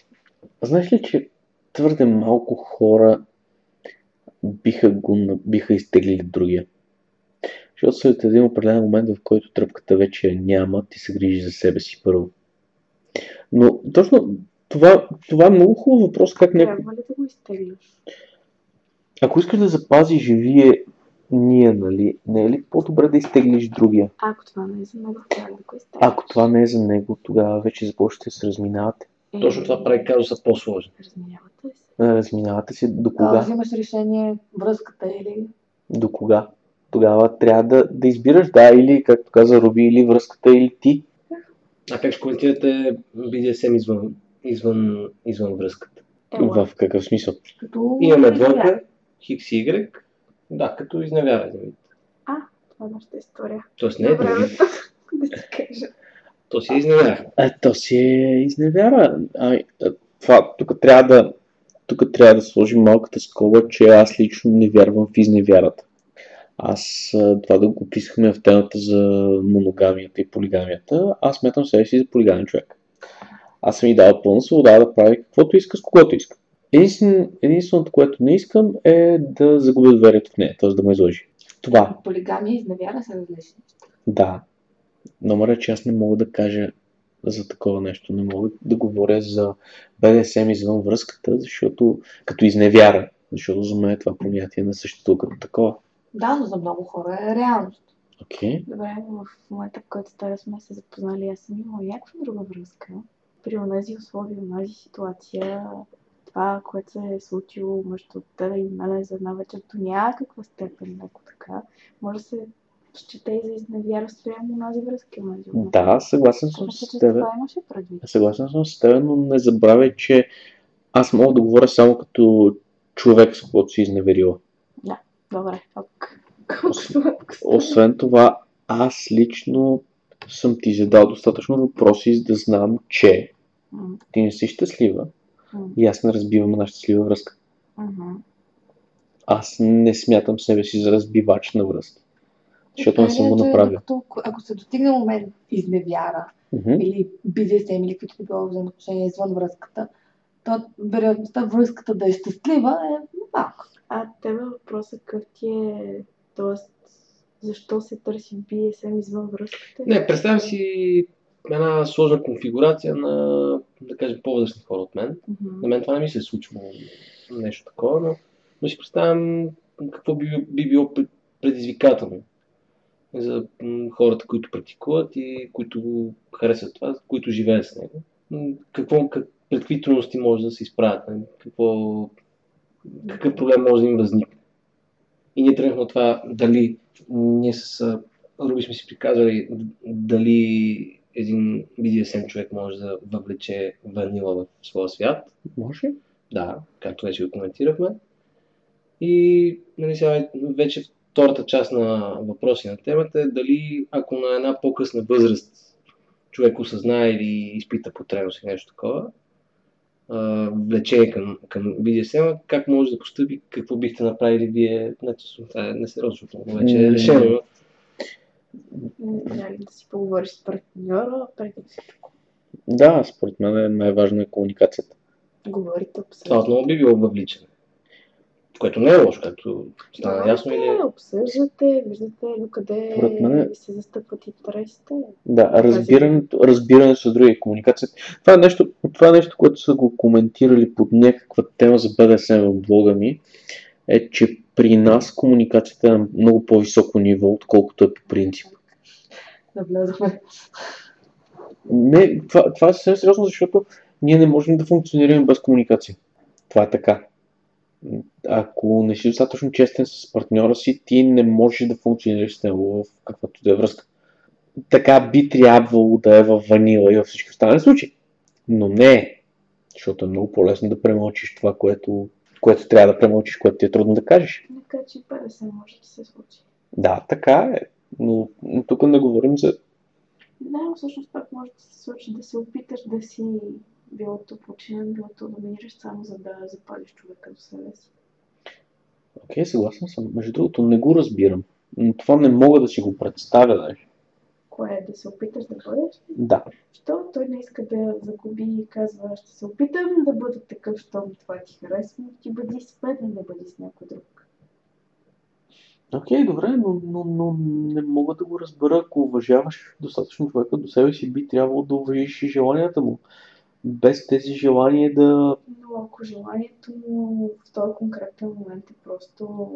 [SPEAKER 2] знаеш ли, че твърде малко хора биха, го, биха изтеглили другия? Защото след един определен момент, в който тръпката вече я няма, ти се грижи за себе си първо. Но точно това, това е много хубав въпрос, как някой
[SPEAKER 5] Трябва ли да го изтегляш?
[SPEAKER 2] Ако искаш да запазиш живие ние, нали, не е ли по-добре да изтеглиш другия?
[SPEAKER 5] Ако това не е за него, трябва да го.
[SPEAKER 2] Ако това не е за него, тогава вече започвате да се разминавате.
[SPEAKER 5] Е,
[SPEAKER 3] Точно това прави казуса по-сложен.
[SPEAKER 5] Разминавате се.
[SPEAKER 2] Разминавате се до кога?
[SPEAKER 4] взимаш решение, връзката или...
[SPEAKER 2] До кога? Тогава трябва да, да избираш, да, или, както каза Руби, или връзката, или ти.
[SPEAKER 3] А как ще коментирате BDSM извън, извън, извън връзката?
[SPEAKER 5] Ела.
[SPEAKER 2] В какъв смисъл?
[SPEAKER 4] Като...
[SPEAKER 3] Имаме двойка, Хикс и Y, да, като изневяра. нали?
[SPEAKER 5] Това е нашата история.
[SPEAKER 3] Тоест не е
[SPEAKER 5] Добре, <laughs> да ти кажа.
[SPEAKER 3] то си е изневяра.
[SPEAKER 2] А, то си е изневяра. А, а, това тук трябва да тук трябва да сложим малката скоба, че аз лично не вярвам в изневярата. Аз това да го писахме в темата за моногамията и полигамията, аз смятам себе си за полигамен човек. Аз съм и дал пълна свобода да прави каквото иска с когото иска. Единствен, единственото, което не искам е да загубя доверието в нея, т.е. да ме излъжи. Това,
[SPEAKER 4] Полигамия и изневяра са различни.
[SPEAKER 2] да. Номер е, че аз не мога да кажа за такова нещо. Не мога да говоря за БДСМ извън връзката, защото като изневяра, защото за мен това понятие не съществува като такова.
[SPEAKER 4] Да, но за много хора е реалност.
[SPEAKER 2] Окей.
[SPEAKER 5] Добре, в момента, в който тази сме се запознали, аз съм имала някаква друга връзка. При онази условия, онази ситуация, това, което се е случило между тебе и мене за една вечер до някаква степен, леко така, може да се счете и за изневяра спрямо онази връзка. Онази.
[SPEAKER 2] Да, съгласен съм
[SPEAKER 5] Мисля,
[SPEAKER 2] с теб.
[SPEAKER 5] това имаше предвид.
[SPEAKER 2] Съгласен съм с теб, но не забравяй, че аз мога да говоря само като човек, с когото си изневерила.
[SPEAKER 5] Добре, стана.
[SPEAKER 2] Освен това, аз лично съм ти задал достатъчно въпроси, за да знам, че ти не си щастлива и аз не разбивам една щастлива връзка. Аз не смятам себе си за разбивач на връзки. Защото не съм го направил.
[SPEAKER 4] докато- Ако се достигне момент изневяра
[SPEAKER 2] Мгм.
[SPEAKER 4] или BDSM или каквито било взаимоотношения извън връзката, то вероятността връзката да е щастлива е малка.
[SPEAKER 5] А тебе въпросът какъв ти е, т.е. защо се търси BSM извън връзката?
[SPEAKER 3] Не, представям си една сложна конфигурация на, да кажем, по-възрастни хора от мен.
[SPEAKER 5] Мгм.
[SPEAKER 3] На мен това не ми се е случило нещо такова, но, но си представям какво би, би било пред- предизвикателно за хората, които практикуват и които харесват това, които живеят с него. Какво, как, пред какви трудности може да се изправят, нали? какво, какъв проблем може да им възникне. И ние тръгнахме от това дали ние с Руби сме си приказали дали един BDSM човек може да въвлече ванила в своя свят.
[SPEAKER 2] Може?
[SPEAKER 3] Да, както вече го коментирахме. И нали, сега вече втората част на въпроси на темата е дали ако на една по-късна възраст човек осъзнае или изпита потребност или нещо такова, а, влечение към, към BDSM, как може да постъпи, какво бихте направили вие, не, това е несериозно, вече е решено,
[SPEAKER 5] Трябва ли да си поговориш с партньора, преди да си
[SPEAKER 2] Да, според мен е най-важна е комуникацията.
[SPEAKER 5] говорите,
[SPEAKER 3] това
[SPEAKER 5] обсъждате.
[SPEAKER 3] отново би било въвличане. Което не е лошо, както стана ясно или...
[SPEAKER 5] Говорите, обсъждате, виждате докъде
[SPEAKER 2] мен-
[SPEAKER 5] се застъпват интересите.
[SPEAKER 2] Да, разбирането, разбирането с други комуникацията. Това е, нещо, това е нещо, което са го коментирали под някаква тема за БДСМ в блога ми, е, че при нас комуникацията е на много по-високо ниво, отколкото е по принцип.
[SPEAKER 4] Да влезахме.
[SPEAKER 2] Не, това, това е съвсем сериозно, защото ние не можем да функционираме без комуникация. Това е така. Ако не си достатъчно честен с партньора си, ти не можеш да функционираш с него в каквато да е връзка. Така би трябвало да е в ванила и във всички останали случаи. Но не е. Защото е много по-лесно да премълчиш това, което, което трябва да премълчиш, което ти е трудно да кажеш.
[SPEAKER 5] Нека, че и 50 може да се случи.
[SPEAKER 2] Да, така е. Но, но тук не говорим за
[SPEAKER 5] Да, но всъщност пак може да се случи да се опиташ да си билото починен, билото доминираш само за да запалиш човека до себе си.
[SPEAKER 2] Окей, съгласен съм. Между другото, не го разбирам. Това не мога да си го представя даже.
[SPEAKER 5] Кое е да се опиташ да бъдеш?
[SPEAKER 2] Да.
[SPEAKER 5] Що той не иска да загуби и казва, ще се опитам да бъда такъв, щом това ти харесва, ти бъди с мен, не бъди с някой друг.
[SPEAKER 2] Окей, добре, но, но, но не мога да го разбера. Ако уважаваш достатъчно човека до себе си, би трябвало да уважиш и желанията му. Без тези желания да...
[SPEAKER 5] Но ако желанието му в този конкретен момент е просто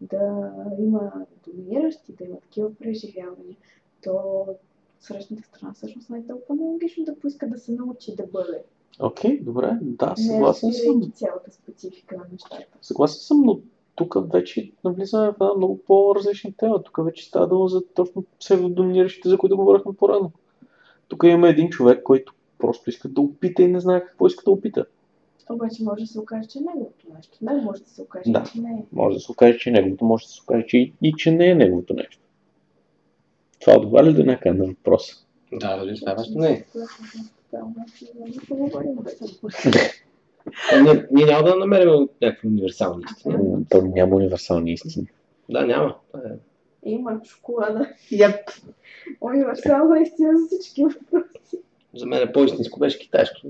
[SPEAKER 5] да има доминиращи, да има такива преживявания, то срещната страна всъщност не е толкова логично да поиска да се научи да бъде.
[SPEAKER 2] Окей, добре, да,
[SPEAKER 5] Не
[SPEAKER 2] съгласен съм.
[SPEAKER 5] разбирайки цялата специфика на нещата.
[SPEAKER 2] Съгласен съм, но тук вече навлизаме в една много по-различна тема. Тук вече става дума за точно псевдодоминиращите, за които говорихме по-рано. Тук имаме един човек, който просто иска да опита и не знае какво иска да опита.
[SPEAKER 5] Обаче може да се окаже, че е неговото нещо. Не, може да се окаже,
[SPEAKER 2] Да.
[SPEAKER 5] че не е.
[SPEAKER 2] Може да се окаже, че е неговото, може да се окаже, че и, и че не е неговото нещо. Това отговаря ли до някъде на въпроса?
[SPEAKER 3] Да, дали е
[SPEAKER 5] Значи?
[SPEAKER 3] Не.
[SPEAKER 5] Обаче, да не за това.
[SPEAKER 3] Ние, ние няма да намерим някакви универсални истини.
[SPEAKER 2] То няма универсални истини.
[SPEAKER 3] Да, няма. Е.
[SPEAKER 5] Има шоколада.
[SPEAKER 4] Яб.
[SPEAKER 5] Универсална истина за всички въпроси.
[SPEAKER 3] За мен е по-истинско беше китайското.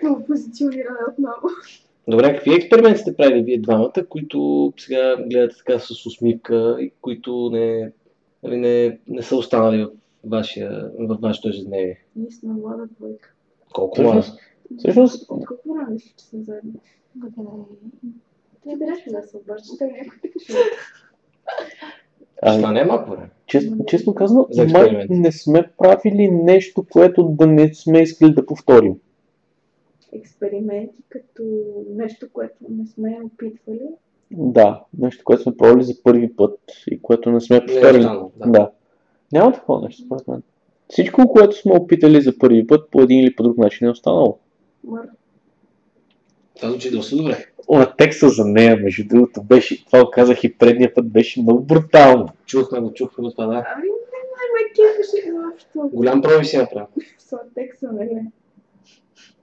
[SPEAKER 5] По позициониране отново.
[SPEAKER 3] Добре, какви експерименти сте правили вие двамата, които сега гледате така с усмивка и които не, нали, не, не са останали в, вашия, в вашето ежедневие?
[SPEAKER 5] Ние сме млада двойка.
[SPEAKER 3] Колко млада?
[SPEAKER 2] Всъщност,
[SPEAKER 5] От колко време че сме заедно? Ти трябваше да се обърчеш, той някой
[SPEAKER 2] а,
[SPEAKER 3] Това не е малко време.
[SPEAKER 2] честно, честно казано,
[SPEAKER 3] За
[SPEAKER 2] май не сме правили нещо, което да не сме искали да повторим.
[SPEAKER 5] експерименти, като нещо, което не сме опитвали.
[SPEAKER 2] Да, нещо, което сме пробвали за първи път и което не сме
[SPEAKER 3] Не е
[SPEAKER 2] повторили.
[SPEAKER 3] останало. Да.
[SPEAKER 2] Да. Няма такова нещо, според мен. Всичко, което сме опитали за първи път, по един или по друг начин е останало.
[SPEAKER 5] Мър.
[SPEAKER 3] Това звучи доста добре.
[SPEAKER 2] О, текста за нея, между другото, беше, това казах и предния път, беше много брутално.
[SPEAKER 3] Чухме го, чухме го това, да.
[SPEAKER 5] Ами, не, не.
[SPEAKER 3] Голям пробив си направил.
[SPEAKER 5] Текста, нали?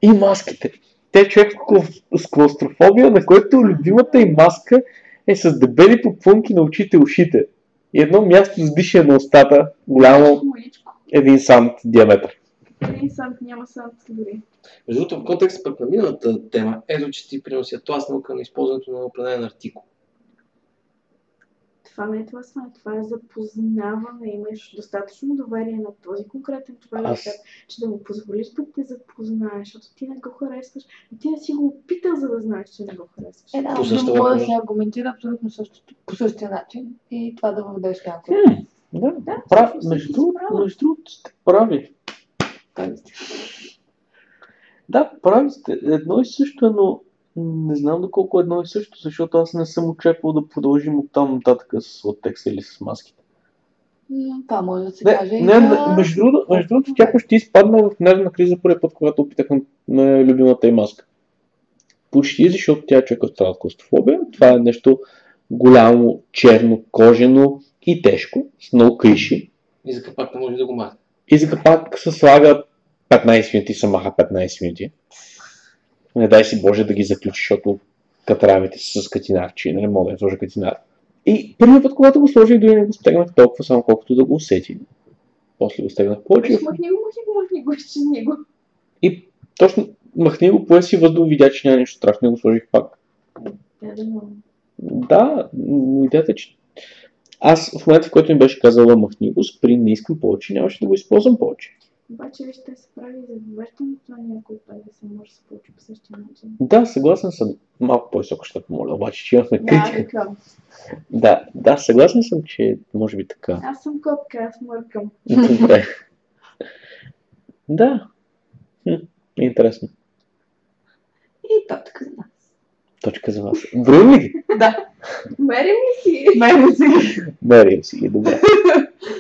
[SPEAKER 2] И маските. Те човек с клау- с клаустрофобия, на който любимата им маска е с дебели попунки на очите и ушите. И едно място с дишане на устата, голямо един сант диаметър.
[SPEAKER 5] Един сант, няма сант дори.
[SPEAKER 3] Между другото, в контекст пък на миналата тема, ето, че ти приноси тласнал към използването на определен артикул.
[SPEAKER 5] Това не е тласване, това е запознаване. Имаш достатъчно доверие на този конкретен човек,
[SPEAKER 2] Аз-
[SPEAKER 5] че да му позволиш да те запознаеш, защото ти не го харесваш, но ти не си го опитал, за да знаеш, че не го харесваш.
[SPEAKER 4] Е, да,
[SPEAKER 3] По
[SPEAKER 4] да може да се аргументира абсолютно същото, по същия начин и това да въведеш някакво.
[SPEAKER 2] Хм, да,
[SPEAKER 5] Да,
[SPEAKER 2] прав, между другото,
[SPEAKER 5] права.
[SPEAKER 2] Прави. Да, прави сте. Едно и също, но не знам доколко едно и също, защото аз не съм очаквал да продължим от там нататък с от текста или с маските.
[SPEAKER 4] Това може да се
[SPEAKER 2] Не,
[SPEAKER 4] каже
[SPEAKER 2] не,
[SPEAKER 4] и за...
[SPEAKER 2] между другото, между другото, тя почти изпадна в нервна криза първият път, когато опитахме на любимата й маска. Почти, защото тя човека страда от клаустрофобия. Това е нещо голямо, черно, кожено и тежко, с много криши.
[SPEAKER 3] И за капак не може да го махне.
[SPEAKER 2] И за капак се слага 15 минути, се маха 15 минути. Не дай си Боже да ги заключи, защото катрамите са с катинарчи, не мога да я сложа катинар. И първият път, когато го сложих, дори не го стегнах толкова, само колкото да го усети. После го стегнах повече.
[SPEAKER 5] Махни го, махни го, махни го, изчезни го.
[SPEAKER 2] И точно махни го, пое си въздух, видя, че няма нищо страшно и го сложих пак.
[SPEAKER 5] Да,
[SPEAKER 2] но идеята е, че аз в момента, в който ми беше казала махни го, спри, не искам повече, нямаше да го използвам повече.
[SPEAKER 5] Обаче, виж, те се прави за довеждането на да се може да се получи по същия начин.
[SPEAKER 2] Да, съгласен съм. Малко по-високо ще помоля, обаче, че имахме
[SPEAKER 5] Да,
[SPEAKER 2] критика.
[SPEAKER 5] викам.
[SPEAKER 2] Да, да, съгласен съм, че може би така.
[SPEAKER 5] Аз съм котка, аз мъркам.
[SPEAKER 2] Добре. Да. Хм, интересно.
[SPEAKER 4] И точка за нас.
[SPEAKER 2] Точка за вас. Броим ли?
[SPEAKER 4] Да, <laughs>
[SPEAKER 5] Мерим ли си?
[SPEAKER 4] мен си.
[SPEAKER 2] Мерим си добре.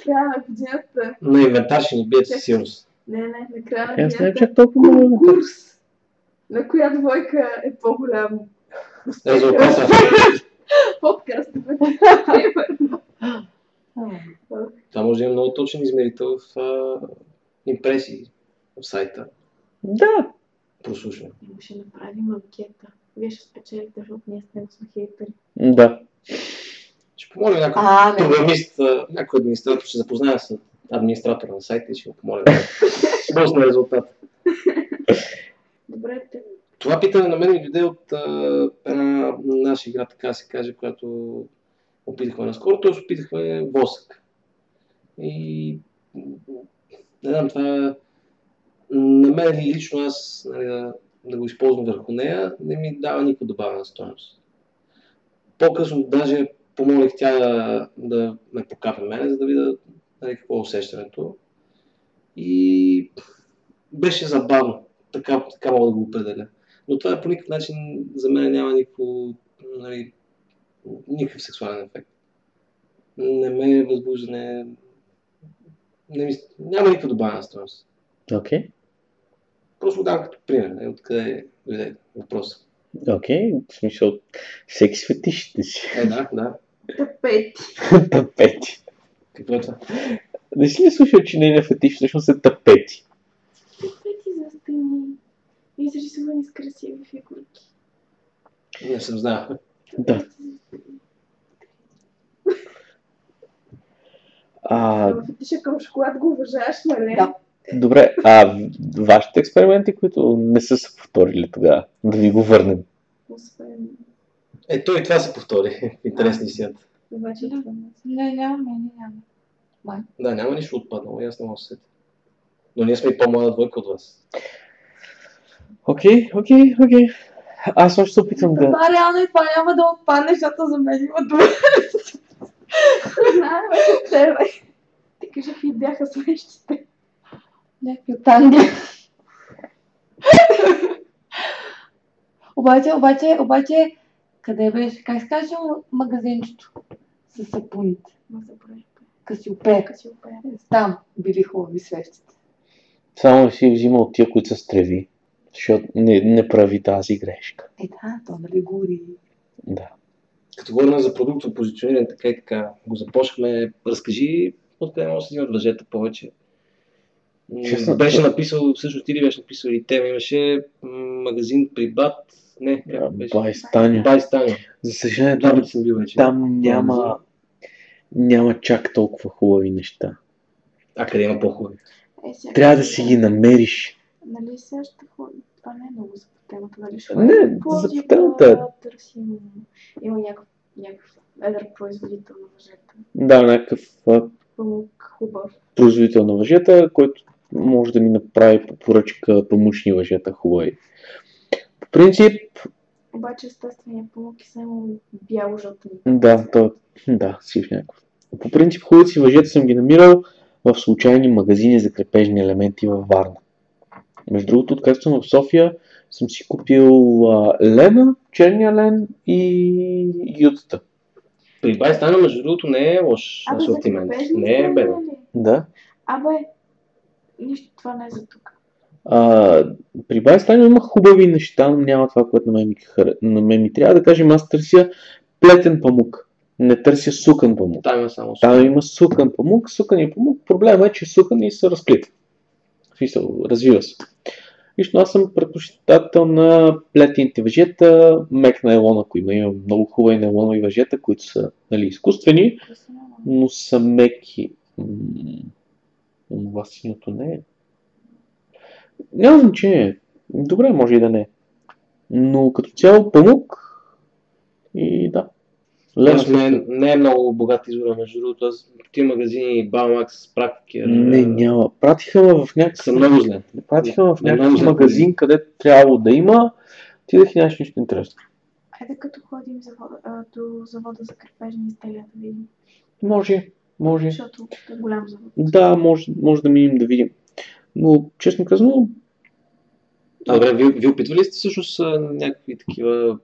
[SPEAKER 5] Края на годината.
[SPEAKER 3] На инвентар ще ни бият със сигурност.
[SPEAKER 5] Не, не, на края на
[SPEAKER 2] Аз не е
[SPEAKER 5] годината.
[SPEAKER 2] чак толкова много.
[SPEAKER 5] Конкурс. На коя двойка е по-голям успех?
[SPEAKER 3] Резултата.
[SPEAKER 5] Подкаст. Примерно.
[SPEAKER 3] Това <laughs> <laughs> може да има много точен измерител в а, импресии в сайта.
[SPEAKER 2] Да.
[SPEAKER 3] Прослушване.
[SPEAKER 5] Ще направим анкета. Вие ще спечелите, защото ние с него сме хейтери.
[SPEAKER 2] Да.
[SPEAKER 3] Ще помоля някой
[SPEAKER 4] А, не.
[SPEAKER 3] програмист, някой администратор, ще запознае с администратора на сайта и ще го помоля <laughs> да босна резултат.
[SPEAKER 5] Добре, те.
[SPEAKER 3] Това питане на мен ми дойде от а, една наша игра, така се каже, която опитахме наскоро, т.е. опитахме восък. И не знам, това на мен лично аз нали, да, да го използвам върху нея, не ми дава никаква добавена стоеност. По-късно даже помолих тя да, да ме покапе мене, за да видя нали, какво е усещането. И беше забавно. Така, така мога да го определя. Но това по никакъв начин за мен няма никакво, нали, никакъв сексуален ефект. Не ме възбужда, не, не ми, няма никаква добавена стойност.
[SPEAKER 2] Окей.
[SPEAKER 3] Просто го като пример, нали, откъде дойде въпрос.
[SPEAKER 2] Окей. В смисъл, всеки с фетишите си.
[SPEAKER 3] Е, да, да.
[SPEAKER 5] Тапети.
[SPEAKER 2] Тапети.
[SPEAKER 3] Какво е това?
[SPEAKER 2] Не си ли слушал, че нейният фетиш всъщност е тапети?
[SPEAKER 5] Тапети за стени. И изрисувани с красиви фигурки.
[SPEAKER 3] Не съм знал.
[SPEAKER 2] Да. А,
[SPEAKER 5] Фетиша към шоколад го уважаваш, нали?
[SPEAKER 4] Да.
[SPEAKER 2] добре, а вашите експерименти, които не са се повторили тогава, да ви го върнем.
[SPEAKER 5] Освен...
[SPEAKER 3] Е, той и това се повтори в интересни свят.
[SPEAKER 5] Обаче
[SPEAKER 4] Да.
[SPEAKER 5] не
[SPEAKER 4] Не, нямаме, не, нямаме.
[SPEAKER 3] Да, няма нищо отпаднало, и аз не мога да се сетя. Но ние сме и по-млада двойка от вас.
[SPEAKER 2] Окей, окей, окей. Аз още се опитвам да...
[SPEAKER 4] Това реално и това няма да отпадне, защото за мен има
[SPEAKER 5] тебе. Ти кажи какви бяха свещите.
[SPEAKER 4] Някакви от Англия. <laughs> обаче, обаче, обаче, къде беше, как се каже магазинчето с сапуните? Касиопея.
[SPEAKER 5] Касиопея.
[SPEAKER 4] Там били хубави свещите.
[SPEAKER 2] Само си взимал тия, които са с треви, защото не, не прави тази грешка.
[SPEAKER 4] Е, да, то нали гори.
[SPEAKER 2] Да.
[SPEAKER 3] Като говорим за продуктово позициониране, така и така го започнахме. Разкажи откъде може да се взимат въжета повече.
[SPEAKER 2] Честно,
[SPEAKER 3] беше написал, всъщност ти ли беше написал и тема, имаше магазин при Бат, не, как беше?
[SPEAKER 2] Бай Станя.
[SPEAKER 3] Бай Станя.
[SPEAKER 2] За съжаление, там,
[SPEAKER 3] съм бил вече.
[SPEAKER 2] там няма, няма чак толкова хубави неща.
[SPEAKER 3] А къде има по-хубави?
[SPEAKER 5] Е,
[SPEAKER 2] Трябва да си ги намериш.
[SPEAKER 5] Нали сега ще? Това не е много за темата, нали ще
[SPEAKER 2] Не, за темата
[SPEAKER 5] да търсим. Има някакъв, някакъв едър производител на въжета.
[SPEAKER 2] Да, някакъв
[SPEAKER 5] Памук, хубав.
[SPEAKER 2] производител на въжета, който може да ми направи по поръчка памучни въжета хубави. По принцип,
[SPEAKER 5] Обаче естественият памук е само бяло-жълта
[SPEAKER 2] да, то, да, сив някакъв. По принцип, хубавите си въжета съм ги намирал в случайни магазини за крепежни елементи във Варна. Между другото, откакто съм в София, съм си купил а, лена, черния лен и ютата.
[SPEAKER 3] При Бай Станя, между другото, не е лош асортимент. Не е беден.
[SPEAKER 2] Да.
[SPEAKER 5] Абе, нищо, това не е за тук.
[SPEAKER 2] А, при Байстайн има хубави неща, но няма това, което на мен ми, хар- на мен ми трябва да кажем. Аз търся плетен памук. Не търся сукан памук.
[SPEAKER 3] Там има само
[SPEAKER 2] Там има сукан памук, сукан и памук. Проблема е, че сукан и се разплита. Смисъл, развива се. Лично аз съм предпочитател на плетените въжета, мек найлон, ако има. Има много хубави найлонови въжета, които са нали, изкуствени, но са меки. М, Това синьото не е. Няма значение. Добре, може и да не. е. Но като цяло памук и да.
[SPEAKER 3] Аз не,
[SPEAKER 2] също.
[SPEAKER 3] не е много богат избор, между другото. Аз в тия магазини Балмакс, Практикер
[SPEAKER 2] Не, няма. Пратиха ме в някакъв...
[SPEAKER 3] са много зле.
[SPEAKER 2] Пратиха ме в някакъв магазин, където трябвало да има. Отидах и нямаше нищо интересно.
[SPEAKER 5] Айде като ходим завода, а, до завода за крепежни изделия да видим.
[SPEAKER 2] Може, може.
[SPEAKER 5] Защото е голям завод.
[SPEAKER 2] Да, може, може да минем да видим. Но, честно казано,
[SPEAKER 3] Добре, вие, вие опитвали сте всъщност някакви такива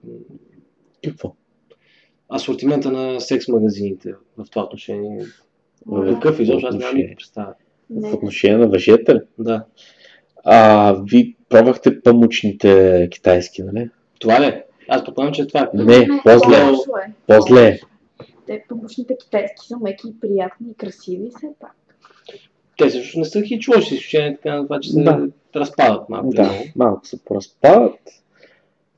[SPEAKER 2] какво?
[SPEAKER 3] асортимента на секс магазините в това отношение?
[SPEAKER 2] В
[SPEAKER 3] Какъв изобщо? Аз нямам никаква представа.
[SPEAKER 2] В отношение на въжета ли?
[SPEAKER 3] Да.
[SPEAKER 2] А, ви пробвахте памучните китайски, нали?
[SPEAKER 3] Това ли? е? Аз предполагам, че това е.
[SPEAKER 2] Не, по-зле.
[SPEAKER 5] е.
[SPEAKER 2] По-зле.
[SPEAKER 5] Те памучните китайски са меки и приятни и красиви все пак.
[SPEAKER 3] Те също не са хич лоши, с изключение така на това, че се
[SPEAKER 2] Да.
[SPEAKER 3] разпадат малко.
[SPEAKER 2] Да, малко се поразпадат,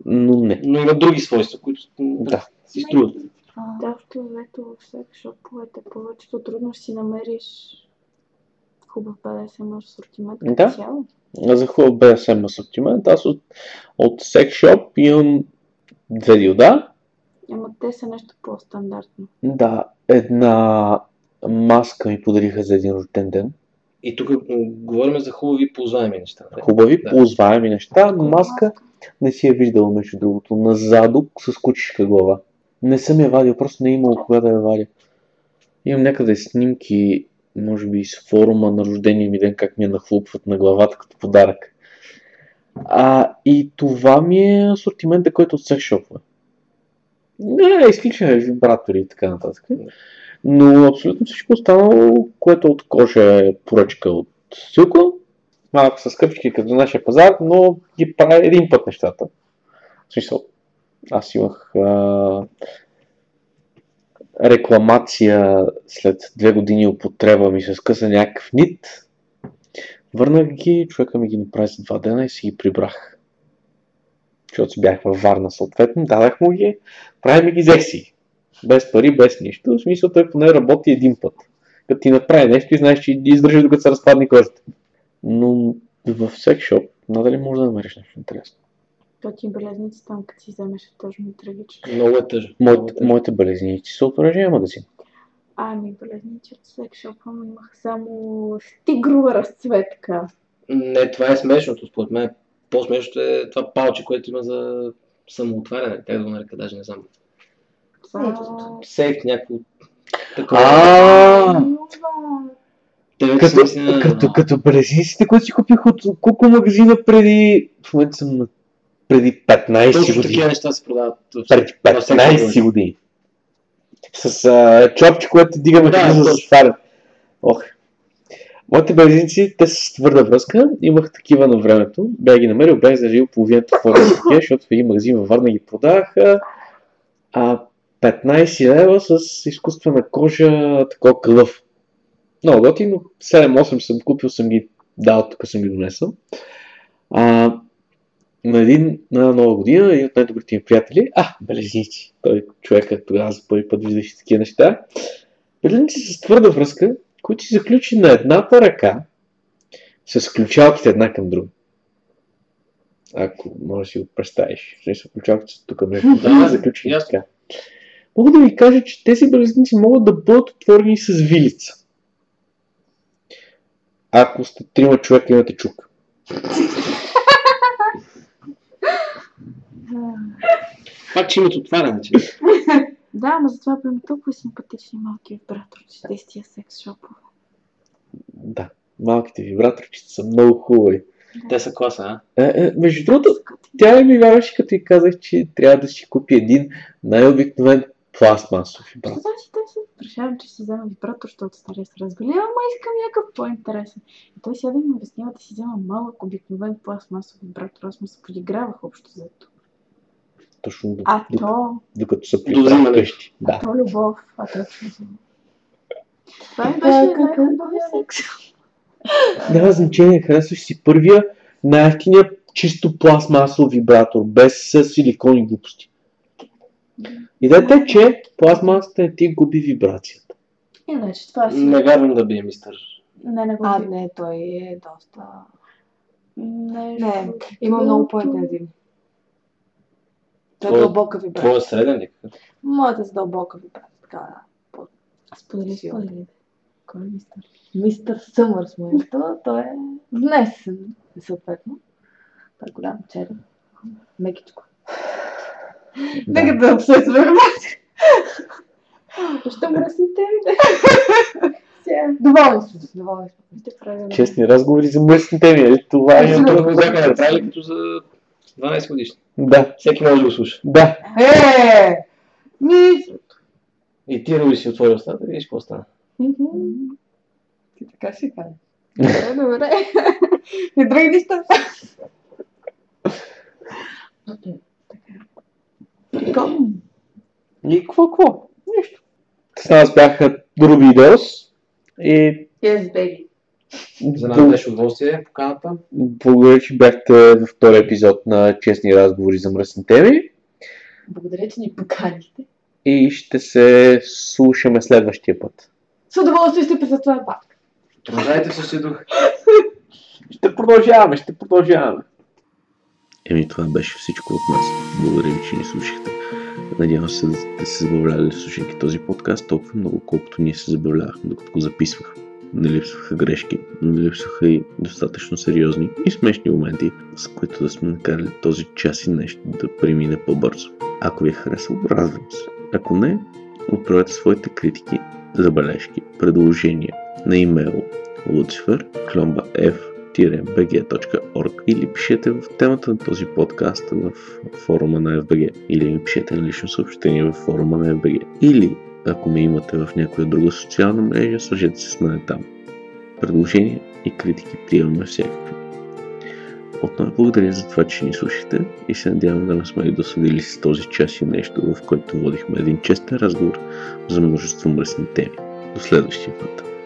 [SPEAKER 2] но не.
[SPEAKER 3] Но имат други свойства, които
[SPEAKER 2] Да.
[SPEAKER 3] си струват.
[SPEAKER 5] Да, общо взето в секшоповете повечето трудно ще си намериш хубав BDSM асортимент като
[SPEAKER 2] Да.
[SPEAKER 5] цяло.
[SPEAKER 2] За хубав BSM асортимент, аз от, от Shop имам две дилда.
[SPEAKER 5] Ама те са нещо по-стандартно.
[SPEAKER 2] Да, една маска ми подариха за един рожден ден.
[SPEAKER 3] И тук говорим за хубави ползваеми неща. нали?
[SPEAKER 2] Хубави,
[SPEAKER 3] Да.
[SPEAKER 2] ползваеми неща. Маска не си я виждал, между другото, на задук с кучешка глава. Не съм я вадил, просто не е имало кога да я вадя. Имам някъде снимки, може би с форума на рождения ми ден, как ми я нахлупват на главата като подарък. А, и това ми е асортимента, който от секс шопове. Не, изключваме вибратори и така нататък. Но абсолютно всичко останало, което от кожа е поръчка от Силко, малко са скъпички като нашия пазар, но ги прави един път нещата. В смисъл, аз имах а, рекламация след две години употреба ми се скъса някакъв нит. Върнах ги, човека ми ги направи за два дена и си ги прибрах. Защото си бях във Варна съответно, дадах му ги, правим ги взех си. Без пари, без нищо. В смисъл той поне работи един път. Като ти направи нещо и знаеш, че издържи докато се разпадне кожата. Но в секшоп надали може да намериш нещо интересно.
[SPEAKER 5] То ти белезници там, като си вземеш е тъжно и трагично.
[SPEAKER 3] Много е тъжно. Е
[SPEAKER 2] Моите, моите белезници са от оръжия магазин.
[SPEAKER 5] Ами, белезници от секшопа му имах само с тигрова разцветка.
[SPEAKER 3] Не, това е смешното, според мен. По-смешното е това палче, което има за самоотваряне. Как да го нарека, даже не знам.
[SPEAKER 5] Това...
[SPEAKER 3] Сейф някакво такова.
[SPEAKER 2] Като, като, като белезниците, които си купих от колко магазина преди, в момента съм на преди 15
[SPEAKER 3] Точно
[SPEAKER 2] години.
[SPEAKER 3] такива неща се продават.
[SPEAKER 2] преди
[SPEAKER 3] във всеки
[SPEAKER 2] 15
[SPEAKER 3] магазин.
[SPEAKER 2] години. С а, чопче, което ти дига
[SPEAKER 3] Да,
[SPEAKER 2] механизма за
[SPEAKER 3] точно.
[SPEAKER 2] сваляне. Ох. Моите белезници, те са с твърда връзка. Имах такива на времето. Бях ги намерил, бях зажил половината за такива, защото в един магазин във Варна ги продаваха. А 15 лева с изкуствена кожа, такова кръв. Много готино. 7-8 съм купил, съм ги дал, тук съм ги донесъл. А, на един, на нова година, един от най-добрите ми приятели, а, белезници, той човека тогава за първи път виждаше такива неща, белезници с твърда връзка, които си заключи на едната ръка, с ключалките една към друга. Ако можеш да си го представиш. Смисъл, ключалките са тук между
[SPEAKER 3] Да,
[SPEAKER 2] заключени така. Мога да ви кажа, че тези белезници могат да бъдат отворени с вилица. Ако сте трима човека имате чук.
[SPEAKER 3] Пак, че имат отваряне, че. <laughs>
[SPEAKER 5] Да, ама затова бе толкова симпатични малки вибраторчета из тия секс шопове.
[SPEAKER 2] Да, малките вибраторчета са много хубави.
[SPEAKER 3] Те са класа, а?
[SPEAKER 2] Е, е, между другото, тя ми вярваше, като и казах, че трябва да си купи един най-обикновен пластмасов вибратор.
[SPEAKER 5] Значи те се решавам, че си взема вибратор, защото стария се разбили, ама искам някакъв по-интересен. И той сега да ми обяснява да си взема малък, обикновен пластмасов вибратор. Аз му се подигравах общо за това.
[SPEAKER 2] Точно до,
[SPEAKER 5] А
[SPEAKER 2] до,
[SPEAKER 5] то,
[SPEAKER 2] докато са при
[SPEAKER 3] До взимане.
[SPEAKER 2] къщи. Да.
[SPEAKER 5] то любов, а за Това ми беше
[SPEAKER 4] как-
[SPEAKER 5] най-хубавия секс.
[SPEAKER 2] Няма значение, харесваш си първия най-ефтиния чисто пластмасов вибратор, без силикони глупости. Идеята е, че пластмасата не ти губи вибрацията.
[SPEAKER 5] Иначе това си...
[SPEAKER 3] Не вярвам да би е мистър.
[SPEAKER 5] Не, не го
[SPEAKER 4] А, не, той е доста...
[SPEAKER 5] Нещо
[SPEAKER 4] Не, има много по-интензивни. Той е
[SPEAKER 3] Твой-
[SPEAKER 4] дълбока вибрация.
[SPEAKER 3] Твоя среден ли?
[SPEAKER 4] Моята е с дълбока вибрация. Така, да. По-
[SPEAKER 5] Сподели, сподели. Кой е мистър?
[SPEAKER 4] Мистър Съмърс му е. То- Той е внесен, съответно. Той е голям черен. Мекичко. Нека да обсъждаме
[SPEAKER 5] Ще мръсните ми
[SPEAKER 4] Доволни сме, доволни сме.
[SPEAKER 2] Честни разговори за мръсни теми, нали? Това е...
[SPEAKER 3] Това го бяха направили като за 12 годишни.
[SPEAKER 2] Да,
[SPEAKER 3] Всеки може да го слуша.
[SPEAKER 2] да.
[SPEAKER 4] Е! Ми...
[SPEAKER 3] И ти, Руби, си отвори устата и видиш какво стана.
[SPEAKER 4] Ти така ще кажеш.
[SPEAKER 5] Добре, добре.
[SPEAKER 4] И други неща.
[SPEAKER 2] И какво, какво? Нищо. С нас бяха Друби и Деос. И
[SPEAKER 4] Yes, baby.
[SPEAKER 3] За нас беше удоволствие поканата.
[SPEAKER 2] благодаря, че бяхте във втори епизод на Честни разговори за мръсни теми.
[SPEAKER 4] Благодаря, че ни поканихте.
[SPEAKER 2] И ще се слушаме следващия път.
[SPEAKER 4] С удоволствие ще присъстваме пак.
[SPEAKER 3] Продължайте в същия дух. <laughs>
[SPEAKER 2] Ще продължаваме, ще продължаваме.
[SPEAKER 1] Еми, това беше всичко от нас. Благодаря ви, че ни слушахте. Надявам се да сте се забавляли слушайки този подкаст толкова много, колкото ние се забавлявахме, докато го записвах. Не липсваха грешки, не липсваха и достатъчно сериозни и смешни моменти, с които да сме накарали този час и нещо да премине по-бързо. Ако ви е харесало, радвам се. Ако не, отправете своите критики, забележки, предложения на имейл lucifer.bg.org или пишете в темата на този подкаст в форума на FBG или ми пишете лично съобщение в форума на FBG или ако ме имате в някоя друга социална мрежа, свържете се с мен там. Предложения и критики приемаме всякакви. Отново благодаря за това, че ни слушахте и се надявам да не сме и досъдили с този час и нещо, в който водихме един честен разговор за множество мръсни теми. До следващия път.